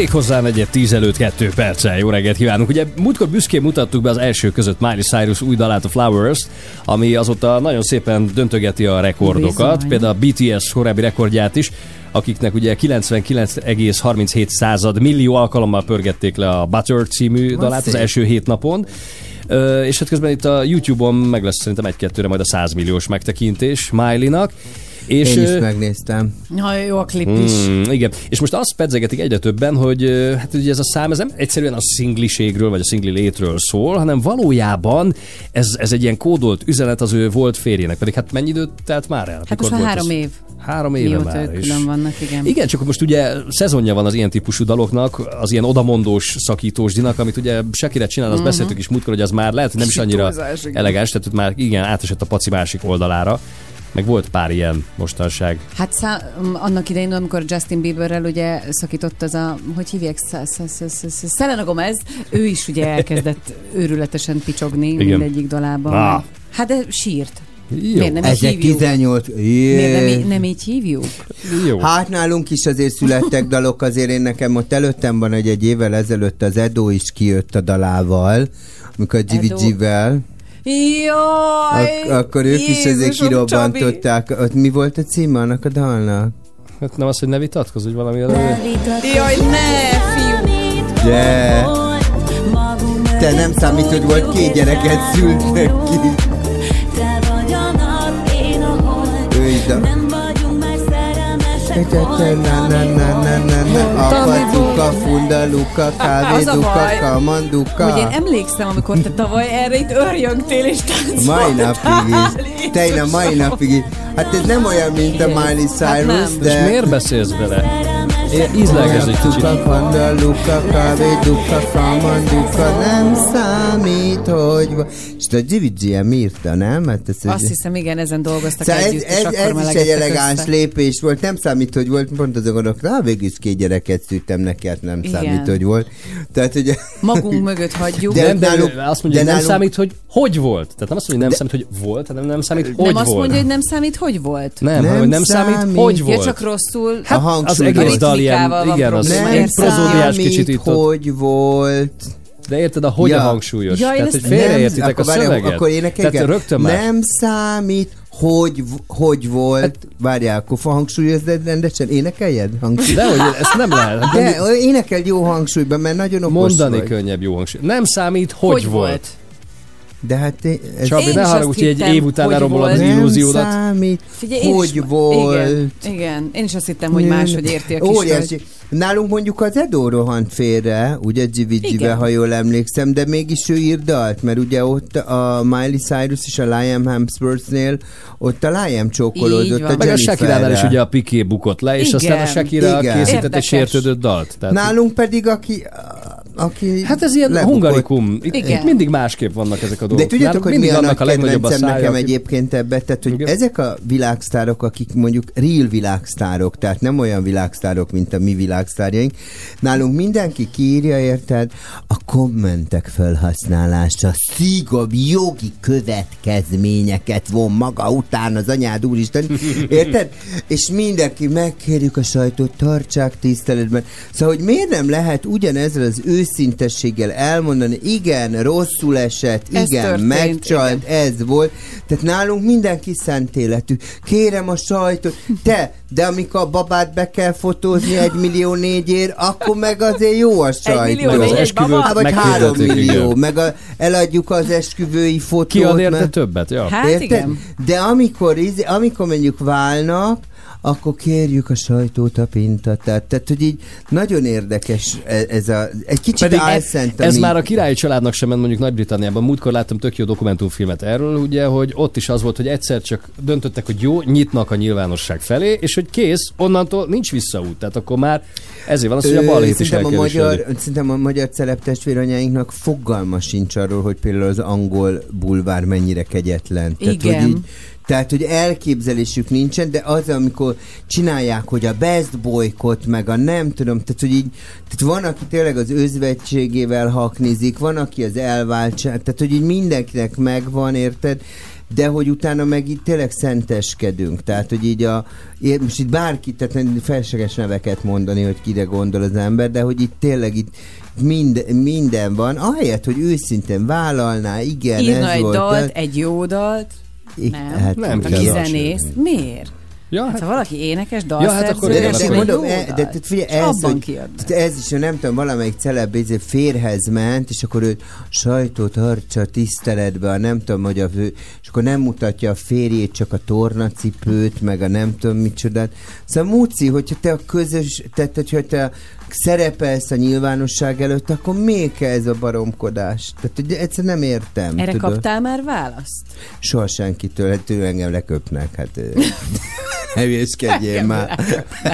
Reggel. Még hozzá negyed tíz előtt kettő perccel. Jó reggelt kívánunk. Ugye múltkor büszkén mutattuk be az első között Miley Cyrus új dalát, a Flowers, ami azóta nagyon szépen döntögeti a rekordokat. Bizony. Például a BTS korábbi rekordját is, akiknek ugye 99,37 század millió alkalommal pörgették le a Butter című dalát az első hét napon. És hát közben itt a YouTube-on meg lesz szerintem egy-kettőre majd a 100 milliós megtekintés Miley-nak. És, Én is megnéztem. Na, jó a klip is. Mm, igen, és most azt pedzegetik egyre többen, hogy hát ugye ez a szám ez nem egyszerűen a szingliségről, vagy a szingli létről szól, hanem valójában ez, ez egy ilyen kódolt üzenet az ő volt férjének. Pedig hát mennyi időt telt már el? Hát most már három ez? év. Három éve Mióta már is. külön vannak, igen. Igen, csak most ugye szezonja van az ilyen típusú daloknak, az ilyen odamondós szakítós dinak, amit ugye Shakira csinál, azt Mhm. beszéltük is múltkor, hogy az már lehet, nem is annyira túlzás, igen. elegáns, tehát már igen, átesett a paci másik oldalára. Meg volt pár ilyen mostanság. Hát szá- annak idején, amikor Justin Bieberrel ugye szakított az a, hogy hívják, Sz- Sz- Sz- Sz- Sz- Selena Gomez, ő is ugye elkezdett őrületesen picsogni Igen. mindegyik dalában. Ah. Hát de sírt. Jó. Miért nem így Ezek hívjuk? 18... Miért nem, Jé. nem így hívjuk? Jó. Hát nálunk is azért születtek dalok, azért én nekem ott előttem van, hogy egy évvel ezelőtt az Edo is kijött a dalával, amikor a Edo. GVG-vel, Jaj! ak- akkor ők is ezért Jézusom, kirobbantották. Ott mi volt a címe annak a dalnak? Hát nem az, hogy ne vitatkozz, hogy valami. Csabi. Jaj, ne, fiú! De te nem számít, hogy volt két gyereket szültek ki. Ő is a... Na, na, na, na, na, na. Apacuka, fundaluka, kávéduka, baj, kamanduka. Hogy én emlékszem, amikor te tavaly erre itt örjöngtél és táncoltál. Mai napig is. Te a mai napig is. Hát ez nem olyan, mint a Miley Hát Cyrus, de... És miért beszélsz bele? Ízlelgesd egy kicsit. Duka, kandaluka, kávéduka, kamanduka, nem számít, hogy... van. És a GVGM írta, nem? Hát ez Azt hiszem, igen, ezen dolgoztak Szóval ez, együtt, és ez, akkor ez is egy elegáns össze. lépés volt, nem számít, hogy volt, pont azon gondolok, na végül is két gyereket szültem neki, hát nem Igen. számít, hogy volt. Tehát ugye... Magunk mögött hagyjuk. De nem, de nálunk- azt mondja, de hogy nem nálunk- számít, hogy hogy volt. Tehát nem azt mondja, hogy nem számít, hogy volt, hanem nem számít, hogy nem azt volt. mondja, hogy nem számít, hogy volt. Nem, hanem, hogy nem számít, hogy Ja, volt. csak rosszul. Hát A hangsúly az egész volt. dal ilyen, van igen, az probléma, egy prozódiás számít, kicsit itt ott. hogy volt. De érted, a hogy Ja. a hangsúlyos? Ja, Tehát, hogy félreértitek akkor a várjál, szöveget. Akkor énekelj. Tehát rögtön már. Nem számít, hogy, hogy volt. Hát, Várjál, akkor hangsúlyozd rendesen, énekeljed? Hangsúly. De hogy ezt nem lehet. De nem- énekel jó hangsúlyban, mert nagyon okos Mondani vagy. könnyebb jó hangsúly. Nem számít, hogy, Hogy volt. volt? De hát én- ez Csabi, Én ne is azt haragudj, hogy egy hittem, év után hogy lerombolod az volt. nem illúziódat. számít, Figyelj, hogy is, volt. Igen, igen, én is azt hittem, hogy máshogy érti a kis Óriási. Nálunk mondjuk az Edo rohant félre, ugye Igen. ha jól emlékszem, de mégis ő ír dalt, mert ugye ott a Miley Cyrus és a Liam Hemsworth-nél ott a Liam csókolódott a Meg a Shakiránál is ugye a Piqué bukott le, és Igen, aztán a Shakira igen. készített egy Érdekes. sértődött dalt. Tehát, Nálunk pedig, aki, aki hát ez ilyen lebukott. hungarikum. Itt, Igen. itt mindig másképp vannak ezek a De dolgok. tudjátok, Nálunk hogy mi mindig a nagy annak a legnagyobb a szája, nekem aki- egyébként ebbe? Tehát, hogy Igen. ezek a világsztárok, akik mondjuk real világsztárok, tehát nem olyan világsztárok, mint a mi világsztárjaink, nálunk mindenki kiírja, érted, a kommentek felhasználása szigorú jogi következményeket von maga után az anyád úristen, érted? És mindenki megkérjük a sajtót, tartsák tiszteletben. Szóval, hogy miért nem lehet ugyanezzel az őszintességgel elmondani, igen, rosszul esett, Ez igen, történt, megcsalt, ez volt. Tehát nálunk mindenki szent életű. Kérem a sajtót, te, de amikor a babát be kell fotózni egy millió négyért, akkor meg azért jó a sajtó. millió Meg az négy egy esküvőt? Hát, vagy három millió, igen. meg a, eladjuk az esküvői fotót. Ki ad érte mert- többet? Ja. Hát Érted? igen. De amikor, amikor mondjuk válnak, akkor kérjük a sajtót a pintatát. Tehát, hogy így nagyon érdekes e- ez a... Egy kicsit Pedig álszent, ez ami- már a királyi családnak sem ment mondjuk Nagy-Britanniában. Múltkor láttam tök jó dokumentumfilmet erről, ugye, hogy ott is az volt, hogy egyszer csak döntöttek, hogy jó, nyitnak a nyilvánosság felé, és hogy kész, onnantól nincs visszaút. Tehát akkor már ezért van az, hogy a balhét is a magyar, szerintem a magyar celeb testvéranyáinknak fogalma sincs arról, hogy például az angol bulvár mennyire kegyetlen. Tehát, Igen. hogy így, tehát, hogy elképzelésük nincsen, de az, amikor csinálják, hogy a best boykot, meg a nem tudom, tehát, hogy így, tehát van, aki tényleg az özvegységével haknizik, van, aki az elváltság, tehát, hogy így mindenkinek megvan, érted? de hogy utána meg itt tényleg szenteskedünk. Tehát, hogy így a, most itt bárki, tehát nem felseges neveket mondani, hogy kire gondol az ember, de hogy itt tényleg itt minden, minden van, ahelyett, hogy őszintén vállalná, igen, Írna ez egy volt. dalt, ez- egy jó dalt. I- Nem, hát nem nem kell. zenész. Miért? Ja, hát, ha valaki énekes, Ja, dalszerző, hát akkor de, de, de, mondom, e, jó de, de figyelj, ez, abban hogy, ez is, nem tudom, valamelyik celeb izé férhez ment, és akkor ő sajtót tartsa tiszteletbe, a nem tudom, hogy a fő, és akkor nem mutatja a férjét, csak a tornacipőt, meg a nem tudom micsodát. Szóval Muci, hogyha te a közös, tehát hogyha te szerepelsz a nyilvánosság előtt, akkor még kell ez a baromkodás. Tehát hogy egyszerűen nem értem. Erre tudod? kaptál már választ? Soha senkitől, hát tőle engem leköpnek, hát Engem már.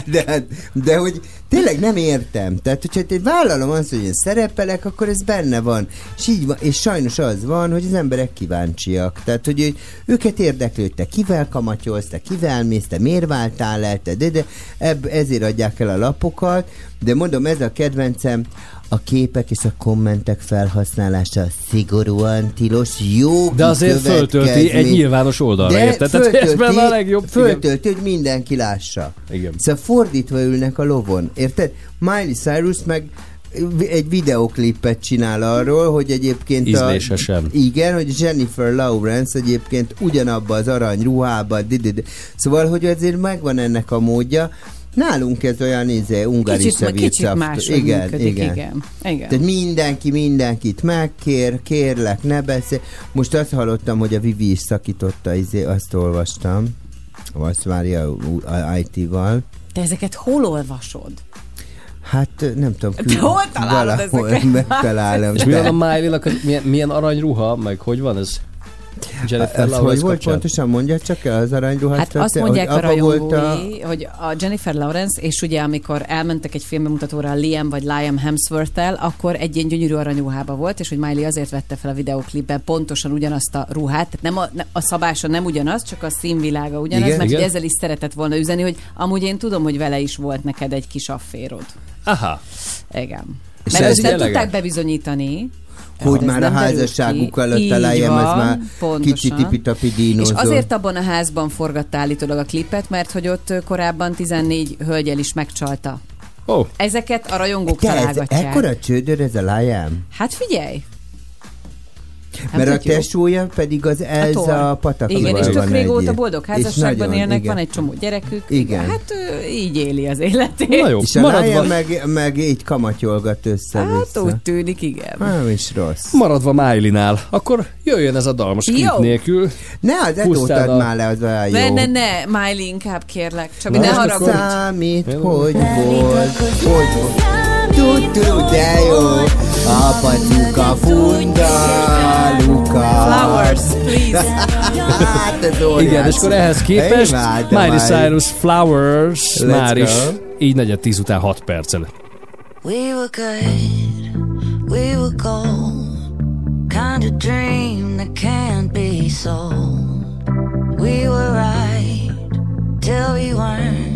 De, hát- de hogy tényleg nem értem. Tehát, hogyha én vállalom azt, hogy én szerepelek, akkor ez benne van. És így van, és sajnos az van, hogy az emberek kíváncsiak. Tehát, hogy őket érdekli, hogy te kivel kamatyolsz, te kivel mész, te miért váltál el, te de, de ebb, ezért adják el a lapokat, de mondom, ez a kedvencem, a képek és a kommentek felhasználása szigorúan tilos, jó De azért föltölti egy nyilvános oldalra, érted? Tehát ez benne a legjobb, igen. Föltölti, hogy mindenki lássa. Igen. Szóval fordítva ülnek a lovon, érted? Miley Cyrus meg egy videoklipet csinál arról, hogy egyébként Ízlésesen. A, igen, hogy Jennifer Lawrence egyébként ugyanabba az arany ruhába, didid. Szóval, hogy azért megvan ennek a módja. Nálunk ez olyan izé, ungaris Kicsit, kicsit máshogy igen, működik, igen. igen. igen. Tehát mindenki mindenkit megkér, kérlek, ne beszél. Most azt hallottam, hogy a Vivi is szakította, izé, azt olvastam. Azt várja a IT-val. Te ezeket hol olvasod? Hát nem tudom, De hol találod valahol ezeket? megtalálom. És mi van a Miley-nak, az milyen, milyen aranyruha, meg hogy van ez? Jennifer Ez Lawrence hogy volt kapcsán? pontosan? Mondja csak el az aranyruhát. Hát azt hogy mondják a apa volt rajongói, hogy a Jennifer Lawrence, és ugye amikor elmentek egy filmbemutatóra a Liam vagy Liam Hemsworth-tel, akkor egy ilyen gyönyörű aranyruhába volt, és hogy Miley azért vette fel a videoklipben pontosan ugyanazt a ruhát, tehát nem a, a szabása nem ugyanaz, csak a színvilága ugyanaz, Igen, mert igen. Hogy ezzel is szeretett volna üzeni, hogy amúgy én tudom, hogy vele is volt neked egy kis afférod. Aha. Igen. És Mert ez ezt nem tudták bebizonyítani, hogy Ez már a házasságuk ki. előtt a Liam, ez már pontosan. kicsit tipitapi És dínózó. azért abban a házban forgatta állítólag a klipet, mert hogy ott korábban 14 hölgyel is megcsalta. Oh. Ezeket a rajongók Te ez, találgatják. ekkora csődör ez a Liam? Hát figyelj! Mert a jó. tesója pedig az Elza A patakival Igen, és tök régóta boldog És házasságban nagyon, élnek, igen. van egy csomó gyerekük. Igen. Hát ő így éli az életét. És a Liam meg, meg így kamatyolgat össze-vissza. Hát úgy tűnik, igen. Nem is rossz. Maradva Miley-nál, akkor jöjjön ez a dalmos klip Jó. nélkül. Ne, az etót add a- már le, az olyan jó. Ne, ne, ne, Miley inkább kérlek. Na, ne most haragudj. Számít, hogy volt, hogy volt. Tudtuk, de jó. Apacuka, funda, Luka. Flowers, please. hát ez. Igen, és akkor ehhez képest Imádom Miley. Cyrus Flowers Let's már is így negyed tíz után 6 perccel. We were good, we were gold. Kind of dream that can't be sold. We were right till we weren't.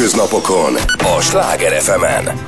Hétköznapokon a Sláger FM-en. Somebody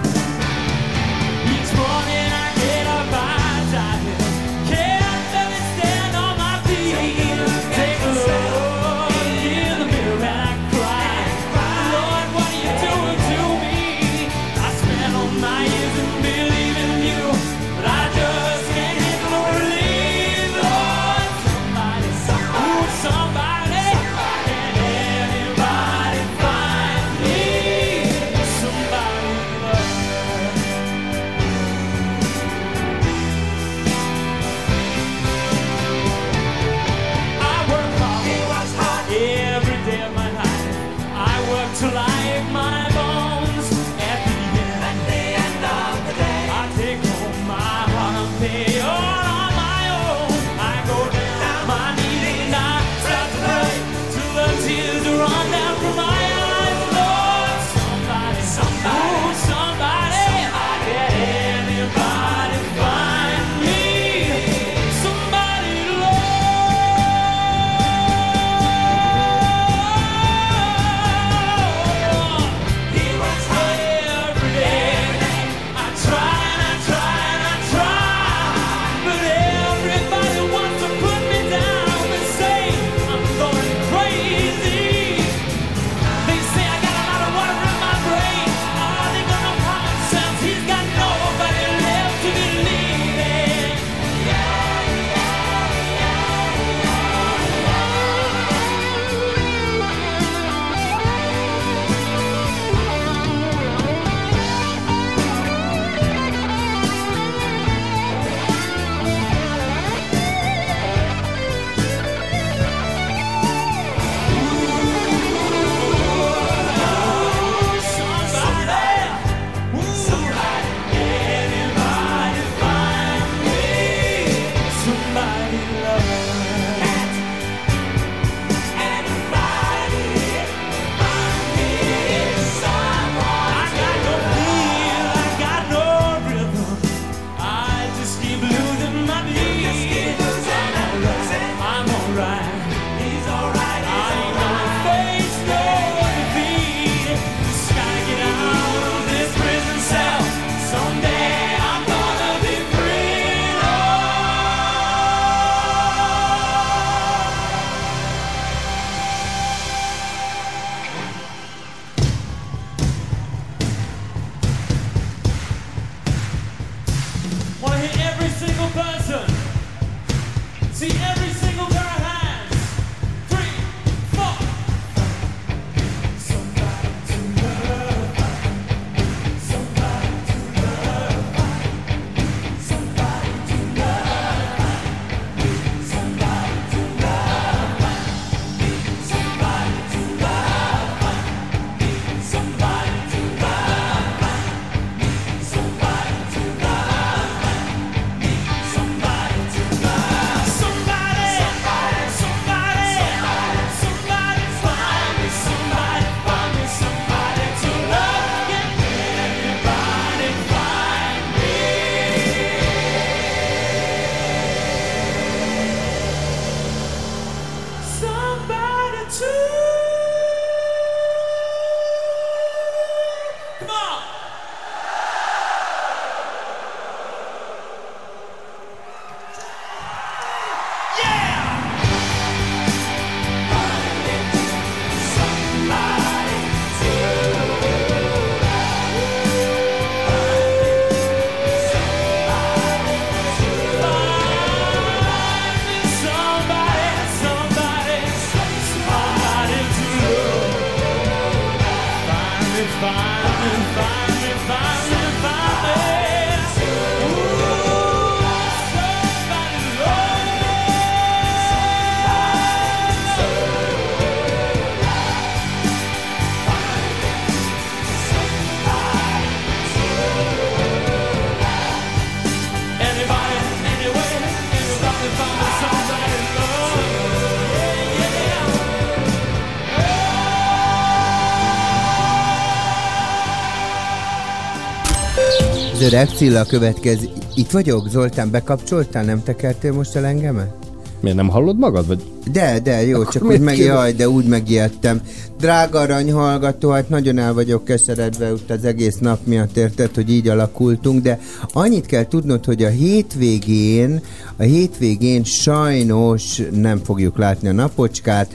öreg Cilla következik. Itt vagyok, Zoltán, bekapcsoltál? Nem tekertél most el engemet? Miért nem hallod magad? Vagy? De, de, jó, Akkor csak úgy meg, kérdez- jaj, de úgy megijedtem. Drága arany hallgató, hát nagyon el vagyok keseredve ott az egész nap miatt, érted, hogy így alakultunk, de annyit kell tudnod, hogy a hétvégén, a hétvégén sajnos nem fogjuk látni a napocskát,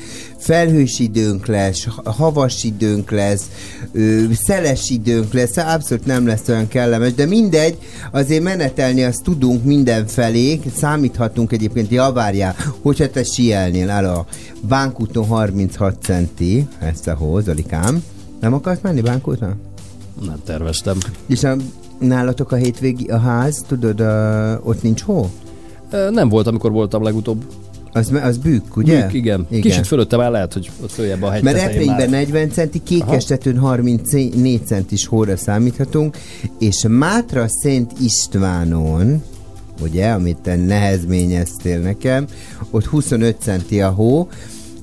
felhős időnk lesz, ha- havas időnk lesz, ö, szeles időnk lesz, abszolút nem lesz olyan kellemes, de mindegy, azért menetelni azt tudunk mindenfelé, számíthatunk egyébként, javárjál, hogyha te sielnél el a Bánkúton 36 centi, ezt a hó, Zolikám. Nem akarsz menni Bánkúton? Nem terveztem. És a, nálatok a hétvégi, a ház, tudod, a, ott nincs hó? Nem volt, amikor voltam legutóbb. Az, az bükk, ugye? Bükk, igen. Igen. Kicsit fölötte már lehet, hogy ott följebb a hegy Mert Eprényben már. 40 centi. Kékestetőn 34 centis hóra számíthatunk, és Mátra Szent Istvánon, ugye, amit te nehezményeztél nekem, ott 25 centi a hó.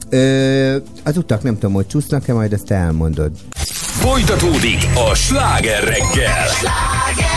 Ö, az utak nem tudom, hogy csúsznak-e, majd ezt te elmondod. Folytatódik a sláger reggel. Hast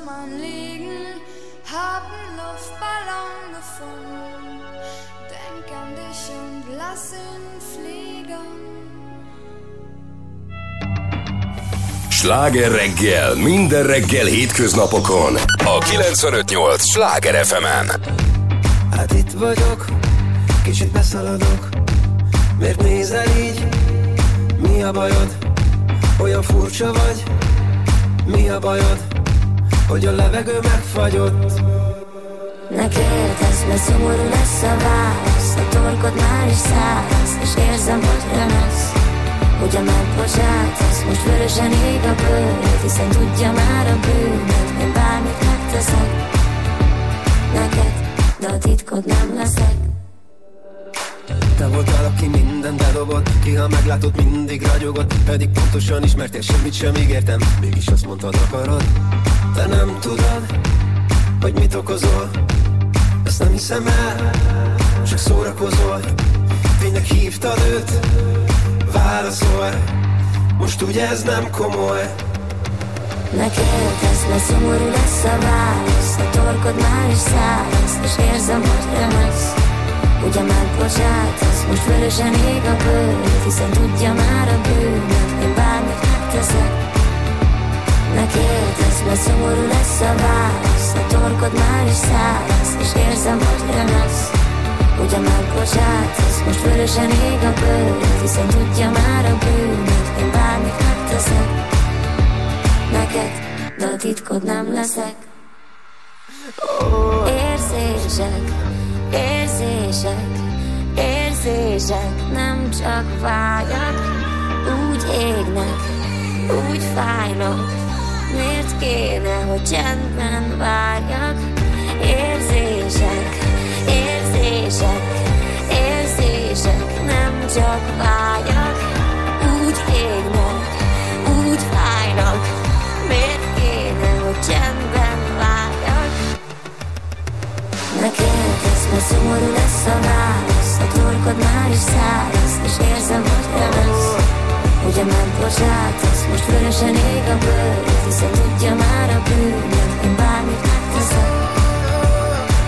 in Trümmern liegen, hab einen Luftballon gefunden, denk an dich und lass ihn fliegen. Sláger reggel, minden reggel hétköznapokon a 958 Sláger FM-en. Hát itt vagyok, kicsit beszaladok Miért nézel így? Mi a bajod? Olyan furcsa vagy? Mi a bajod? Hogy a levegő megfagyott. Ne kérdezz, mert szomorú lesz a válasz. A torkod már is száraz És érzem, hogy remegsz Ugye megbocsátasz Most vörösen ég a bőröd Hiszen tudja már a bűnöd Én bármit megteszek. Neked, de a titkod nem leszek. Te voltál, aki minden bedobott Ki ha meglátod mindig ragyogott. Pedig pontosan ismertél, semmit sem ígértem Mégis azt mondtad akarod Te nem tudod, hogy mit okozol. Ezt nem hiszem el, csak szórakozol. Tényleg hívtad őt, válaszol. Most ugye ez nem komoly. Ne kérdezz, mert szomorú lesz a válasz. A torkod már is száraz És érzem, hogy remegsz Ugye megbocsátasz Most vörösen ég a bőröd Hiszen tudja már a bűnöd. Én bármit megteszek Ne kérdezz, mert szomorú lesz a válasz. A torkod már is száraz És érzem, hogy remegsz Ugye megbocsátasz Most vörösen ég a bőröd Hiszen tudja már a bűnöd Én bármit megteszek. Neked, de a titkod nem leszek. Érzések, érzések, érzések, nem csak vágyak, úgy égnek, úgy fájnak, miért kéne, hogy csendben várjak? Érzések, érzések, érzések, nem csak vágyak, úgy égnek, úgy fájnak, miért kéne, hogy csendben várjak? Ne kérdezz, mert szomorú lesz a válasz, a torkod már is száraz, és érzem, hogy remegsz. Ugye megbocsátasz, most vörösen ég a bőröd, hiszen tudja már a bűnöd, én bármit megteszek.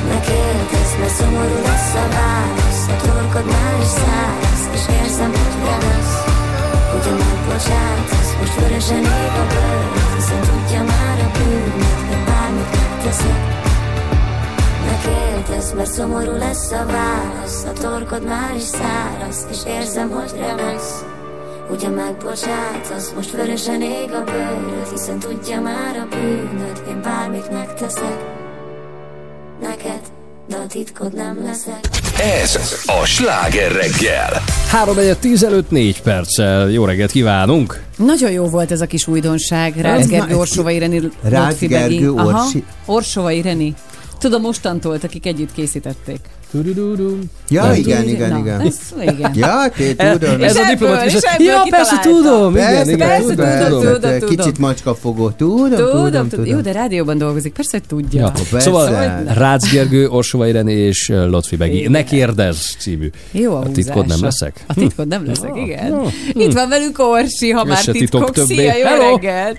Ne kérdezz, mert szomorú lesz a válasz, a torkod már is száraz, és érzem, hogy remegsz. Ugye megbocsátasz, most vörösen ég a bőröd, hiszen tudja már a bűnöd, én bármit megteszek. Ne kérdezz, mert szomorú lesz a válasz, a torkod már is száraz, és érzem, hogy remegsz. Ugye megbocsátasz, most vörösen ég a bőröd, hiszen tudja már a bűnöd, én bármit megteszek. Neked, de a titkod nem leszek. Ez a Sláger reggel. 3 15 4 perccel. Jó reggelt kívánunk! Nagyon jó volt ez a kis újdonság. Rácz Ez Gergő, Orsova Ireni, Rácz Gergő, Begi. Aha, Orsi- Orsova Ireni. Tudom, mostantól, akik együtt készítették. Ja, Nem igen, tudom. igen, Na, igen. ez igen. Ja, te tudod. Ez a diplomatikus. Ja, persze tudom. Igen, Persze, igen, persze, tudom, persze, tudom. tudom, tudom. Kicsit macskafogó. Tudom, Tudom, tudom, tudom. Jó, de rádióban dolgozik, persze, hogy tudja. Ja. persze. Szóval Rácz Gergő, Orsova Irene és Lotfi Begi. Ne kérdezz című. Jó a, A titkod nem leszek? A titkod nem leszek, Ah, igen. ah, Itt van velünk Orsi, ha Ez már titkok. Szia, jó reggelt!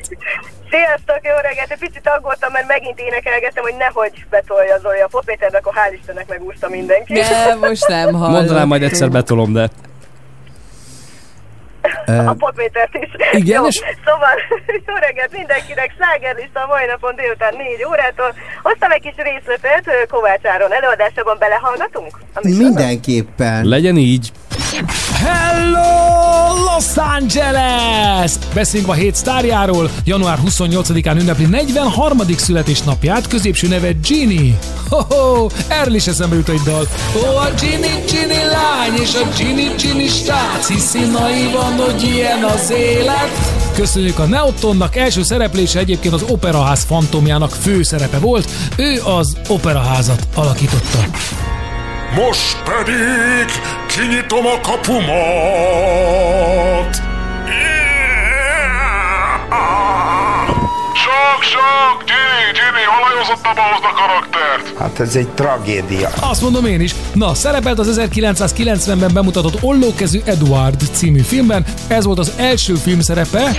Sziasztok, jó reggelt! Egy picit aggódtam, mert megint énekelgettem, hogy nehogy betolja Zoli a popéter, de akkor hál' Istennek megúszta mindenki. De most nem hallottuk. Mondanám, majd egyszer betolom, de A popmétert is. Igen, jó, és- Szóval, jó reggelt mindenkinek, slágerlista a mai napon délután 4 órától. Hoztam egy kis részletet Kovács Áron előadásában, belehallgatunk? Mindenképpen. legyen így. Hello, Los Angeles! Beszéljünk a hét sztárjáról. Január 28-án ünnepli 43. születésnapját, középső neve Ginny. Ho-ho, erről is eszembe jut egy dal. Ó, a Ginny, Ginny lány, és a Ginny, Ginny srác, hiszi naivan, hogy ilyen az élet. Köszönjük a Neotonnak, első szereplése egyébként az Operaház fantomjának főszerepe volt, ő az Operaházat alakította. Most pedig kinyitom a kapumat. Sok, Ginny, Ginny, olajozottabb ahhoz a karaktert. Hát ez egy tragédia. Azt mondom én is. Na, szerepelt az 1990-ben bemutatott Ollókezű Eduard című filmben. Ez volt az első film szerepe.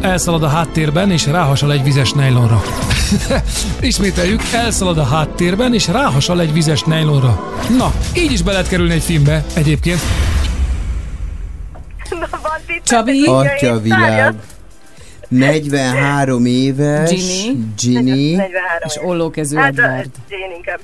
Elszalad a háttérben, és ráhasal egy vizes nejlonra. Ismételjük, elszalad a háttérben, és ráhasal egy vizes nejlonra. Na, így is be lehet kerülni egy filmbe egyébként. Na, van tippet, Csabi? Atya világ. 43 éves. Ginny. Ginny. 43 És ollókező Hát, Edward. Jane inkább.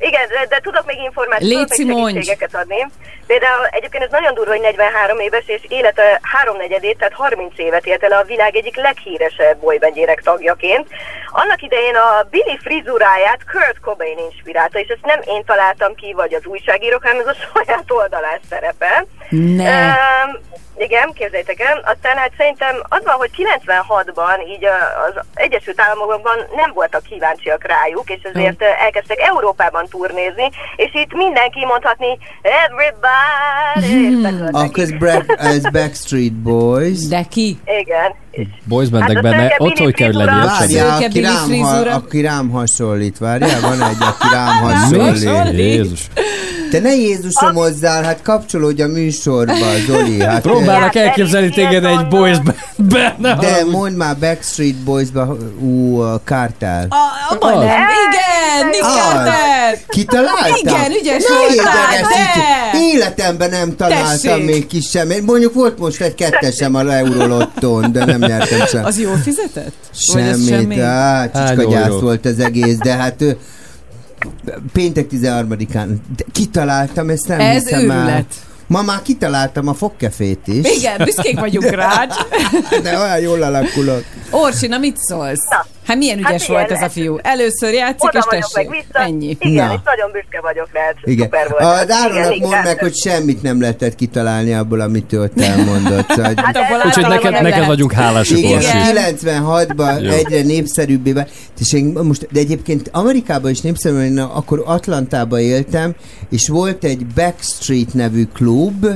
Igen, de, de tudok még Léci, még segítségeket adni. Például egyébként ez nagyon durva, hogy 43 éves, és élete háromnegyedét, tehát 30 évet élt el a világ egyik leghíresebb boybandjének tagjaként. Annak idején a Billy frizuráját Kurt Cobain inspirálta, és ezt nem én találtam ki, vagy az újságírók, hanem ez a saját oldalán szerepel. Ne. Um, igen, képzeljétek el. Aztán hát szerintem az van, hogy 96-ban így az Egyesült Államokban nem voltak kíváncsiak rájuk, és ezért elkezdtek Európában turnézni, és itt mindenki mondhatni everybody, ez, Black, ez Backstreet Boys. De ki? Igen. Boys bandek Hát benne, ott hogy kell, hogy legyél. Várjál, aki rám, ha, aki rám hasonlít, várjál, van egy, aki rám hasonlít. Jézus. Te ne Jézusom hozzál, hát kapcsolódj a műsorba, Zoli. Hát, Próbálnak elképzelni téged egy boys benne. De mondd már Backstreet Boys-ba, ú, a Cartel. Igen, Nick Az. Carter. Kitaláltam? Igen, ügyes Ne voltál, de! Életemben nem találtam Tessék. még kis sem. Mondjuk volt most egy kettesem a Eurolotton, de nem nyertem sem. Az jól fizetett? Semmit, semmi? hát Hány csicskagyász volt az egész, de hát ő, péntek 13-án de kitaláltam, ezt nem Ez hiszem el. őrület. Ma már kitaláltam a fogkefét is. Igen, büszkék vagyunk rád. De olyan jól alakulok. Orsi, na mit szólsz? Hát milyen ügyes Hát volt ez a fiú. Először játszik, Oda és meg tessék. vissza. Ennyi. Igen, Na. és nagyon büszke vagyok rád. Igen. Szuper volt. A Igen, Áronnak mondd meg, hogy semmit nem lehetett kitalálni abból, amit ő ott elmondott. Szóval, Hát Úgyhogy neked, neked vagyunk hálásak, Igen, Orsi. 96-ban Jó. egyre népszerűbbé vált. Most, de egyébként Amerikában is népszerű, akkor Atlantában éltem, és volt egy Backstreet nevű klub,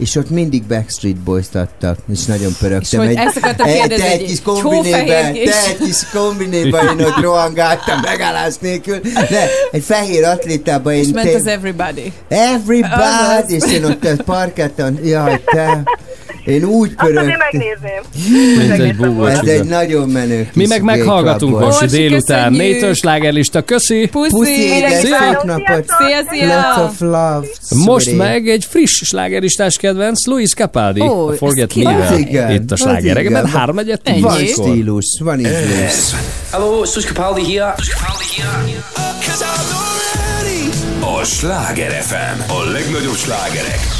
és ott mindig Backstreet Boys-t adtak, és nagyon pörögtem. És egy, ezt akartam kérdezni, te egy kis kombinében, te egy kis kombinéban én ott rohangáltam megállás nélkül, de egy fehér atlétában én És ment az everybody. Everybody, Azaz. és én ott a parketten, jaj, te, én úgy Azt pörögtem. megnézném. Mint egy Ez egy nagyon menő kis Mi meg meghallgatunk. Orsi délután. Nétől slágerlista, köszi! Puszi! Puszi, de szép napot! Szia, szia! Lots of love! Most meg egy friss slágeristás kedvenc, Luis Capaldi, a Forget ez igen, Itt a slágerekben, három egyet. Van stílus, van ízlés. Hello, it's Luis Capaldi here. A Sláger FM. A legnagyobb slágerek.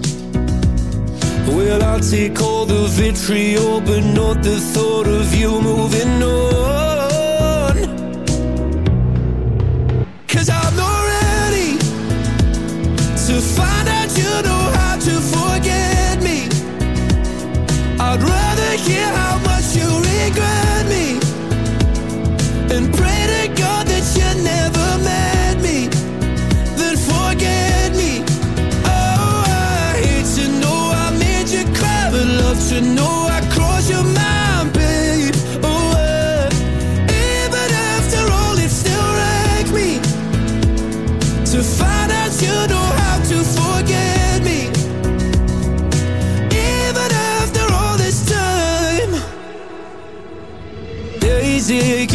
Well, I'll take all the vitriol, but not the thought of you moving on. Cause I'm not ready to find out you know how to forget me. I'd rather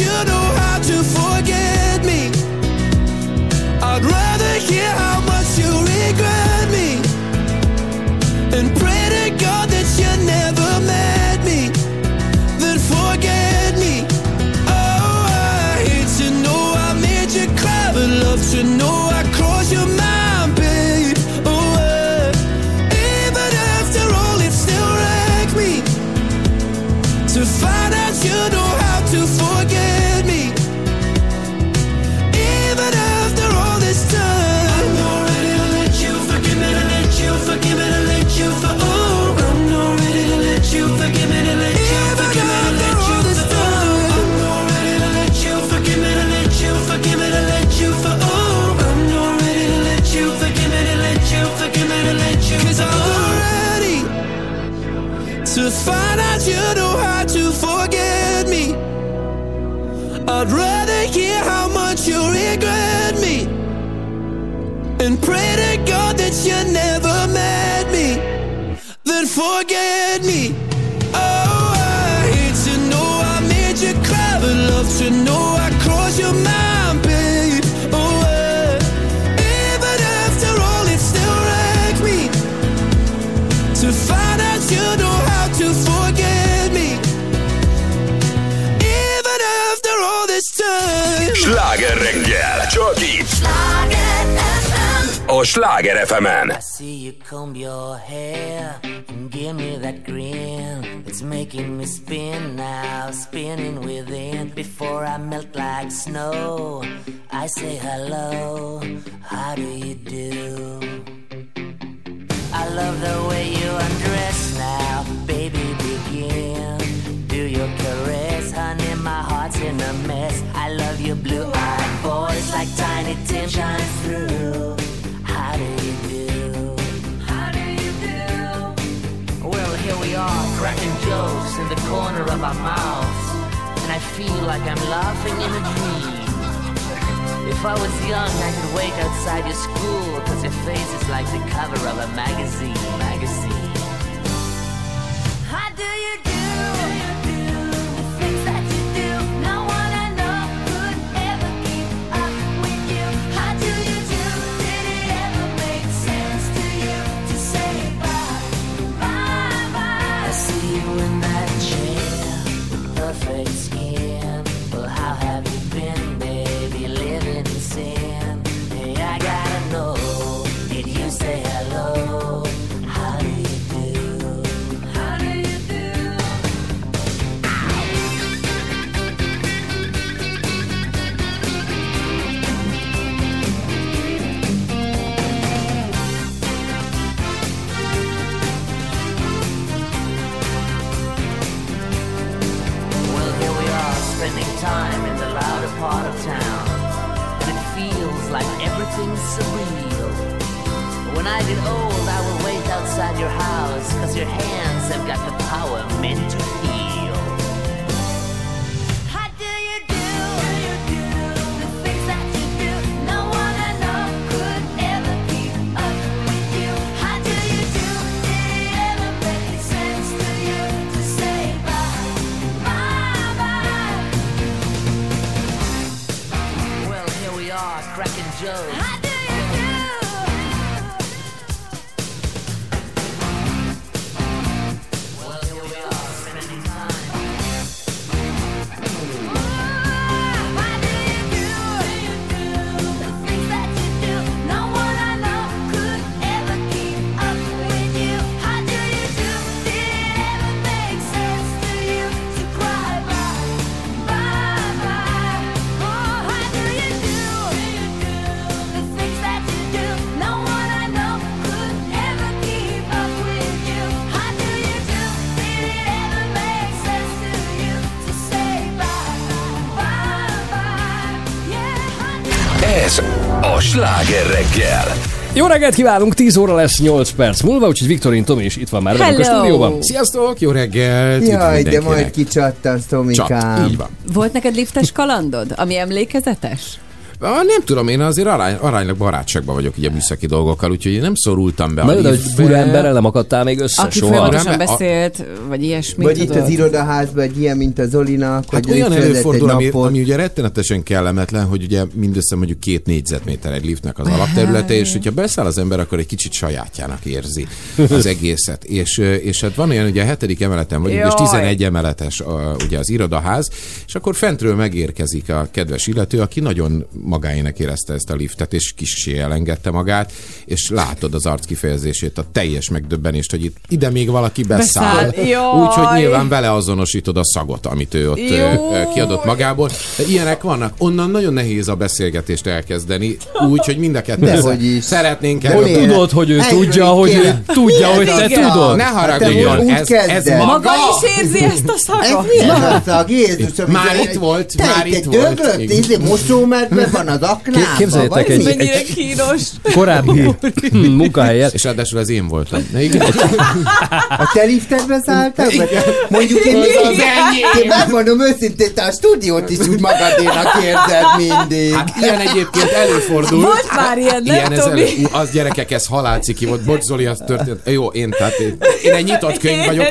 you know how to you regret me and pray to God that you never met me Then forget me. Oh, I hate to know I made you cry, but love to know reggel, csak itt. A Sláger FM-en. See you comb your hair and give me that grin. It's making me spin now, spinning within. Before I melt like snow, I say hello. How do you do? I love the way you undress now, baby. Begin. Do your. My heart's in a mess. I love your blue-eyed boys like Tiny Tim shines through. How do you do? How do you do? Well, here we are, cracking jokes in the corner of our mouths, and I feel like I'm laughing in a dream. If I was young, I could wait outside your school, cause your face is like the cover of a magazine. Magazine. How do perfect I get old, I will wait outside your house, cause your hands have got the power meant to heal. How do you do? The things that you do, no one I know could ever keep up with you. How do you do? Did it ever make sense to you to say bye, bye, bye? Well, here we are, cracking jokes. A Sláger reggel. Jó reggelt kívánunk, 10 óra lesz 8 perc múlva, úgyhogy Viktorin Tomi is itt van már velünk a stúdióban. Sziasztok, jó reggelt! Jaj, de majd kicsattansz, Tomikám. így van. Volt neked liftes kalandod, ami emlékezetes? Nem tudom, én azért arány, aránylag barátságban vagyok ugye műszaki dolgokkal, úgyhogy én nem szorultam be a Mert hogy fura emberrel nem akadtál még össze Aki soha. folyamatosan Nem, a- beszélt, vagy ilyesmi. Vagy itt tudod? az irodaházban egy ilyen, mint a Zolinak, Hát olyan előfordul, ami, ami ugye rettenetesen kellemetlen, hogy ugye mindössze mondjuk két négyzetméter egy liftnek az alapterülete, és hogyha beszáll az ember, akkor egy kicsit sajátjának érzi az egészet. És, és hát van olyan, ugye a hetedik emeleten vagyunk, és Jaj. 11 emeletes a, ugye az irodaház, és akkor fentről megérkezik a kedves illető, aki nagyon magáének érezte ezt a liftet, és kissé elengedte magát, és látod az arc kifejezését, a teljes megdöbbenést, hogy itt ide még valaki beszáll. Beszáll. Úgyhogy nyilván vele azonosítod a szagot, amit ő ott Jó. kiadott magából. De ilyenek vannak. Onnan nagyon nehéz a beszélgetést elkezdeni, úgy, hogy mind a is. szeretnénk erről. miért? Tudod, hogy ő Erről tudja, hogy ő tudja, hogy te igen? tudod. Ne Hát haragudjon, ez, ez maga. Maga is érzi ezt a Ez szagot? milyen a szag, Jézusom? Már ez itt egy- volt, már egy itt volt. döglött, Igen. Van az aknában? Ké- képzeljétek egy-? Mennyire kínos. Korábbi munkahelyen. És ráadásul az én voltam. Na, igen. A te liftedbe szálltak? Vagy mondjuk én, Az én, az enyém. én megmondom őszintén, te a stúdiót is úgy magadénak érzed mindig. Hát ilyen egyébként előfordul. Volt már ilyen, nem, Ilyen ez elő, Ú, az gyerekek, ez halálciki volt. Bocs Zoli, az történt. Jó, én, tehát én, én egy nyitott könyv vagyok.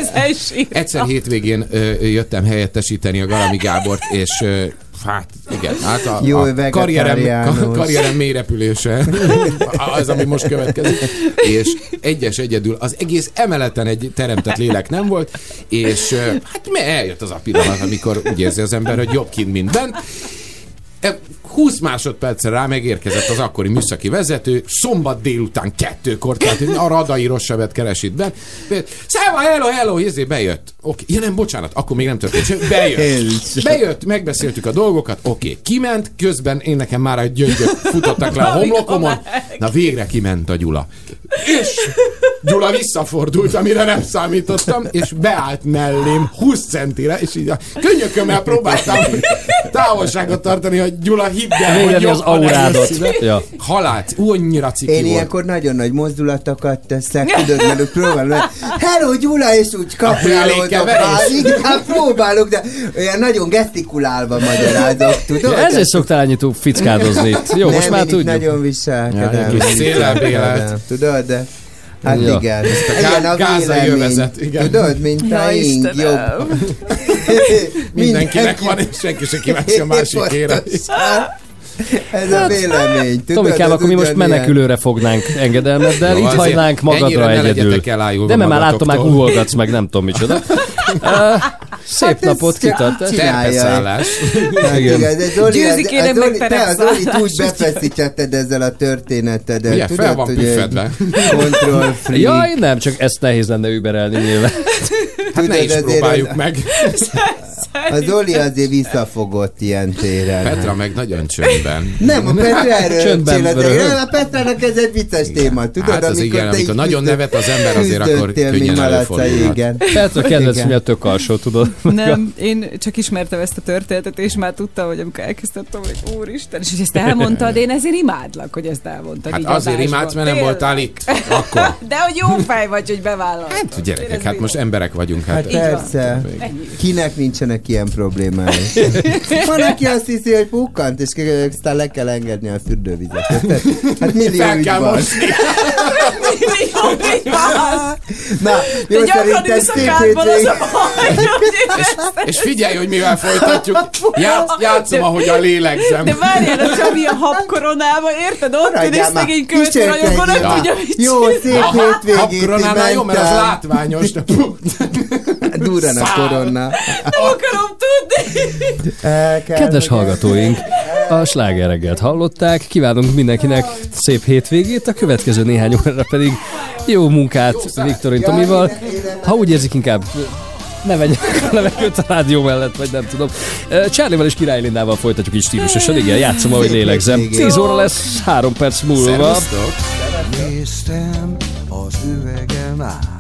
Egyszer hétvégén ö, jöttem helyettesíteni a Galami Gábort, és ö, Hát igen, hát a, Jó, a karrierem, karrierem mélyrepülése az, ami most következik. És egyes egyedül az egész emeleten egy teremtett lélek nem volt, és hát eljött az a pillanat, amikor úgy érzi az ember, hogy jobb kint, mint bent. E, 20 másodpercre rá megérkezett az akkori műszaki vezető, szombat délután kettőkor, tehát a radai rosszabbet keresít be. Száva, hello, hello, izé, bejött. Oké, ja nem, bocsánat, akkor még nem történt semmi. Bejött. Bejött, megbeszéltük a dolgokat, oké, kiment, közben én nekem már egy gyöngyök futottak le a homlokomon. Na végre kiment a Gyula. És Gyula visszafordult, amire nem számítottam, és beállt mellém 20 centire, és így a könyökömmel próbáltam távolságot tartani, hogy Gyula hidd el, hogy az aurádat. Ja. Halát, ú, annyira ciki Én volt. ilyenkor nagyon nagy mozdulatokat teszek, tudod, mert próbálom, hogy hello Gyula, és úgy már. Igen, hát próbálok, de olyan nagyon gestikulálva magyarázok, tudod? Ja, ezért szoktál annyit fickádozni itt. Jó, nem, most már tudjuk. nagyon viselkedem. Ja. Tudod, de Hát Ja. igen. Ezt a a gázai övezet, igen. Tudod, mint a Ja, ing Istenem. jobb. Mindenkinek van, és senki se kíváncsi a másikére. Pontosan. Ez a vélemény. Tudod, Tomikám, akkor mi most menekülőre fognánk engedelmeddel, itt hagynánk magadra egyedül. De mert már láttam, már uholgatsz meg, nem tudom micsoda. Szép Hát napot kitart. csinálja. Terpeszállás. Hát Győzikének az, meg Zoli, te úgy befeszítetted ezzel a történetedet. Ugye, Tudod, fel van püffedve. Control free. Jaj, nem, csak ezt nehéz lenne überelni nyilván. Hát ne is azért próbáljuk az- meg. A Zoli azért visszafogott ilyen téren. Petra meg nagyon csöndben. Nem, a Petra erről Csöndben. Nem, a Petrának ez egy vicces téma, tudod? Hát az igen, te amikor nagyon nevet az ember, azért akkor könnyen előfordulhat. igen. Petra Igen. mi a tök alsó, tudod? Nem, én csak ismertem ezt a történetet, és már tudtam, hogy amikor elkezdtem, hogy úristen, és hogy ezt elmondtad, én ezért imádlak, hogy ezt elmondtad. Hát azért imádsz, mert nem voltál itt. Akkor. De hogy jó fej vagy, hogy bevállaltad. Hát gyerekek, hát most emberek vagyunk. Hát Hát, persze. Kinek nincsenek ilyen problémái? Van, aki azt hiszi, hogy pukkant, és aztán le kell engedni a fürdővizet. érted? Hát millió ügy van. így. Na, jó, szerintem a szép kádban, az hétvég. a És figyelj, hogy mivel folytatjuk. Játsz, játszom, De- ahogyan lélegzem. De várjál, a Csabi a habkoronában, érted? Ott szegény követő Kísérteni. rajongó, nem Ja. tudja, mit Jó, szép hétvégét, Habkoronánál jó, mert az látványos. Durran a Szál. korona. akarom tudni. Kedves hallgatóink, a sláger reggelt hallották, kívánunk mindenkinek szép hétvégét, a következő néhány órára pedig jó munkát Viktorin Tomival. Ha úgy érzik, inkább ne vegyenek a levegőt a rádió mellett, vagy nem tudom. Charlie-val és Király Lindával folytatjuk így stílusosan, igen, játszom, ahogy lélegzem. 10 óra lesz, 3 perc múlva. Néztem az üvegen át,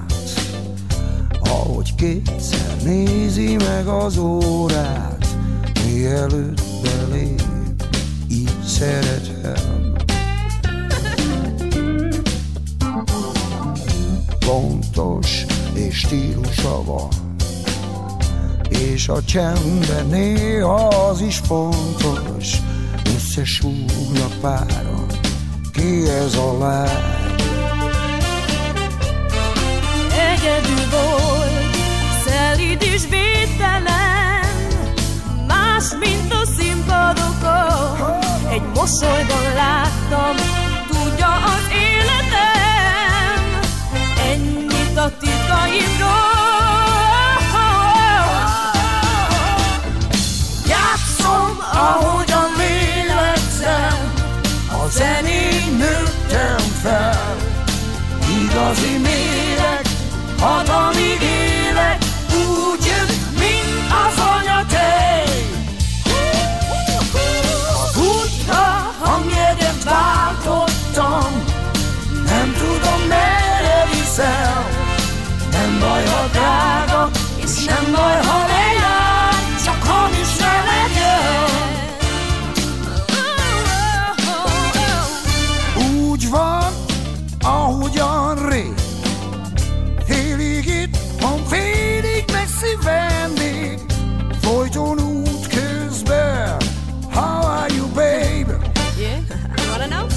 ahogy kétszer nézi meg az órát, mielőtt belép, így szeretem. Pontos és stílusa van, és a csendben néha az is fontos, összesúgnak páran, ki ez a lány. Egyedül volt, szelíd és védtelen, más, mint a színpadokon. Egy mosolyban láttam, tudja az életem, ennyit a titkaimról. Játszom, ahogyan lélegzem, a zenén nőttem fel. Igazi méreg, hat nem baj, ha drága, és nem baj, ha lejár, csak hamis ne legyen. Úgy van, ahogyan ré. félig itt, van félig messzi vendég, folyton út közben. How are you, baby? Yeah, you wanna know?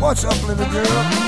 What's up, little girl?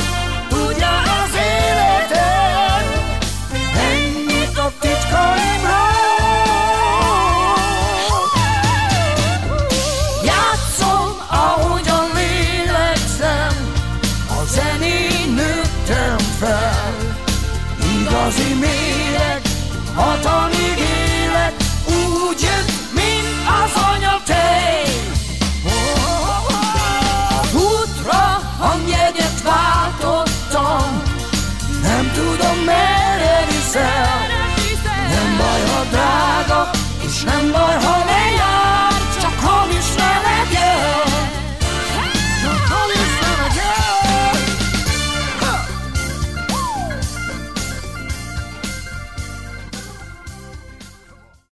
Number.